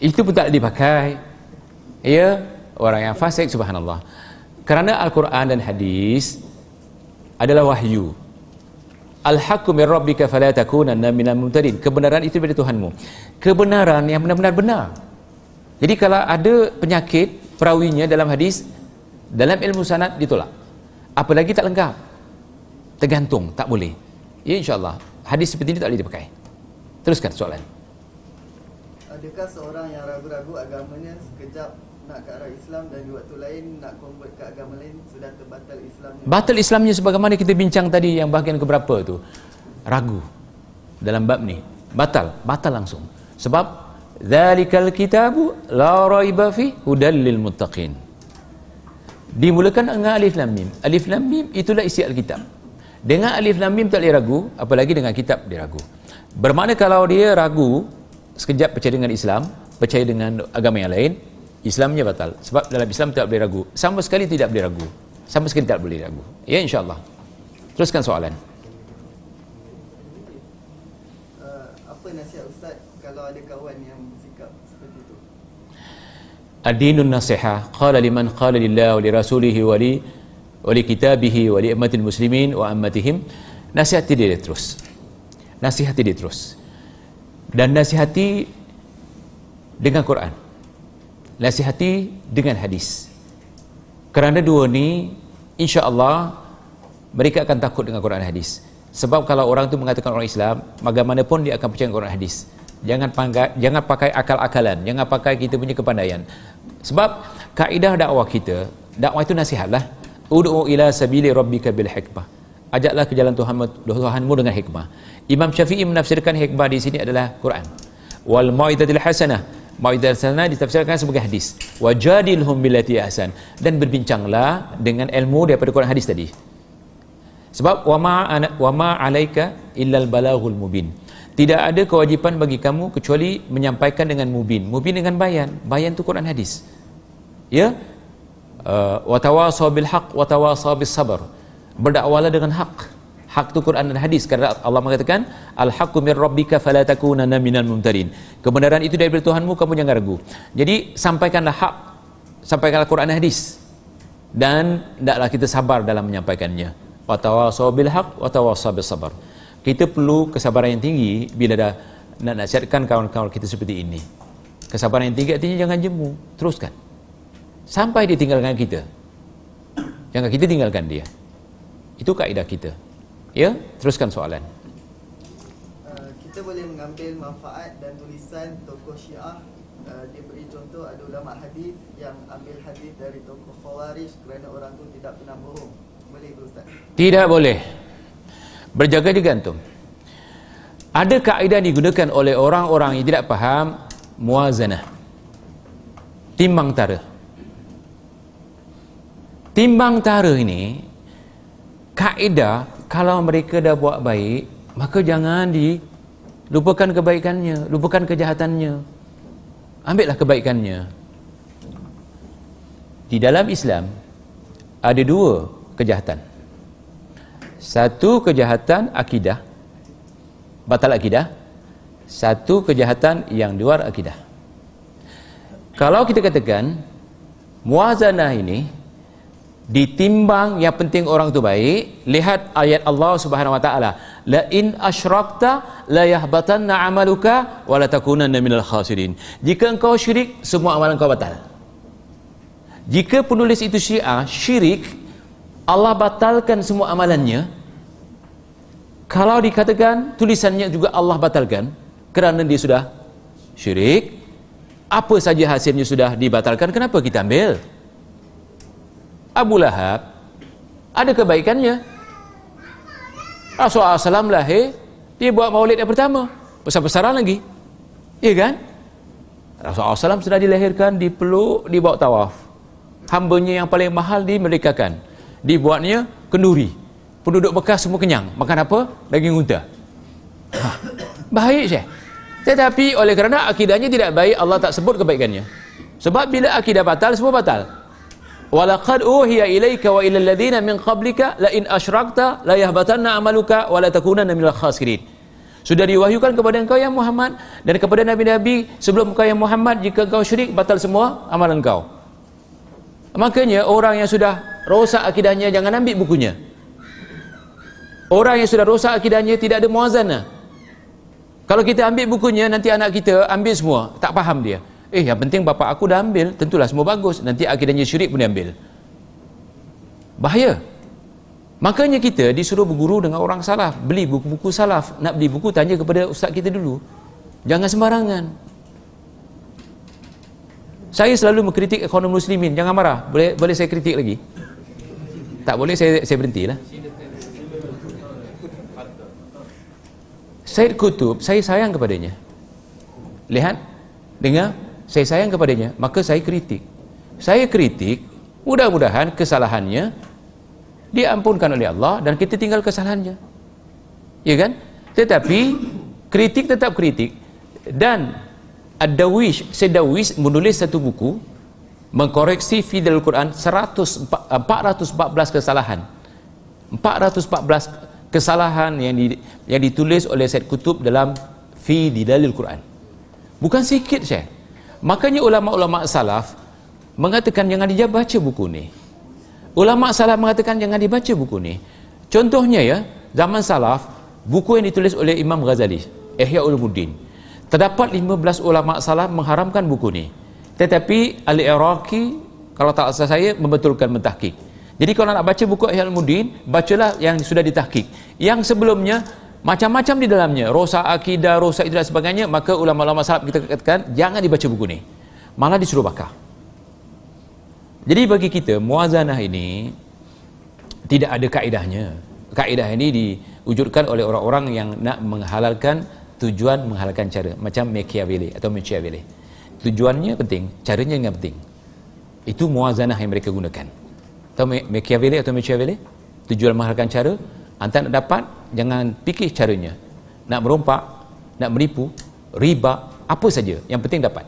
Itu pun tak dipakai ya orang yang fasik subhanallah. Kerana Al-Quran dan hadis adalah wahyu. Al-haqqu min rabbika fala takunanna minal mumtarin kebenaran itu dari Tuhanmu. Kebenaran yang benar-benar benar. Jadi kalau ada penyakit perawinya dalam hadis dalam ilmu sanad ditolak. Apalagi tak lengkap? Tergantung tak boleh. Ya insyaAllah. Hadis seperti ini tak boleh dipakai. Teruskan soalan. Adakah seorang yang ragu-ragu agamanya sekejap nak ke arah Islam dan di waktu lain nak convert ke agama lain sudah terbatal Islamnya? Batal Islamnya sebagaimana kita bincang tadi yang bahagian keberapa tu? Ragu. Dalam bab ni. Batal. Batal langsung. Sebab zalikal kitabu la raiba fi hudal lil muttaqin dimulakan dengan alif lam mim. Alif lam mim itulah isi alkitab. Dengan alif lam mim tak boleh ragu apalagi dengan kitab dia ragu. Bermakna kalau dia ragu sekejap percaya dengan Islam percaya dengan agama yang lain Islamnya batal. Sebab dalam Islam tak boleh ragu. Sama sekali tidak boleh ragu. Sama sekali tak boleh ragu. Ya insyaAllah. Teruskan soalan uh, apa nasihat Ustaz kalau ada kawan yang bersikap seperti itu Ad-dinun nasiha. Qala liman qala lillah wa li rasulihi wa li wa li kitabihi wa li ummatil muslimin wa ammatihim. Nasihati dia terus. Nasihati dia terus. Dan nasihati dengan Quran. Nasihati dengan hadis. Kerana dua ni insya-Allah mereka akan takut dengan Quran dan hadis. Sebab kalau orang tu mengatakan orang Islam bagaimanapun dia akan percaya Quran dan hadis jangan pakai jangan pakai akal-akalan jangan pakai kita punya kepandaian. Sebab kaedah dakwah kita dakwah itu nasihatlah. Ud'u ila sabili rabbika bil hikmah. Ajaklah ke jalan Tuhan Tuhanmu dengan hikmah. Imam Syafi'i menafsirkan hikmah di sini adalah Quran. Wal mau'izatil hasanah. Mau'izah hasanah ditafsirkan sebagai hadis. Wajadilhum billati ahsan. Dan berbincanglah dengan ilmu daripada Quran hadis tadi. Sebab wama wama alaika illal balaghul mubin tidak ada kewajipan bagi kamu kecuali menyampaikan dengan mubin. Mubin dengan bayan. Bayan tu Quran hadis. Ya? Uh, watawasaw bil haq watawasaw bis sabar berdakwalah dengan hak. Hak tu Quran dan hadis. Kerana Allah mengatakan al haqqu mir rabbika fala takunanna minal mumtarin. Kebenaran itu dari Tuhanmu kamu jangan ragu. Jadi sampaikanlah hak. Sampaikanlah Quran dan hadis. Dan hendaklah kita sabar dalam menyampaikannya. Watawasaw bil haq watawasaw bis sabar kita perlu kesabaran yang tinggi bila dah nak nasihatkan kawan-kawan kita seperti ini. Kesabaran yang tinggi artinya jangan jemu. Teruskan. Sampai dia tinggalkan kita. Jangan kita tinggalkan dia. Itu kaedah kita. Ya? Teruskan soalan. Uh, kita boleh mengambil manfaat dan tulisan tokoh syiah. Uh, dia beri contoh ada ulama hadis yang ambil hadis dari tokoh khawarij kerana orang tu tidak pernah bohong. Boleh ke ustaz? Tidak boleh berjaga digantung ada kaedah digunakan oleh orang-orang yang tidak faham muazanah. Timbang tara. Timbang tara ini kaedah kalau mereka dah buat baik maka jangan di lupakan kebaikannya lupakan kejahatannya. Ambillah kebaikannya. Di dalam Islam ada dua kejahatan satu kejahatan akidah. Batal akidah. Satu kejahatan yang luar akidah. Kalau kita katakan muazanah ini ditimbang yang penting orang tu baik lihat ayat Allah Subhanahu wa taala la in asyrakta la yahbatanna amaluka wa la takunanna minal khasirin. Jika engkau syirik semua amalan kau batal. Jika penulis itu syiah syirik Allah batalkan semua amalannya. Kalau dikatakan tulisannya juga Allah batalkan kerana dia sudah syirik apa saja hasilnya sudah dibatalkan kenapa kita ambil? Abu Lahab ada kebaikannya. Rasulullah SAW lahir dia buat maulid yang pertama besar-besaran lagi. Iya kan? Rasulullah SAW sudah dilahirkan dipeluk dibawa tawaf. Hambanya yang paling mahal dimerdekakan dibuatnya kenduri. Penduduk bekas semua kenyang. Makan apa? daging unta. Ha. baik saya tetapi oleh kerana akidahnya tidak baik Allah tak sebut kebaikannya. Sebab bila akidah batal semua batal. Walaqad uhiya ilaika wa ilal ladina min qablika la in asyrakta la yahbatanna amaluka wa la takunanna minal khasirin. Sudah diwahyukan kepada engkau yang Muhammad dan kepada nabi-nabi sebelum engkau yang Muhammad jika engkau syirik batal semua amalan engkau makanya orang yang sudah rosak akidahnya jangan ambil bukunya. Orang yang sudah rosak akidahnya tidak ada muazanah kalau kita ambil bukunya nanti anak kita ambil semua. Tak faham dia. Eh yang penting bapa aku dah ambil tentulah semua bagus. Nanti akidahnya syirik pun dia ambil. Bahaya. Makanya kita disuruh berguru dengan orang salaf. Beli buku-buku salaf. Nak beli buku tanya kepada ustaz kita dulu. Jangan sembarangan saya selalu mengkritik ekonomi muslimin. Jangan marah. Boleh boleh saya kritik lagi? Tak boleh saya saya berhentilah. Said Kutub saya sayang kepadanya. Lihat dengar. Saya sayang kepadanya maka saya kritik. Saya kritik mudah-mudahan kesalahannya diampunkan oleh Allah dan kita tinggal kesalahannya. Ya kan? Tetapi kritik tetap kritik. Dan Ad-Dawish, Sedawish menulis satu buku mengkoreksi fidel Quran 100, 414 kesalahan. 414 kesalahan yang di, yang ditulis oleh Said Kutub dalam fi di dalil Quran. Bukan sikit saya makanya ulama-ulama salaf mengatakan jangan dia baca buku ni. Ulama salaf mengatakan jangan dibaca buku ni. Contohnya ya zaman salaf buku yang ditulis oleh Imam Ghazali Ihya Ulumuddin terdapat 15 ulama salah mengharamkan buku ni. Tetapi Al-Iraqi kalau tak asal saya membetulkan mentahkik. Jadi kalau nak baca buku Ihya Al-Mudin bacalah yang sudah ditahkik. Yang sebelumnya macam-macam di dalamnya. Rosak akidah, rosak itu dan sebagainya maka ulama-ulama salaf kita katakan jangan dibaca buku ni. Malah disuruh bakar. Jadi bagi kita muazanah ini tidak ada kaedahnya kaedah ini diwujudkan oleh orang-orang yang nak menghalalkan tujuan menghalalkan cara macam Machiavelli atau Machiavelli. Tujuannya penting caranya yang penting. Itu muazanah yang mereka gunakan. Atau Machiavelli atau Machiavelli? Tujuan menghalalkan cara antara nak dapat jangan fikir caranya. Nak merompak nak menipu riba apa saja yang penting dapat.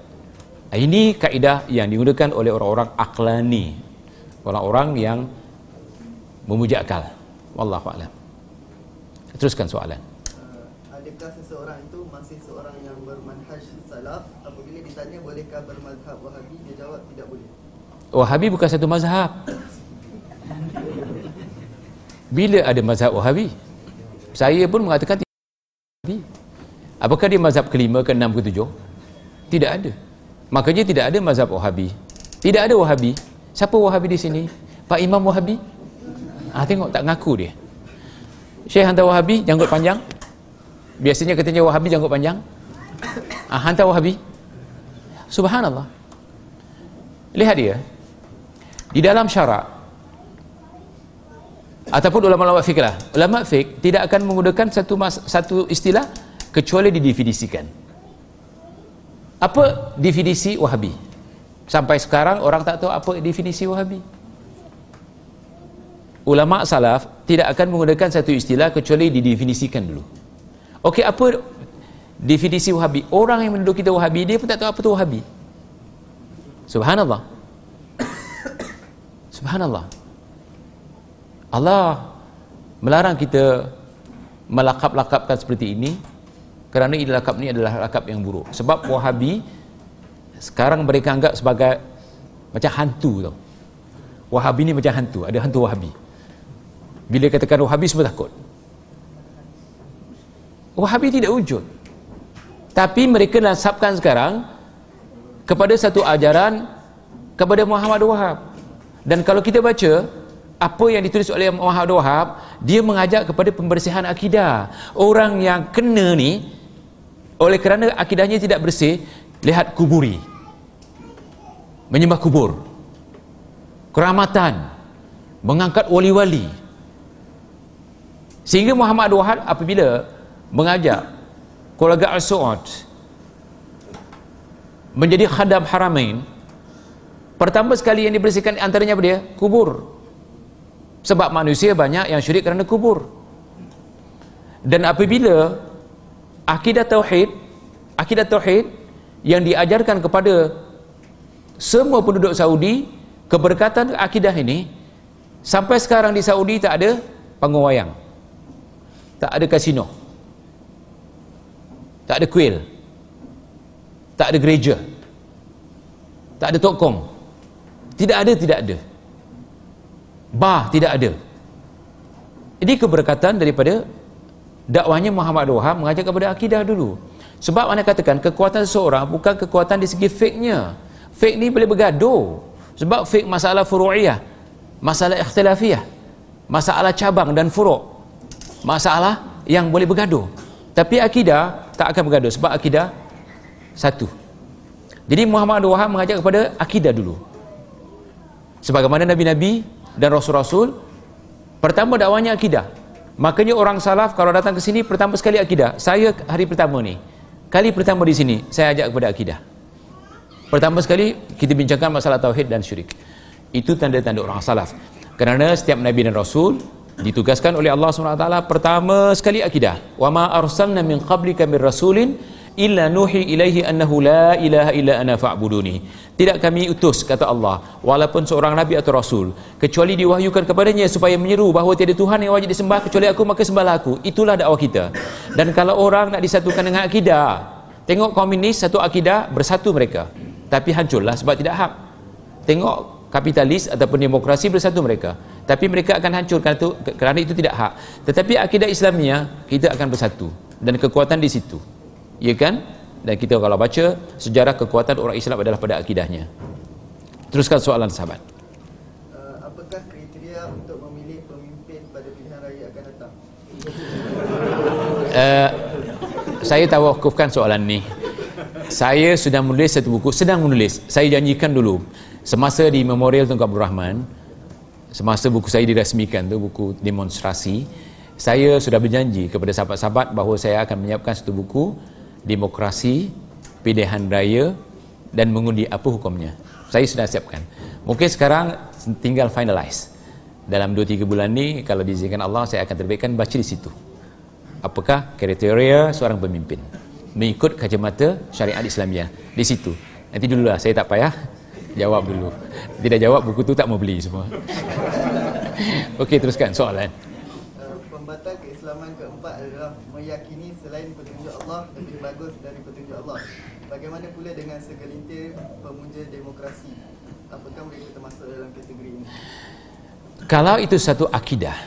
Ini kaedah yang digunakan oleh orang-orang aklani. Orang-orang yang memuja akal. Wallahu alam. Teruskan soalan adakah seseorang itu masih seorang yang bermanhaj salaf apabila ditanya bolehkah bermazhab wahabi dia jawab tidak boleh wahabi bukan satu mazhab. Bila ada mazhab wahabi? Saya pun mengatakan wahabi apakah dia mazhab kelima ke enam ke tujuh tidak ada. Makanya tidak ada mazhab wahabi. Tidak ada wahabi. Siapa wahabi di sini? Pak imam wahabi? Ah tengok tak ngaku dia. Syekh hantar wahabi janggut panjang. Biasanya katanya wahabi janggut panjang. Ah, hantar wahabi. Subhanallah. Lihat dia di dalam syarak ataupun ulama-ulama fiqh lah ulama fiqh tidak akan menggunakan satu mas, satu istilah kecuali didefinisikan apa definisi wahabi sampai sekarang orang tak tahu apa definisi wahabi ulama salaf tidak akan menggunakan satu istilah kecuali didefinisikan dulu Okey, apa definisi Wahabi? Orang yang menuduh kita Wahabi, dia pun tak tahu apa tu Wahabi. Subhanallah. Subhanallah. Allah melarang kita melakap-lakapkan seperti ini kerana ini lakap ni adalah lakap yang buruk. Sebab Wahabi sekarang mereka anggap sebagai macam hantu tau. Wahabi ni macam hantu, ada hantu Wahabi. Bila katakan Wahabi semua takut. Wahabi tidak wujud. Tapi mereka nasabkan sekarang kepada satu ajaran kepada Muhammad Wahab. Dan kalau kita baca apa yang ditulis oleh Muhammad Wahab, dia mengajak kepada pembersihan akidah. Orang yang kena ni oleh kerana akidahnya tidak bersih, lihat kuburi. Menyembah kubur. Keramatan. Mengangkat wali-wali. Sehingga Muhammad Wahab apabila mengajak keluarga Al-Su'ud menjadi khadam haramain pertama sekali yang dibersihkan antaranya apa dia? kubur. Sebab manusia banyak yang syirik kerana kubur. Dan apabila akidah tauhid akidah tauhid yang diajarkan kepada semua penduduk Saudi keberkatan akidah ini sampai sekarang di Saudi tak ada panggung wayang. Tak ada kasino. Tak ada kuil. Tak ada gereja. Tak ada tokong tidak ada tidak ada. Bah tidak ada. Ini keberkatan daripada dakwahnya Muhammad Wahab mengajak kepada akidah dulu. Sebab anda katakan kekuatan seseorang bukan kekuatan di segi fake-nya. Fake ni boleh bergaduh. Sebab fake masalah furu'iyah masalah ikhtilafiyah masalah cabang dan furu' masalah yang boleh bergaduh. Tapi akidah tak akan bergaduh sebab akidah satu. Jadi Muhammad Wahab mengajak kepada akidah dulu sebagaimana Nabi-Nabi dan Rasul-Rasul pertama dakwanya akidah. Makanya orang salaf kalau datang ke sini pertama sekali akidah. Saya hari pertama ni kali pertama di sini saya ajak kepada akidah. Pertama sekali kita bincangkan masalah tauhid dan syirik. Itu tanda-tanda orang salaf. Kerana setiap Nabi dan Rasul ditugaskan oleh Allah SWT pertama sekali akidah. Wa ma arsalna min qablika min rasulin illa nuhi ilaihi annahu la ilaha illa ana fa'buduni tidak kami utus kata Allah walaupun seorang nabi atau rasul kecuali diwahyukan kepadanya supaya menyeru bahawa tiada Tuhan yang wajib disembah kecuali aku maka sembahlah aku. Itulah dakwah kita. Dan kalau orang nak disatukan dengan akidah tengok komunis satu akidah bersatu mereka. Tapi hancurlah sebab tidak hak. Tengok kapitalis ataupun demokrasi bersatu mereka. Tapi mereka akan hancur kerana itu, kerana itu tidak hak. Tetapi akidah Islamia kita akan bersatu. Dan kekuatan di situ. Ya kan dan kita kalau baca sejarah kekuatan orang Islam adalah pada akidahnya. Teruskan soalan sahabat. Uh, apakah kriteria untuk memilih pemimpin pada pilihan raya akan datang? Uh, saya tawakufkan soalan ni. Saya sudah menulis satu buku sedang menulis. Saya janjikan dulu. Semasa di memorial Tunku Abdul Rahman semasa buku saya dirasmikan tu buku demonstrasi saya sudah berjanji kepada sahabat-sahabat bahawa saya akan menyiapkan satu buku demokrasi, pilihan raya dan mengundi apa hukumnya. Saya sudah siapkan. Mungkin sekarang tinggal finalize. Dalam 2-3 bulan ni kalau diizinkan Allah saya akan terbitkan baca di situ. Apakah kriteria seorang pemimpin? Mengikut kacamata syariat Islamiah di situ. Nanti dululah saya tak payah jawab dulu. Tidak jawab buku tu tak mau beli semua. Okey teruskan soalan. Uh, pembatal keislaman keempat adalah meyakini selain petunjuk Allah lebih bagus dari petunjuk Allah. Bagaimana pula dengan segelintir pemuja demokrasi? Apakah mereka termasuk dalam kategori ini? Kalau itu satu akidah.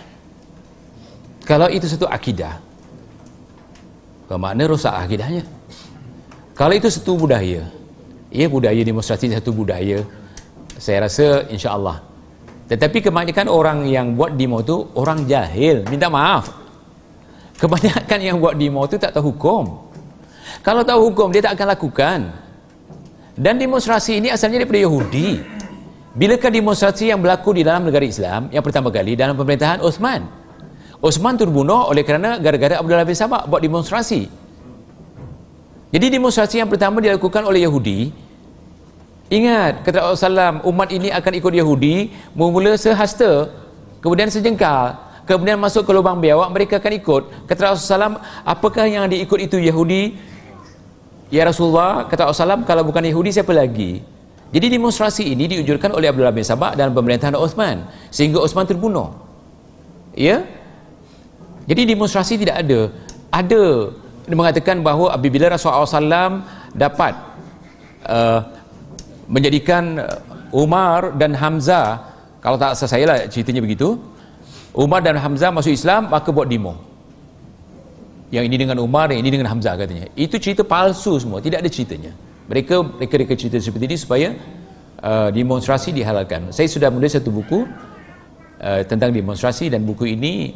Kalau itu satu akidah. Bermakna rosak akidahnya. Kalau itu satu budaya. Ya budaya demonstrasi satu budaya. Saya rasa insya-Allah. Tetapi kebanyakan orang yang buat demo tu orang jahil, minta maaf. Kebanyakan yang buat demo tu tak tahu hukum. Kalau tahu hukum dia tak akan lakukan. Dan demonstrasi ini asalnya daripada Yahudi. Bilakah demonstrasi yang berlaku di dalam negara Islam yang pertama kali dalam pemerintahan Osman? Osman terbunuh oleh kerana gara-gara Abdullah bin Sabah buat demonstrasi. Jadi demonstrasi yang pertama dilakukan oleh Yahudi. Ingat, kata Rasulullah SAW, umat ini akan ikut Yahudi, mula sehasta, kemudian sejengkal, kemudian masuk ke lubang biawak mereka akan ikut kata Rasulullah SAW apakah yang diikut itu Yahudi ya Rasulullah kata Rasulullah SAW kalau bukan Yahudi siapa lagi jadi demonstrasi ini diujurkan oleh Abdullah bin Sabah dan pemerintahan Osman sehingga Osman terbunuh. Ya? Jadi demonstrasi tidak ada. Ada mengatakan bahawa apabila Rasulullah SAW dapat uh, menjadikan Umar dan Hamzah kalau tak saya lah ceritanya begitu Umar dan Hamzah masuk Islam maka buat demo. Yang ini dengan Umar yang ini dengan Hamzah katanya. Itu cerita palsu semua tidak ada ceritanya mereka mereka reka cerita seperti ini supaya uh, demonstrasi dihalalkan. Saya sudah menulis satu buku uh, tentang demonstrasi dan buku ini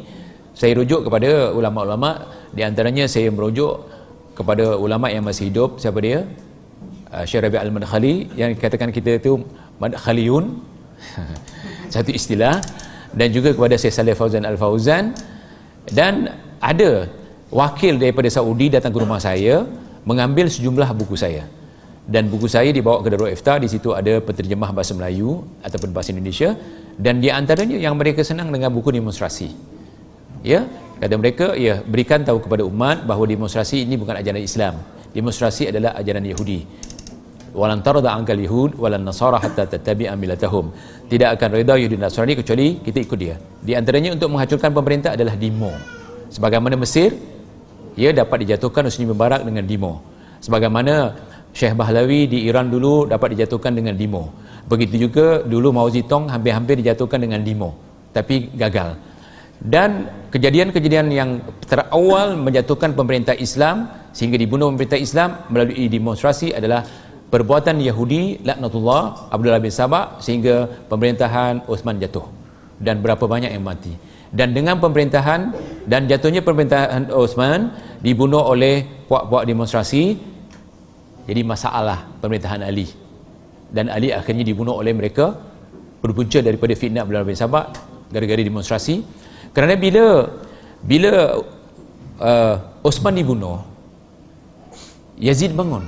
saya rujuk kepada ulama-ulama. Di antaranya saya merujuk kepada ulama yang masih hidup. Siapa dia? Uh, Syekh Rabi Al-Madkhali yang katakan kita itu Madkhaliyun. Satu istilah. Dan juga kepada Syekh Saleh Fauzan Al-Fauzan. Dan ada wakil daripada Saudi datang ke rumah saya mengambil sejumlah buku saya dan buku saya dibawa ke Darul Iftar. Di situ ada penterjemah bahasa Melayu ataupun bahasa Indonesia. Dan di antaranya yang mereka senang dengan buku demonstrasi. Ya kata mereka ya berikan tahu kepada umat bahawa demonstrasi ini bukan ajaran Islam. Demonstrasi adalah ajaran Yahudi. Walan tarda angkal yahud walan nasara hatta tattabi'a milatahum tidak akan redha Yahudi Nasrani kecuali kita ikut dia. Di antaranya untuk menghancurkan pemerintah adalah demo. Sebagaimana Mesir ia dapat dijatuhkan Husni Mubarak dengan demo. Sebagaimana Syekh Bahlawi di Iran dulu dapat dijatuhkan dengan demo begitu juga dulu Mao Zedong hampir-hampir dijatuhkan dengan demo tapi gagal. Dan kejadian-kejadian yang terawal menjatuhkan pemerintah Islam sehingga dibunuh pemerintah Islam melalui demonstrasi adalah perbuatan Yahudi laknatullah Abdullah bin Sabah sehingga pemerintahan Osman jatuh. Dan berapa banyak yang mati. Dan dengan pemerintahan dan jatuhnya pemerintahan Osman dibunuh oleh puak-puak demonstrasi jadi masalah pemerintahan Ali. Dan Ali akhirnya dibunuh oleh mereka berpunca daripada fitnah Abdullah bin Sabah gara-gara demonstrasi. Kerana bila bila uh, Osman dibunuh Yazid bangun.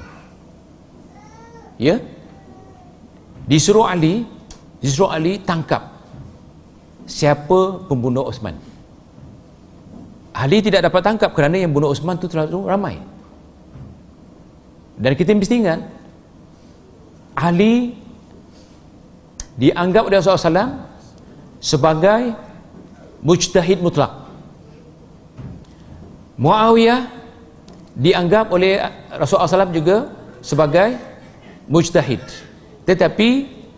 Ya? Disuruh Ali disuruh Ali tangkap siapa pembunuh Osman. Ali tidak dapat tangkap kerana yang bunuh Osman itu terlalu ramai dan kita mesti ingat Ali dianggap oleh Rasulullah SAW sebagai mujtahid mutlak. Muawiyah dianggap oleh Rasulullah SAW juga sebagai mujtahid. Tetapi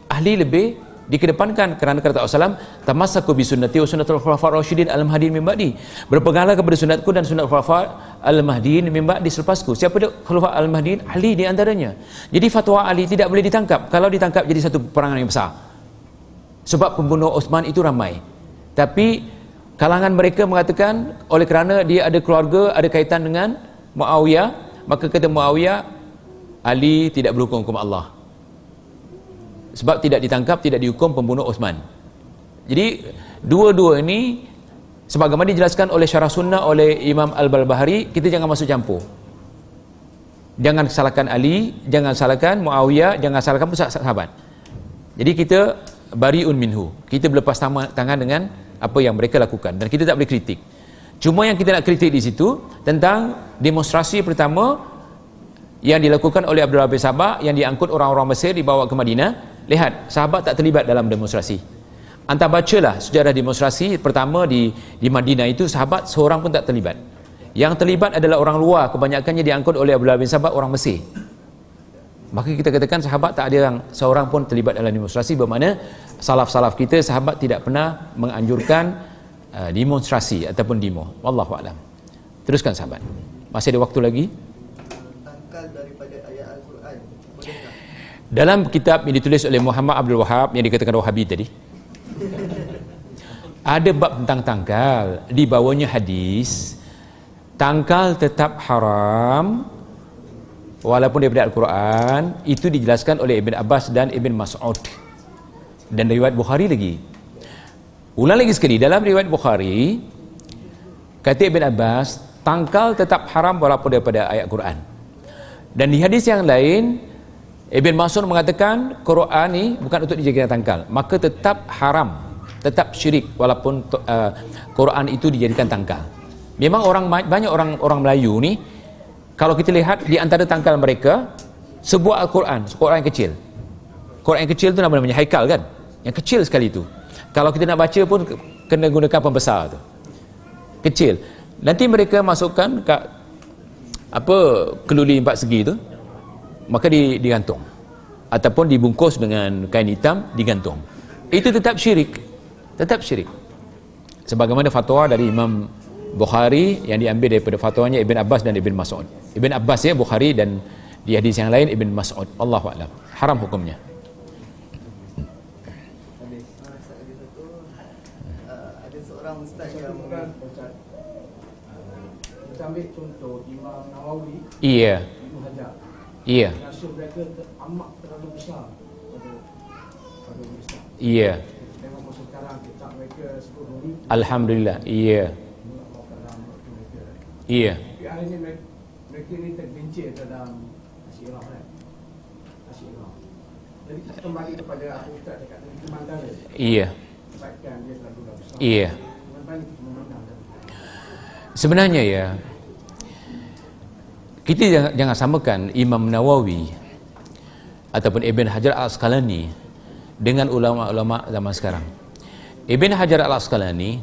ahli lebih dikedepankan kerana kata Rasulullah SAW tamassaku bi sunnati wa sunnatul khulafa rasyidin al mahdin min ba'di. Kepada sunatku dan sunat khulafa al mahdin min ba'di selepasku. Siapa dia khulafa al mahdin Ali di antaranya. Jadi fatwa Ali tidak boleh ditangkap. Kalau ditangkap jadi satu perangan yang besar. Sebab pembunuh Osman itu ramai. Tapi kalangan mereka mengatakan oleh kerana dia ada keluarga ada kaitan dengan Muawiyah maka kata Muawiyah Ali tidak berhukum hukum Allah. Sebab tidak ditangkap tidak dihukum pembunuh Osman. Jadi dua-dua ini sebagaimana dijelaskan oleh syarah sunnah oleh Imam Al-Balbahari kita jangan masuk campur. Jangan salahkan Ali jangan salahkan Muawiyah jangan salahkan sahabat. Jadi kita bariun minhu. Kita berlepas tangan dengan apa yang mereka lakukan. Dan kita tak boleh kritik. Cuma yang kita nak kritik di situ tentang demonstrasi pertama yang dilakukan oleh Abdullah bin Sabah yang diangkut orang-orang Mesir dibawa ke Madinah. Lihat sahabat tak terlibat dalam demonstrasi anda bacalah sejarah demonstrasi pertama di di Madinah itu sahabat seorang pun tak terlibat. Yang terlibat adalah orang luar. Kebanyakannya diangkut oleh Abdullah bin Sabah orang Mesir. Maka kita katakan sahabat tak ada yang seorang pun terlibat dalam demonstrasi. Bermakna salaf-salaf kita sahabat tidak pernah menganjurkan uh, demonstrasi ataupun demo. Wallahu alam. Teruskan sahabat. Masih ada waktu lagi? Dalam kitab yang ditulis oleh Muhammad Abdul Wahab yang dikatakan Wahabi tadi ada bab tentang tangkal. Di bawahnya hadis tangkal tetap haram walaupun daripada Al-Quran itu dijelaskan oleh Ibn Abbas dan Ibn Mas'ud. Dan riwayat Bukhari lagi. Ulang lagi sekali. Dalam riwayat Bukhari kata Ibn Abbas tangkal tetap haram walaupun daripada ayat Quran. Dan di hadis yang lain Ibn Mas'ud mengatakan Quran ni bukan untuk dijadikan tangkal. Maka tetap haram tetap syirik walaupun uh, Quran itu dijadikan tangkal. Memang orang banyak orang orang Melayu ni kalau kita lihat di antara tangkal mereka sebuah Al-Quran Quran yang kecil. Quran yang kecil tu namanya haikal kan? Yang kecil sekali tu. Kalau kita nak baca pun kena gunakan pembesar tu. Kecil. Nanti mereka masukkan kat apa keluli empat segi tu maka di, digantung. Ataupun dibungkus dengan kain hitam digantung. Itu tetap syirik. Tetap syirik. Sebagaimana fatwa dari Imam Bukhari yang diambil daripada fatwanya Ibn Abbas dan Ibn Mas'ud. Ibn Abbas ya Bukhari dan di hadis yang lain Ibn Mas'ud. Allah Alam. Haram hukumnya. Nawawi Iya. Ibn Iya. Rasa mereka amat terlalu besar pada pada Iya. Tengok masa sekarang kitab mereka Alhamdulillah Iya. Iya. Tapi hari ini mereka, mereka ni tergencir dalam Asyirah kan? Asyirah Jadi kita kembali kepada apa Ustaz cakap tadi Kemandang Iya. Sebabkan dia terlalu besar. Iya. Kita Sebenarnya ya kita jangan, jangan samakan Imam Nawawi ataupun Ibn Hajar Al-Asqalani dengan ulama-ulama zaman sekarang. Ibn Hajar Al-Asqalani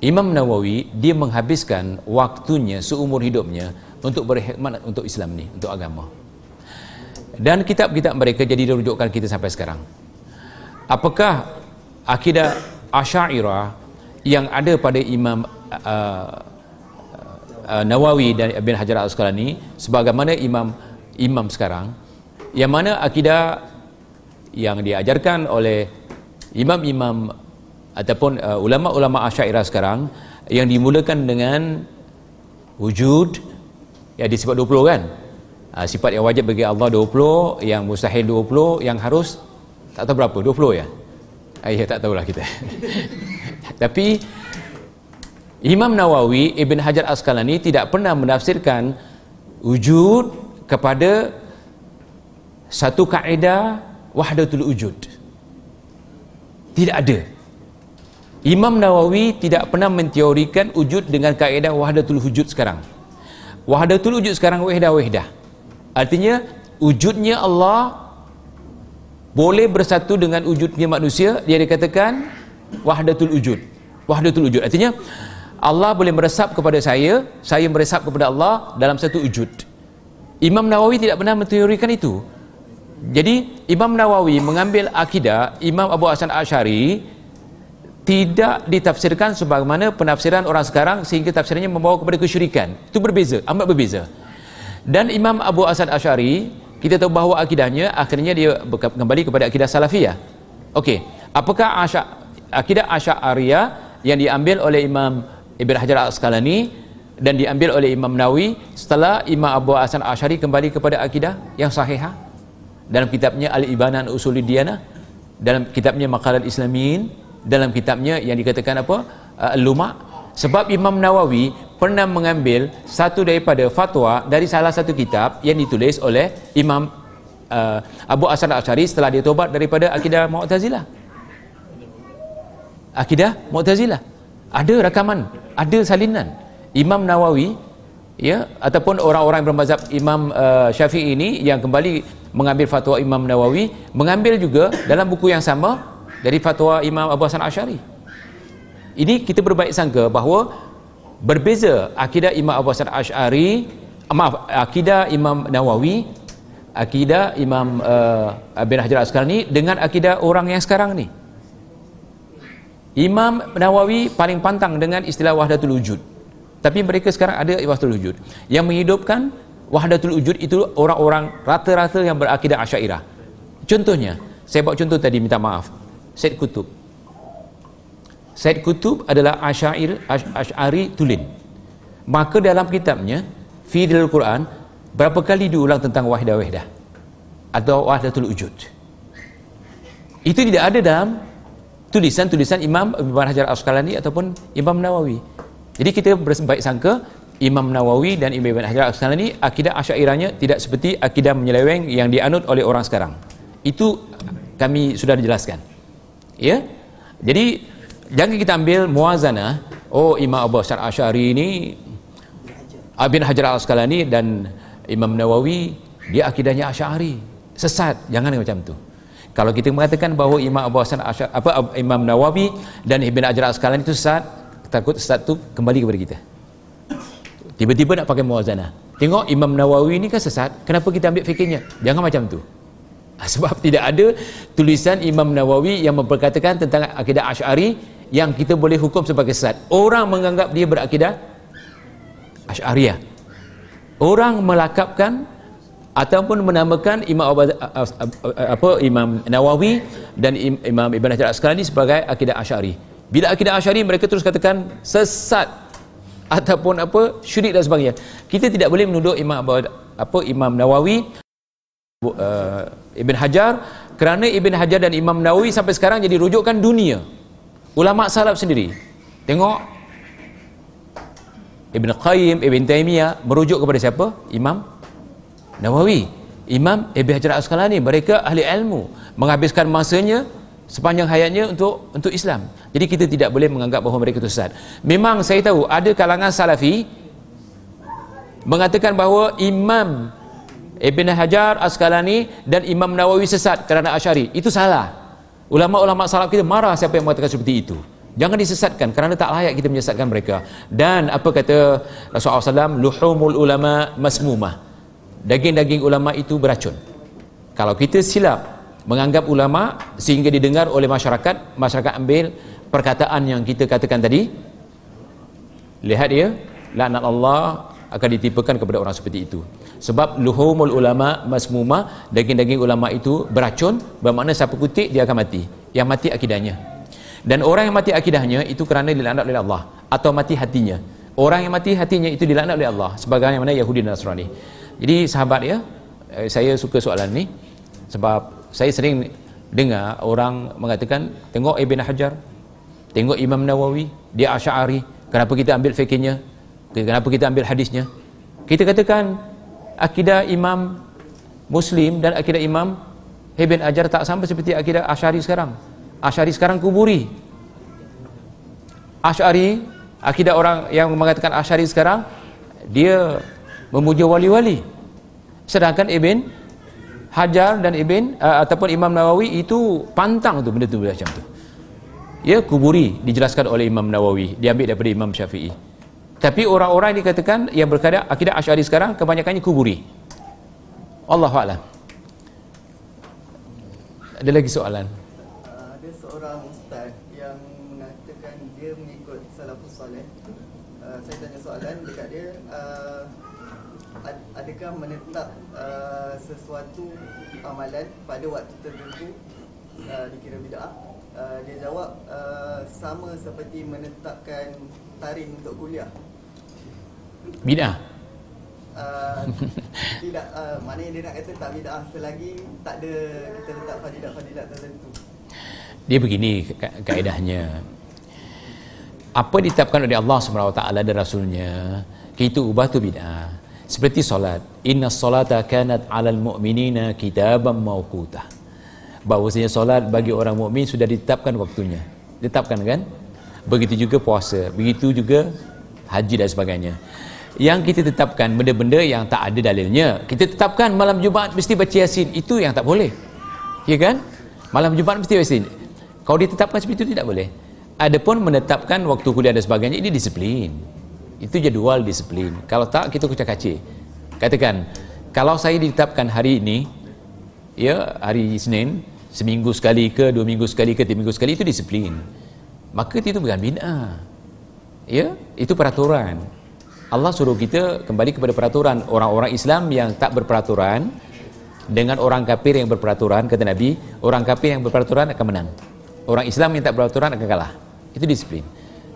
Imam Nawawi dia menghabiskan waktunya seumur hidupnya untuk berkhidmat untuk Islam ni, untuk agama. Dan kitab-kitab mereka jadi rujukan kita sampai sekarang. Apakah akidah Asy'ariyah yang ada pada Imam uh, uh, Nawawi dan Ibn Hajar Al-Asqalani sebagaimana imam imam sekarang yang mana akidah yang diajarkan oleh imam-imam ataupun uh, ulama-ulama Asy'ariyah sekarang yang dimulakan dengan wujud yang disifat 20 kan? Uh, sifat yang wajib bagi Allah 20 yang mustahil 20 yang harus tak tahu berapa 20 ya? Ayah tak tahulah kita. Tapi Imam Nawawi Ibn Hajar Asqalani tidak pernah menafsirkan wujud kepada satu kaedah wahdatul wujud. Tidak ada. Imam Nawawi tidak pernah menteorikan wujud dengan kaedah wahdatul wujud sekarang. Wahdatul wujud sekarang wahdah wahdah artinya wujudnya Allah boleh bersatu dengan wujudnya manusia. Dia dikatakan wahdatul wujud. Wahdatul wujud. Artinya Allah boleh meresap kepada saya saya meresap kepada Allah dalam satu wujud. Imam Nawawi tidak pernah menteorikan itu. Jadi Imam Nawawi mengambil akidah Imam Abu Hasan Ash'ari tidak ditafsirkan sebagaimana penafsiran orang sekarang sehingga tafsirannya membawa kepada kesyirikan. Itu berbeza amat berbeza. Dan Imam Abu Hasan Ash'ari kita tahu bahawa akidahnya akhirnya dia kembali kepada akidah salafiyah. Okey, apakah asya, akidah asy'ariyah yang diambil oleh Imam Ibn Hajar Al-Asqalani dan diambil oleh Imam Nawawi setelah Imam Abu Hasan Asy'ari kembali kepada akidah yang sahihah dalam kitabnya Al-Ibanan Usulid Diyanah dalam kitabnya Maqalat Islamiyin dalam kitabnya yang dikatakan apa? Uh, Luma sebab Imam Nawawi pernah mengambil satu daripada fatwa dari salah satu kitab yang ditulis oleh Imam uh, Abu Hasan Asy'ari setelah dia tobat daripada akidah Mu'tazilah. Akidah Mu'tazilah ada rakaman ada salinan. Imam Nawawi ya ataupun orang-orang bermazhab Imam uh, Syafi'i ini yang kembali mengambil fatwa Imam Nawawi mengambil juga dalam buku yang sama dari fatwa Imam Abu Hasan Asy'ari. Ini kita berbaik sangka bahawa berbeza akidah Imam Abu Hasan Asy'ari maaf akidah Imam Nawawi akidah Imam uh, Ibn Hajar Asqalani dengan akidah orang yang sekarang ni Imam Nawawi paling pantang dengan istilah wahdatul wujud. Tapi mereka sekarang ada wahdatul wujud. Yang menghidupkan wahdatul wujud itu orang-orang rata-rata yang berakidah Asy'ariyah. Contohnya, saya bawa contoh tadi minta maaf. Said Kutub. Said Kutub adalah Asy'ari Asy'ari Tulin. Maka dalam kitabnya Fidil Quran berapa kali diulang tentang wahdah-wahdah atau wahdatul wujud. Itu tidak ada dalam tulisan-tulisan Imam Ibn Hajar Al-Asqalani ataupun Imam Nawawi. Jadi kita berbaik sangka Imam Nawawi dan Imam Ibn Hajar Al-Asqalani akidah Asy'ariyahnya tidak seperti akidah menyeleweng yang dianut oleh orang sekarang. Itu kami sudah dijelaskan. Ya. jadi jangan kita ambil muazanah oh Imam Abu Hasan Asy'ari ini Ibn Hajar Al-Asqalani dan Imam Nawawi dia akidahnya Asy'ari sesat jangan macam tu kalau kita mengatakan bahawa Imam Abu Hasan Asy'ari apa Imam Nawawi dan Ibn Hajar Al-Asqalani itu sesat takut sesat tu kembali kepada kita. Tiba-tiba nak pakai muazanah tengok Imam Nawawi ni kan sesat kenapa kita ambil fikirnya? Jangan macam tu. Sebab tidak ada tulisan Imam Nawawi yang memperkatakan tentang akidah Ash'ari yang kita boleh hukum sebagai sesat. Orang menganggap dia berakidah Ash'ariyah. Orang melakapkan ataupun menamakan Imam Abu, apa Imam Nawawi dan Imam Ibn Hajar Asqalani sebagai akidah Ash'ari bila akidah Ash'ari mereka terus katakan sesat ataupun apa syirik dan sebagainya. Kita tidak boleh menuduh Imam apa Imam Nawawi uh, Ibn Hajar kerana Ibn Hajar dan Imam Nawawi sampai sekarang jadi rujukan dunia. Ulama salaf sendiri. Tengok. Ibn Qayyim Ibn Taymiyah merujuk kepada siapa? Imam Nawawi Imam Ibn Hajar Asqalani mereka ahli ilmu menghabiskan masanya sepanjang hayatnya untuk untuk Islam. Jadi kita tidak boleh menganggap bahawa mereka itu sesat. Memang saya tahu ada kalangan salafi mengatakan bahawa Imam Ibn Hajar Asqalani dan Imam Nawawi sesat kerana Asy'ari. Itu salah. Ulama-ulama salaf kita marah siapa yang mengatakan seperti itu. Jangan disesatkan kerana tak layak kita menyesatkan mereka. Dan apa kata Rasulullah SAW, luhumul ulama masmumah. Daging-daging ulama itu beracun. Kalau kita silap menganggap ulama sehingga didengar oleh masyarakat masyarakat ambil perkataan yang kita katakan tadi lihat dia laknat Allah akan ditipukan kepada orang seperti itu. Sebab luhumul ulama masmuma daging-daging ulama itu beracun bermakna siapa kutik dia akan mati. Yang mati akidahnya. Dan orang yang mati akidahnya itu kerana dilaknat oleh Allah atau mati hatinya. Orang yang mati hatinya itu dilaknat oleh Allah. Sebagaimana Yahudi dan Nasrani jadi sahabat ya saya suka soalan ni sebab saya sering dengar orang mengatakan tengok Ibn Hajar tengok Imam Nawawi dia Asy'ari kenapa kita ambil fikirnya kenapa kita ambil hadisnya? Kita katakan akidah Imam Muslim dan akidah Imam Ibn Hajar tak sama seperti akidah Asy'ari sekarang. Asy'ari sekarang kuburi. Asy'ari akidah orang yang mengatakan Asy'ari sekarang dia memuja wali-wali sedangkan Ibn Hajar dan Ibn uh, ataupun Imam Nawawi itu pantang tu benda tu macam tu. Ya kuburi dijelaskan oleh Imam Nawawi, diambil daripada Imam Syafi'i. Tapi orang-orang yang dikatakan yang berkata akidah Asy'ari sekarang kebanyakannya kuburi. Allahu a'lam. Ada lagi soalan? Uh, ada seorang ustaz yang mengatakan dia mengikut salafus soleh. Uh, saya tanya soalan dekat dia, uh, adakah menetap uh, sesuatu amalan pada waktu tertentu uh, dikira bid'ah? Uh, dia jawab uh, sama seperti menetapkan tarikh untuk kuliah. Bid'ah. Uh, tidak uh, maknanya dia nak kata tak bid'ah selagi tak ada kita letak fadilat-fadilat tertentu. Dia begini kaedahnya. Apa ditetapkan oleh Allah SWT dan Rasulnya, kita ubah tu bid'ah seperti solat. Inna solata kanat alal mu'minina kitaban mawqutah. Bahawasanya solat bagi orang mukmin sudah ditetapkan waktunya. Ditetapkan kan? Begitu juga puasa begitu juga haji dan sebagainya. Yang kita tetapkan benda-benda yang tak ada dalilnya kita tetapkan malam Jumaat mesti baca Yasin. Itu yang tak boleh. Ya kan? Malam Jumaat mesti Yasin. Kalau ditetapkan seperti itu tidak boleh. Adapun menetapkan waktu kuliah dan sebagainya ini disiplin itu jadual disiplin. Kalau tak kita kucak kacir. Katakan kalau saya ditetapkan hari ini ya hari Isnin seminggu sekali ke dua minggu sekali ke tiga minggu sekali itu disiplin. Maka itu bukan bina ya itu peraturan. Allah suruh kita kembali kepada peraturan orang-orang Islam yang tak berperaturan dengan orang kafir yang berperaturan kata Nabi orang kafir yang berperaturan akan menang. Orang Islam yang tak berperaturan akan kalah. Itu disiplin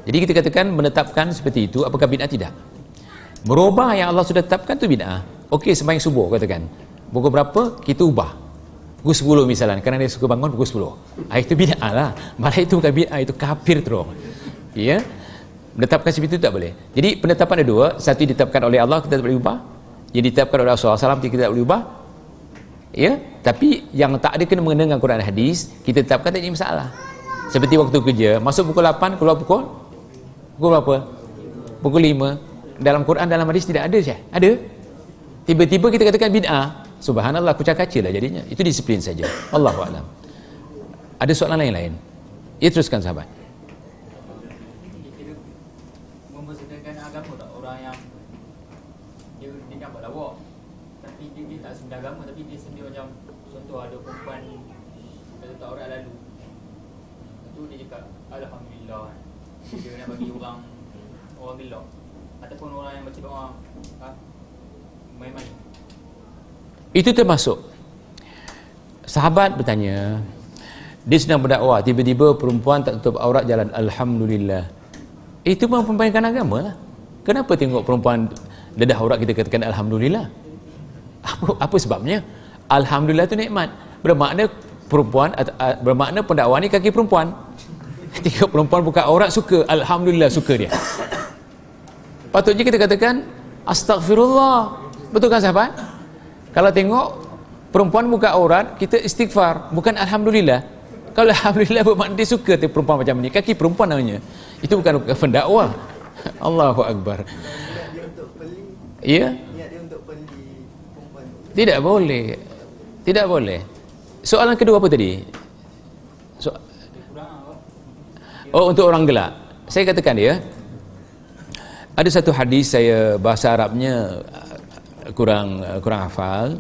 jadi kita katakan menetapkan seperti itu apakah bid'ah tidak? Merubah yang Allah sudah tetapkan tu bid'ah. Okey sembahyang subuh katakan. Pukul berapa kita ubah? Pukul 10 misalnya kerana dia suka bangun pukul 10. Ah itu bid'ah lah. Malah itu bukan bid'ah itu kafir terus. Ya. Menetapkan seperti itu tak boleh. Jadi penetapan ada dua, satu ditetapkan oleh Allah kita tak boleh ubah. Yang ditetapkan oleh Rasulullah SAW kita tak boleh ubah. Ya, tapi yang tak ada kena mengenai dengan Quran dan hadis, kita tetapkan tak jadi masalah. seperti waktu kerja masuk pukul 8 keluar pukul pukul berapa? Pukul 5 dalam Quran dalam hadis tidak ada saya ada? Tiba-tiba kita katakan bid'ah. Subhanallah kucak kaca lah jadinya. Itu disiplin saja. Allahu a'lam. Ada soalan lain-lain? Ya teruskan sahabat Kira mempersedakan agama tak orang yang dia dia nampak lawak tapi dia, dia tak senda agama tapi dia sendiri macam contoh ada perempuan dia letak orang lalu Lepas tu dia cakap alhamdulillah kan. dia nak bagi orang orang gelak ataupun orang yang baca doa ha, main-main Itu termasuk. Sahabat bertanya Dia sedang berdakwah Tiba-tiba perempuan tak tutup aurat jalan Alhamdulillah. Itu pun mempermainkan agama lah. Kenapa tengok perempuan Dedah aurat kita katakan Alhamdulillah Apa, apa sebabnya? Alhamdulillah itu nikmat. Bermakna perempuan Bermakna pendakwah ni kaki perempuan. Tengok perempuan buka aurat suka. Alhamdulillah suka dia. Patutnya kita katakan Astaghfirullah. Betul kan sahabat? Kalau tengok perempuan buka aurat, kita istighfar, bukan alhamdulillah. Kalau alhamdulillah bermakna dia suka tu perempuan macam ni. Kaki perempuan namanya. Itu bukan bukan pendakwah. Allahu akbar. Ya? Tidak boleh. Tidak boleh. Soalan kedua apa tadi? So, oh untuk orang gelak. Saya katakan dia. Ada satu hadis saya bahasa Arabnya kurang uh, kurang hafal.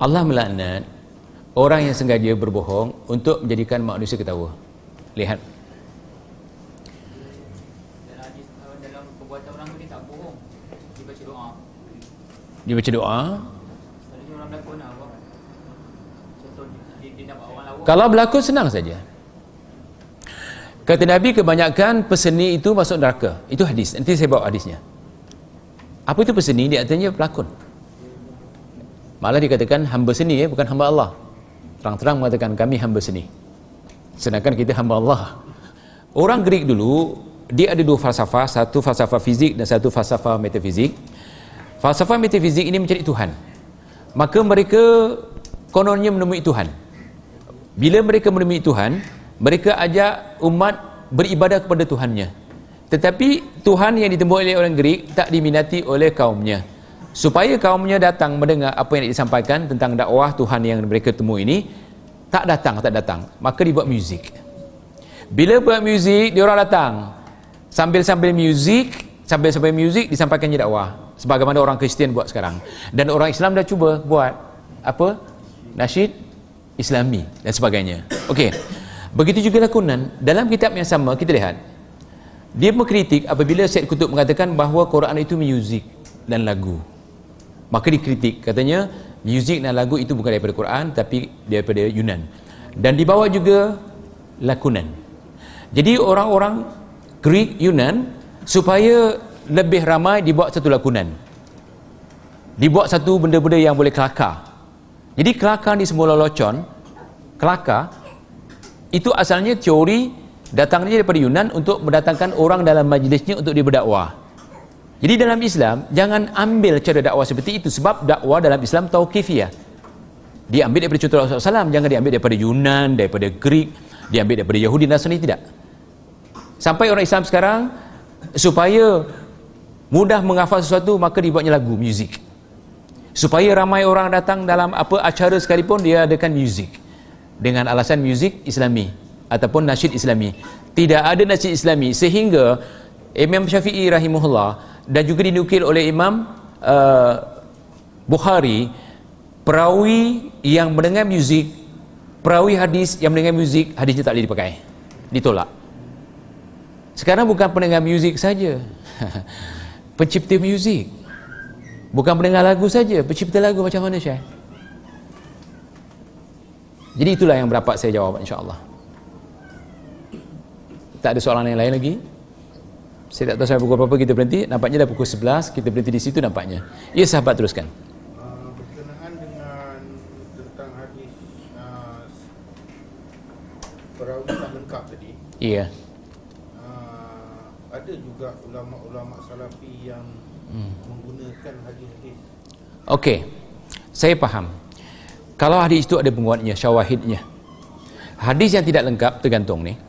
Allah melaknat orang yang sengaja berbohong untuk menjadikan manusia ketawa. Lihat. dia baca doa Kalau berlakon senang saja. Kata Nabi kebanyakan peseni itu masuk neraka. Itu hadis. Nanti saya bawa hadisnya. Apa itu peseni? Dia artinya pelakon. Malah dikatakan hamba seni eh, bukan hamba Allah. Terang-terang mengatakan kami hamba seni. Sedangkan kita hamba Allah. Orang Greek dulu, dia ada dua falsafah. Satu falsafah fizik dan satu falsafah metafizik. Falsafah metafizik ini mencari Tuhan. Maka mereka kononnya menemui Tuhan. Bila mereka menemui Tuhan, mereka ajak umat beribadah kepada Tuhannya. Tetapi Tuhan yang ditemui oleh orang Greek tak diminati oleh kaumnya. Supaya kaumnya datang mendengar apa yang disampaikan tentang dakwah Tuhan yang mereka temui ini, tak datang, tak datang. Maka dibuat muzik. Bila buat muzik, dia orang datang. Sambil-sambil muzik, sambil-sambil muzik disampaikan je dakwah. Sebagaimana orang Kristian buat sekarang. Dan orang Islam dah cuba buat apa? Nasyid Islami dan sebagainya. Okey. Begitu juga lakonan. Dalam kitab yang sama kita lihat dia mengkritik apabila Syed Kutub mengatakan bahawa Quran itu muzik dan lagu. Maka dikritik katanya muzik dan lagu itu bukan daripada Quran tapi daripada Yunan. Dan dibawa juga lakonan. Jadi orang-orang Greek Yunan supaya lebih ramai dibuat satu lakonan. Dibuat satu benda-benda yang boleh kelakar. Jadi kelakar ni semula locon, kelakar itu asalnya teori datangnya daripada Yunan untuk mendatangkan orang dalam majlisnya untuk dia berdakwah. Jadi dalam Islam jangan ambil cara dakwah seperti itu sebab dakwah dalam Islam tauqifiyah. Diambil daripada contoh Rasulullah SAW, jangan diambil daripada Yunan, daripada Greek, diambil daripada Yahudi Nasrani tidak. Sampai orang Islam sekarang supaya mudah menghafal sesuatu maka dibuatnya lagu, muzik. Supaya ramai orang datang dalam apa acara sekalipun dia adakan muzik dengan alasan muzik Islami ataupun nasyid Islami. Tidak ada nasyid Islami sehingga Imam Syafi'i rahimahullah dan juga dinukil oleh Imam uh, Bukhari perawi yang mendengar muzik perawi hadis yang mendengar muzik hadisnya tak boleh dipakai. Ditolak. Sekarang bukan pendengar muzik saja. Pencipta muzik. Bukan pendengar lagu saja pencipta lagu macam mana Syekh? Jadi itulah yang berdapat saya jawab insyaAllah tak ada soalan yang lain lagi saya tak tahu sampai pukul berapa kita berhenti nampaknya dah pukul 11 kita berhenti di situ nampaknya ya sahabat teruskan Uh, berkenaan dengan tentang hadis uh, perawi tak lengkap tadi iya uh, ada juga ulama-ulama salafi yang Hmm. menggunakan hadis-hadis Okey. Saya faham. Kalau hadis itu ada penguatnya, syawahidnya. hadis yang tidak lengkap tergantung ni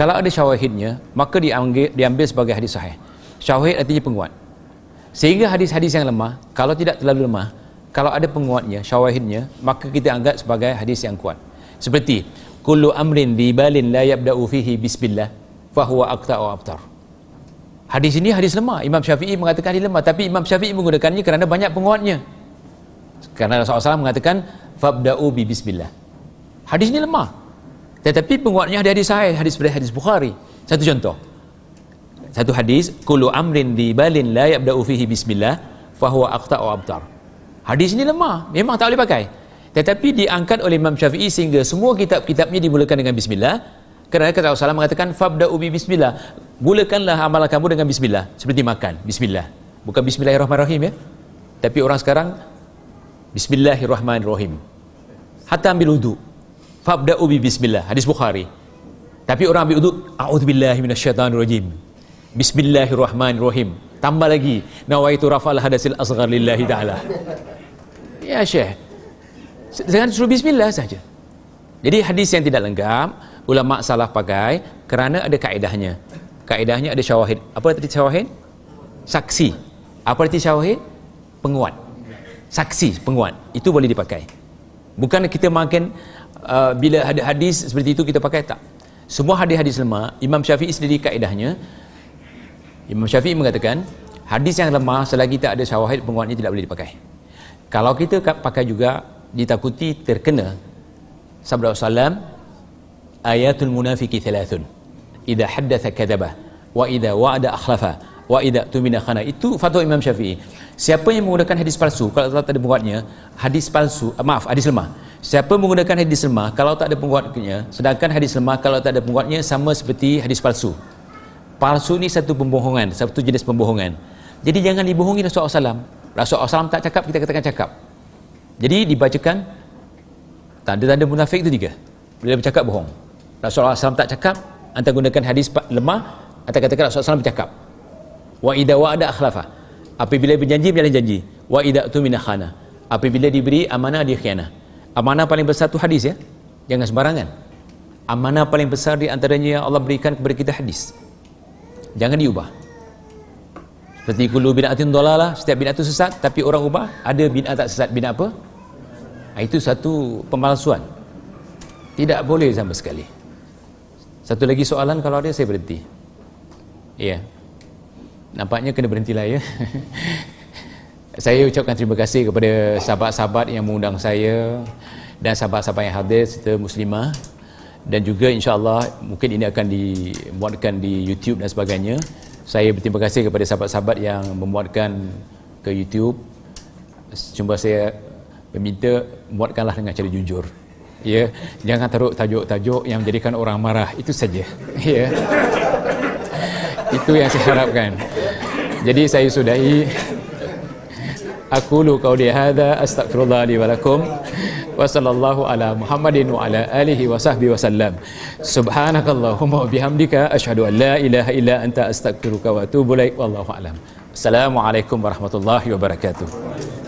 kalau ada syawahidnya maka diambil, diambil sebagai hadis sahih. Syawahid artinya penguat. Sehingga hadis-hadis yang lemah kalau tidak terlalu lemah kalau ada penguatnya syawahidnya maka kita anggap sebagai hadis yang kuat. Seperti kullu amrin dibalin la yabda'u fihi bismillah fahuwa aqta'u abtar. Hadis ini hadis lemah. Imam Syafi'i mengatakan hadis lemah tapi Imam Syafi'i menggunakannya kerana banyak penguatnya. Kerana Rasulullah SAW mengatakan fabda'u bi bismillah. Hadis ini lemah tetapi penguatnya ada hadis sahih, hadis dari hadis Bukhari. Satu contoh. Satu hadis, kullu amrin di balin la yabda'u fihi bismillah fahuwa aqta'u abtar. Hadis ini lemah, memang tak boleh pakai. Tetapi diangkat oleh Imam Syafi'i sehingga semua kitab-kitabnya dimulakan dengan bismillah. Kerana kata Rasulullah mengatakan fabda'u bi bismillah. Mulakanlah amalan kamu dengan bismillah, seperti makan, bismillah. Bukan bismillahirrahmanirrahim ya. Tapi orang sekarang bismillahirrahmanirrahim. Hatta ambil wudu, fabda'u bi bismillah. Hadis bukhari. Tapi orang ambil uduk a'udzubillahi minasyaitanirrajim. Bismillahirrahmanirrahim. Tambah lagi nawaitu rafal hadasil asghar lillahi taala. Ya syekh. Jangan suruh bismillah saja. Jadi hadis yang tidak lengkap ulama salah pakai kerana ada kaedahnya. Kaedahnya ada syawahid. Apa arti syawahid? Saksi. Apa arti syawahid? Penguat. Saksi penguat. Itu boleh dipakai. Bukan kita makin uh, bila ada hadis seperti itu kita pakai tak. Semua hadis-hadis lemah Imam Syafi'i sendiri kaedahnya Imam Syafi'i mengatakan hadis yang lemah selagi tak ada syawahid penguatnya tidak boleh dipakai. Kalau kita pakai juga ditakuti terkena sabda Rasulullah ayatul munafiqi thalathun. Idha haddatha kadabah wa idha wa'ada akhlafa wa idha tumina khana. Itu fatwa Imam Syafi'i. Siapa yang menggunakan hadis palsu kalau tak ada penguatnya hadis palsu maaf hadis lemah Siapa menggunakan hadis lemah kalau tak ada penguatnya, sedangkan hadis lemah kalau tak ada penguatnya sama seperti hadis palsu. Palsu ni satu pembohongan, satu jenis pembohongan. Jadi jangan dibohongi Rasulullah SAW. Rasulullah SAW tak cakap, kita katakan cakap. Jadi dibacakan tanda-tanda munafik itu tiga. Bila bercakap bohong. Rasulullah SAW tak cakap, anda gunakan hadis lemah, anda katakan Rasulullah SAW bercakap. Wa idha wa ada akhlafah. Apabila berjanji, berjalan janji. Wa idha tu minakhana. Apabila diberi amanah, dia khianah amanah paling besar tu hadis ya? Jangan sembarangan. Amanah paling besar di antaranya yang Allah berikan kepada kita hadis. Jangan diubah. Seperti kulu bid'atin dolalah setiap bid'ah itu sesat tapi orang ubah ada bid'ah tak sesat bid'ah apa? Ah, itu satu pemalsuan. Tidak boleh sama sekali. Satu lagi soalan kalau ada saya berhenti. Ya. Nampaknya kena berhentilah ya saya ucapkan terima kasih kepada sahabat-sahabat yang mengundang saya dan sahabat-sahabat yang hadir serta muslimah dan juga insya-Allah mungkin ini akan dimuatkan di YouTube dan sebagainya. Saya berterima kasih kepada sahabat-sahabat yang memuatkan ke YouTube. Cuma saya meminta muatkanlah dengan cara jujur. Ya, jangan taruh tajuk-tajuk yang menjadikan orang marah. Itu saja. Ya. Itu yang saya harapkan. Jadi saya sudahi aqulu qawli hadha astaghfirullah li wa lakum wa sallallahu ala muhammadin wa ala alihi wa sahbihi wa sallam subhanakallahumma wa bihamdika asyhadu an la ilaha illa anta astaghfiruka wa atubu ilaik wallahu alam assalamualaikum warahmatullahi wabarakatuh